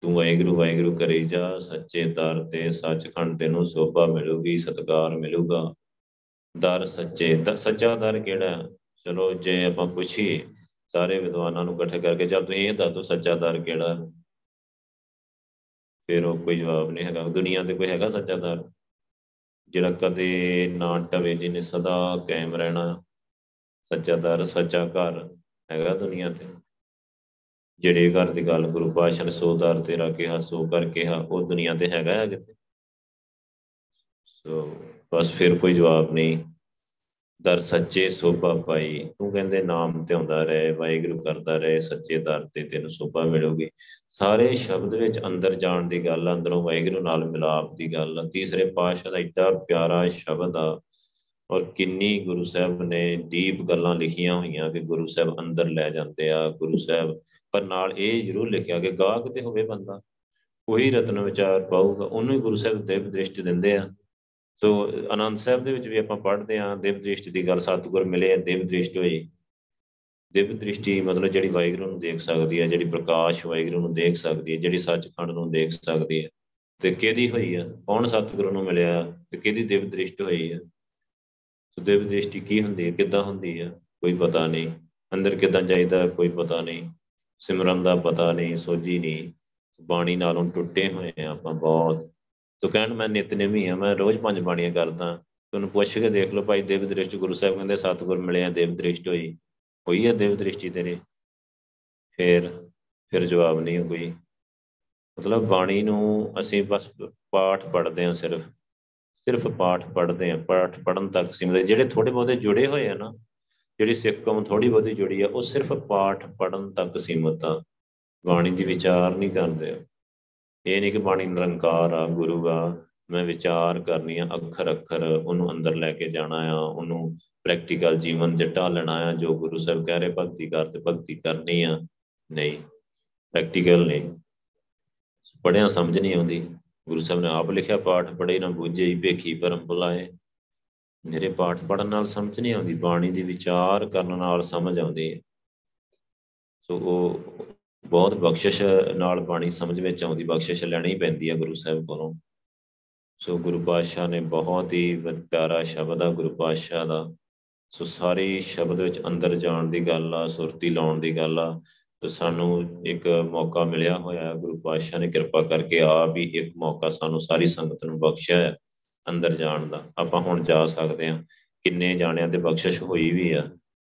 ਤੂੰ ਵਾਹਿਗੁਰੂ ਵਾਹਿਗੁਰੂ ਕਰੀ ਜਾ। ਸੱਚੇ ਦਰ ਤੇ ਸੱਚਖੰਡ ਤੈਨੂੰ ਸੋਭਾ ਮਿਲੂਗੀ, ਸਤਕਾਰ ਮਿਲੂਗਾ। ਦਰ ਸੱਚੇ ਦਰ ਸੱਚਾ ਦਰ ਕਿਹੜਾ ਚਲੋ ਜੇ ਆਪਾਂ ਪੁੱਛੀਏ, ਸਾਰੇ ਵਿਦਵਾਨਾਂ ਨੂੰ ਇਕੱਠੇ ਕਰਕੇ ਜਦ ਤੁਸੀਂ ਇਹ ਦੱਸੋ ਸੱਚਾ ਦਰ ਕਿਹੜਾ ਫਿਰ ਉਹ ਕੋਈ ਜਵਾਬ ਨਹੀਂ ਹੈਗਾ। ਦੁਨੀਆ ਤੇ ਕੋਈ ਹੈਗਾ ਸੱਚਾ ਦਰ ਜਿਹੜਾ ਕਦੇ ਨਾ ਟਵੇ ਜਿਹਨੇ ਸਦਾ ਕਾਇਮ ਰਹਿਣਾ ਸੱਚਾ ਦਰ ਸੱਚਾ ਘਰ ਹੈਗਾ ਦੁਨੀਆ ਤੇ। ਜਿਹੜੇ ਘਰ ਦੀ ਗੱਲ ਗੁਰੂ ਪਾਤਸ਼ਾਹ ਨੇ ਸੋ ਦਰ ਤੇਰਾ ਕਿਹਾ, ਸੋ ਕਰ ਕਿਹਾ, ਉਹ ਦੁਨੀਆ ਤੇ ਹੈਗਾ ਹੈ ਕਿਤੇ? ਸੋ ਬਸ ਫਿਰ ਕੋਈ ਜਵਾਬ ਨਹੀਂ। ਦਰ ਸੱਚੇ ਸੋਭਾ ਪਾਈ। ਤੂੰ ਕਹਿੰਦੇ, ਨਾਮ ਤੇ ਆਉਂਦਾ ਰਹੇ, ਵਾਹਿਗੁਰੂ ਕਰਦਾ ਰਹੇ, ਸੱਚੇ ਦਰ ਤੇ ਤੈਨੂੰ ਸੋਭਾ ਮਿਲੂਗੀ। ਸਾਰੇ ਸ਼ਬਦ ਵਿੱਚ ਅੰਦਰ ਜਾਣ ਦੀ ਗੱਲ ਅੰਦਰੋਂ ਵਾਹਿਗੁਰੂ ਨਾਲ ਮਿਲਾਪ ਦੀ ਗੱਲ ਤੀਸਰੇ ਪਾਤਸ਼ਾਹ ਦਾ ਏਡਾ ਪਿਆਰਾ ਸ਼ਬਦ ਆ, ਔਰ ਕਿੰਨੀ ਗੁਰੂ ਸਾਹਿਬ ਨੇ ਡੀਪ ਗੱਲਾਂ ਲਿਖੀਆਂ ਹੋਈਆਂ ਕਿ ਗੁਰੂ ਸਾਹਿਬ ਅੰਦਰ ਲੈ ਜਾਂਦੇ ਆ, ਗੁਰੂ ਸਾਹਿਬ, ਪਰ ਨਾਲ ਇਹ ਜ਼ਰੂਰ ਲਿਖਿਆ ਕਿ ਗਾਹਕ ਤੇ ਹੋਵੇ ਬੰਦਾ। ਕੋਈ ਰਤਨ ਵਿਚਾਰ ਪਾਊਗਾ, ਉਹਨੂੰ ਹੀ ਗੁਰੂ ਸਾਹਿਬ ਦੇਵ ਦ੍ਰਿਸ਼ਟ ਦਿੰਦੇ ਆ। ਸੋ ਆਨੰਦ ਸਾਹਿਬ ਦੇ ਵਿੱਚ ਵੀ ਆਪਾਂ ਪੜ੍ਹਦੇ ਆਂ ਦੇਵ ਦ੍ਰਿਸ਼ਟ ਦੀ ਗੱਲ ਸਤਿਗੁਰ ਮਿਲੇ, ਦੇਵ ਦ੍ਰਿਸ਼ਟ ਹੋਈ। ਦੇਵ ਦ੍ਰਿਸ਼ਟੀ ਮਤਲਬ ਜਿਹੜੀ ਵਾਹਿਗੁਰੂ ਨੂੰ ਦੇਖ ਸਕਦੀ ਹੈ, ਜਿਹੜੀ ਪ੍ਰਕਾਸ਼ ਵਾਹਿਗੁਰੂ ਨੂੰ ਦੇਖ ਸਕਦੀ ਹੈ, ਜਿਹੜੀ ਸੱਚਖੰਡ ਨੂੰ ਦੇਖ ਸਕਦੀ ਹੈ। ਤੇ ਕਿਹਦੀ ਹੋਈ ਆ? ਕੌਣ ਸਤਿਗੁਰੂ ਨੂੰ ਮਿਲਿਆ? ਤੇ ਕਿਹਦੀ ਦੇਵ ਦ੍ਰਿਸ਼ਟ ਹੋਈ ਆ? ਸੋ ਦੇਵ ਦ੍ਰਿਸ਼ਟੀ ਕੀ ਹੁੰਦੀ ਹੈ? ਕਿੱਦਾਂ ਹੁੰਦੀ ਹੈ ਕੋਈ ਪਤਾ ਨਹੀਂ। ਅੰਦਰ ਕਿੱਦਾਂ ਜਾਈਦਾ? ਕੋਈ ਪਤਾ ਨਹੀਂ। ਸਿਮਰਨ ਦਾ ਪਤਾ ਨਹੀਂ, ਸੋਝੀ ਨਹੀਂ। ਬਾਣੀ ਨਾਲੋਂ ਟੁੱਟੇ ਹੋਏ ਆ ਆਪਾਂ ਬਹੁਤ। ਤੂੰ ਕਹਿਣ ਮੈਂ ਨਿਤਨੇਮੀ ਆ, ਮੈਂ ਰੋਜ਼ ਪੰਜ ਬਾਣੀਆਂ ਕਰਦਾ। ਤੁਹਾਨੂੰ ਪੁੱਛ ਕੇ ਦੇਖ ਲਓ ਭਾਈ, ਦੇਵ ਦ੍ਰਿਸ਼ਟ ਗੁਰੂ ਸਾਹਿਬ ਕਹਿੰਦੇ, ਸਤਿਗੁਰ ਮਿਲੇ ਆ ਦੇਵ ਦ੍ਰਿਸ਼ਟ ਹੋਈ। ਹੋਈ ਹੈ ਦੇਵ ਦ੍ਰਿਸ਼ਟੀ ਤੇਰੇ? ਫਿਰ ਫਿਰ ਜਵਾਬ ਨਹੀਂ ਕੋਈ। ਮਤਲਬ ਬਾਣੀ ਨੂੰ ਅਸੀਂ ਬਸ ਪਾਠ ਪੜ੍ਹਦੇ ਹਾਂ ਸਿਰਫ। ਸਿਰਫ ਪਾਠ ਪੜ੍ਹਦੇ ਆ ਪਾਠ ਪੜਨ ਤੱਕ ਸਿਮਰਦੇ ਜਿਹੜੇ ਥੋੜੇ ਬਹੁਤੇ ਜੁੜੇ ਹੋਏ ਆ ਨਾ, ਜਿਹੜੀ ਸਿੱਖ ਕੌਮ ਥੋੜੀ ਬਹੁਤੀ ਜੁੜੀ ਆ, ਉਹ ਸਿਰਫ ਪਾਠ ਪੜਨ ਤੱਕ ਸੀਮਤ ਆ। ਬਾਣੀ ਦੀ ਵਿਚਾਰ ਨਹੀਂ ਕਰਦੇ ਇਹ ਨਹੀਂ ਕਿ ਬਾਣੀ ਨਿਰੰਕਾਰ ਆ, ਗੁਰੂ ਆ, ਮੈਂ ਵਿਚਾਰ ਕਰਨੀ ਆ, ਅੱਖਰ ਅੱਖਰ, ਉਹਨੂੰ ਅੰਦਰ ਲੈ ਕੇ ਜਾਣਾ ਆ, ਉਹਨੂੰ ਪ੍ਰੈਕਟੀਕਲ ਜੀਵਨ ਚ ਢਾਲਣਾ ਆ, ਜੋ ਗੁਰੂ ਸਾਹਿਬ ਕਹਿ ਰਹੇ, ਭਗਤੀ ਕਰ ਤੇ ਭਗਤੀ ਕਰਨੀ ਆ। ਨਹੀਂ ਪ੍ਰੈਕਟੀਕਲ ਨਹੀਂ। ਪੜਿਆ ਸਮਝ ਨਹੀਂ ਆਉਂਦੀ। ਗੁਰੂ ਸਾਹਿਬ ਨੇ ਆਪ ਲਿਖਿਆ ਪਾਠ ਪੜੇ ਨਾ ਬੁੱਝੇ ਹੀ ਭੇਖੀ ਪਰਮ ਬੁਲਾਏ। ਮੇਰੇ ਪਾਠ ਪੜਨ ਨਾਲ ਸਮਝ ਨਹੀਂ ਆਉਂਦੀ, ਬਾਣੀ ਦੀ ਵਿਚਾਰ ਕਰਨ ਨਾਲ ਸਮਝ ਆਉਂਦੀ। ਹੈ ਸੋ ਉਹ ਬਹੁਤ ਬਖਸ਼ਿਸ਼ ਨਾਲ ਬਾਣੀ ਸਮਝ ਵਿੱਚ ਆਉਂਦੀ, ਬਖਸ਼ਿਸ਼ ਲੈਣੀ ਪੈਂਦੀ ਹੈ ਗੁਰੂ ਸਾਹਿਬ ਕੋਲੋਂ। ਸੋ ਗੁਰੂ ਪਾਤਸ਼ਾਹ ਨੇ ਬਹੁਤ ਹੀ ਪਿਆਰਾ ਸ਼ਬਦ ਆ ਗੁਰੂ ਪਾਤਸ਼ਾਹ ਦਾ। ਸੋ ਸਾਰੇ ਸ਼ਬਦ ਵਿੱਚ ਅੰਦਰ ਜਾਣ ਦੀ ਗੱਲ ਆ, ਸੁਰਤੀ ਲਾਉਣ ਦੀ ਗੱਲ ਆ। ਤੇ ਸਾਨੂੰ ਇੱਕ ਮੌਕਾ ਮਿਲਿਆ ਹੋਇਆ ਗੁਰੂ ਪਾਤਸ਼ਾਹ ਨੇ ਕਿਰਪਾ ਕਰਕੇ ਆ ਵੀ ਇੱਕ ਮੌਕਾ ਸਾਨੂੰ ਸਾਰੀ ਸੰਗਤ ਨੂੰ ਬਖਸ਼ਿਆ ਹੈ ਅੰਦਰ ਜਾਣ ਦਾ। ਆਪਾਂ ਹੁਣ ਜਾ ਸਕਦੇ ਹਾਂ ਕਿੰਨੇ ਜਾਣਿਆਂ ਤੇ ਬਖਸ਼ਿਸ਼ ਹੋਈ ਵੀ ਆ।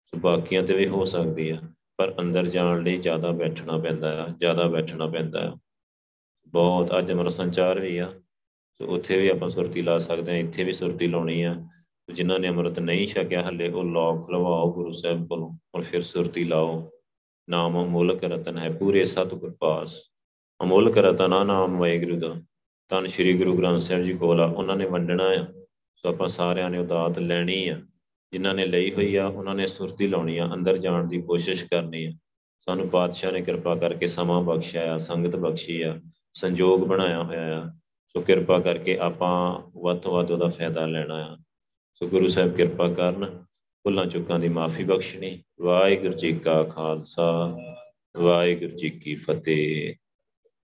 ਸੋ ਬਾਕੀਆਂ ਤੇ ਵੀ ਹੋ ਸਕਦੀ ਆ। ਪਰ ਅੰਦਰ ਜਾਣ ਲਈ ਜ਼ਿਆਦਾ ਬੈਠਣਾ ਪੈਂਦਾ ਆ, ਜ਼ਿਆਦਾ ਬੈਠਣਾ ਪੈਂਦਾ ਆ। ਬਹੁਤ, ਅੱਜ ਮਰ ਸੰਚਾਰ ਵੀ ਆ। ਸੋ ਉੱਥੇ ਵੀ ਆਪਾਂ ਸੁਰਤੀ ਲਾ ਸਕਦੇ ਹਾਂ ਇੱਥੇ ਵੀ ਸੁਰਤੀ ਲਾਉਣੀ ਆ। ਜਿਨ੍ਹਾਂ ਨੇ ਅੰਮ੍ਰਿਤ ਨਹੀਂ ਛਕਿਆ ਹੱਲੇ, ਉਹ ਲੋਕ ਲਵਾਓ ਗੁਰੂ ਸਾਹਿਬ ਕੋਲੋਂ ਔਰ ਫਿਰ ਸੁਰਤੀ ਲਾਓ। ਨਾਮ ਅਮੋਲਕ ਰਤਨ ਹੈ ਪੂਰੇ ਸਤਿਗੁਰ ਪਾਸ। ਅਮੋਲਕ ਰਤਨ ਆ ਨਾਮ ਵਾਹਿਗੁਰੂ ਦਾ। ਤਨ ਸ੍ਰੀ ਗੁਰੂ ਗ੍ਰੰਥ ਸਾਹਿਬ ਜੀ ਕੋਲ ਆ, ਉਹਨਾਂ ਨੇ ਵੰਡਣਾ ਆ। ਸੋ ਆਪਾਂ ਸਾਰਿਆਂ ਨੇ ਉਦਾਤ ਲੈਣੀ ਆ। ਜਿਨ੍ਹਾਂ ਨੇ ਲਈ ਹੋਈ ਆ, ਉਹਨਾਂ ਨੇ ਸੁਰਤੀ ਲਾਉਣੀ ਆ, ਅੰਦਰ ਜਾਣ ਦੀ ਕੋਸ਼ਿਸ਼ ਕਰਨੀ ਆ। ਸਾਨੂੰ ਪਾਤਸ਼ਾਹ ਨੇ ਕਿਰਪਾ ਕਰਕੇ ਸਮਾਂ ਬਖਸ਼ਿਆ ਆ ਸੰਗਤ ਬਖਸ਼ੀ ਆ, ਸੰਜੋਗ ਬਣਾਇਆ ਹੋਇਆ ਆ। ਸੋ ਕਿਰਪਾ ਕਰਕੇ ਆਪਾਂ ਵੱਧ ਤੋਂ ਵੱਧ ਉਹਦਾ ਫਾਇਦਾ ਲੈਣਾ ਆ। ਸੋ ਗੁਰੂ ਸਾਹਿਬ ਕਿਰਪਾ ਕਰਨ, ਭੁੱਲਾਂ ਚੁੱਕਾਂ ਦੀ ਮਾਫੀ ਬਖਸ਼ਣੀ। ਵਾਹਿਗੁਰੂ ਜੀ ਕਾ ਖਾਲਸਾ, ਵਾਹਿਗੁਰੂ ਜੀ ਕੀ ਫਤਿਹ।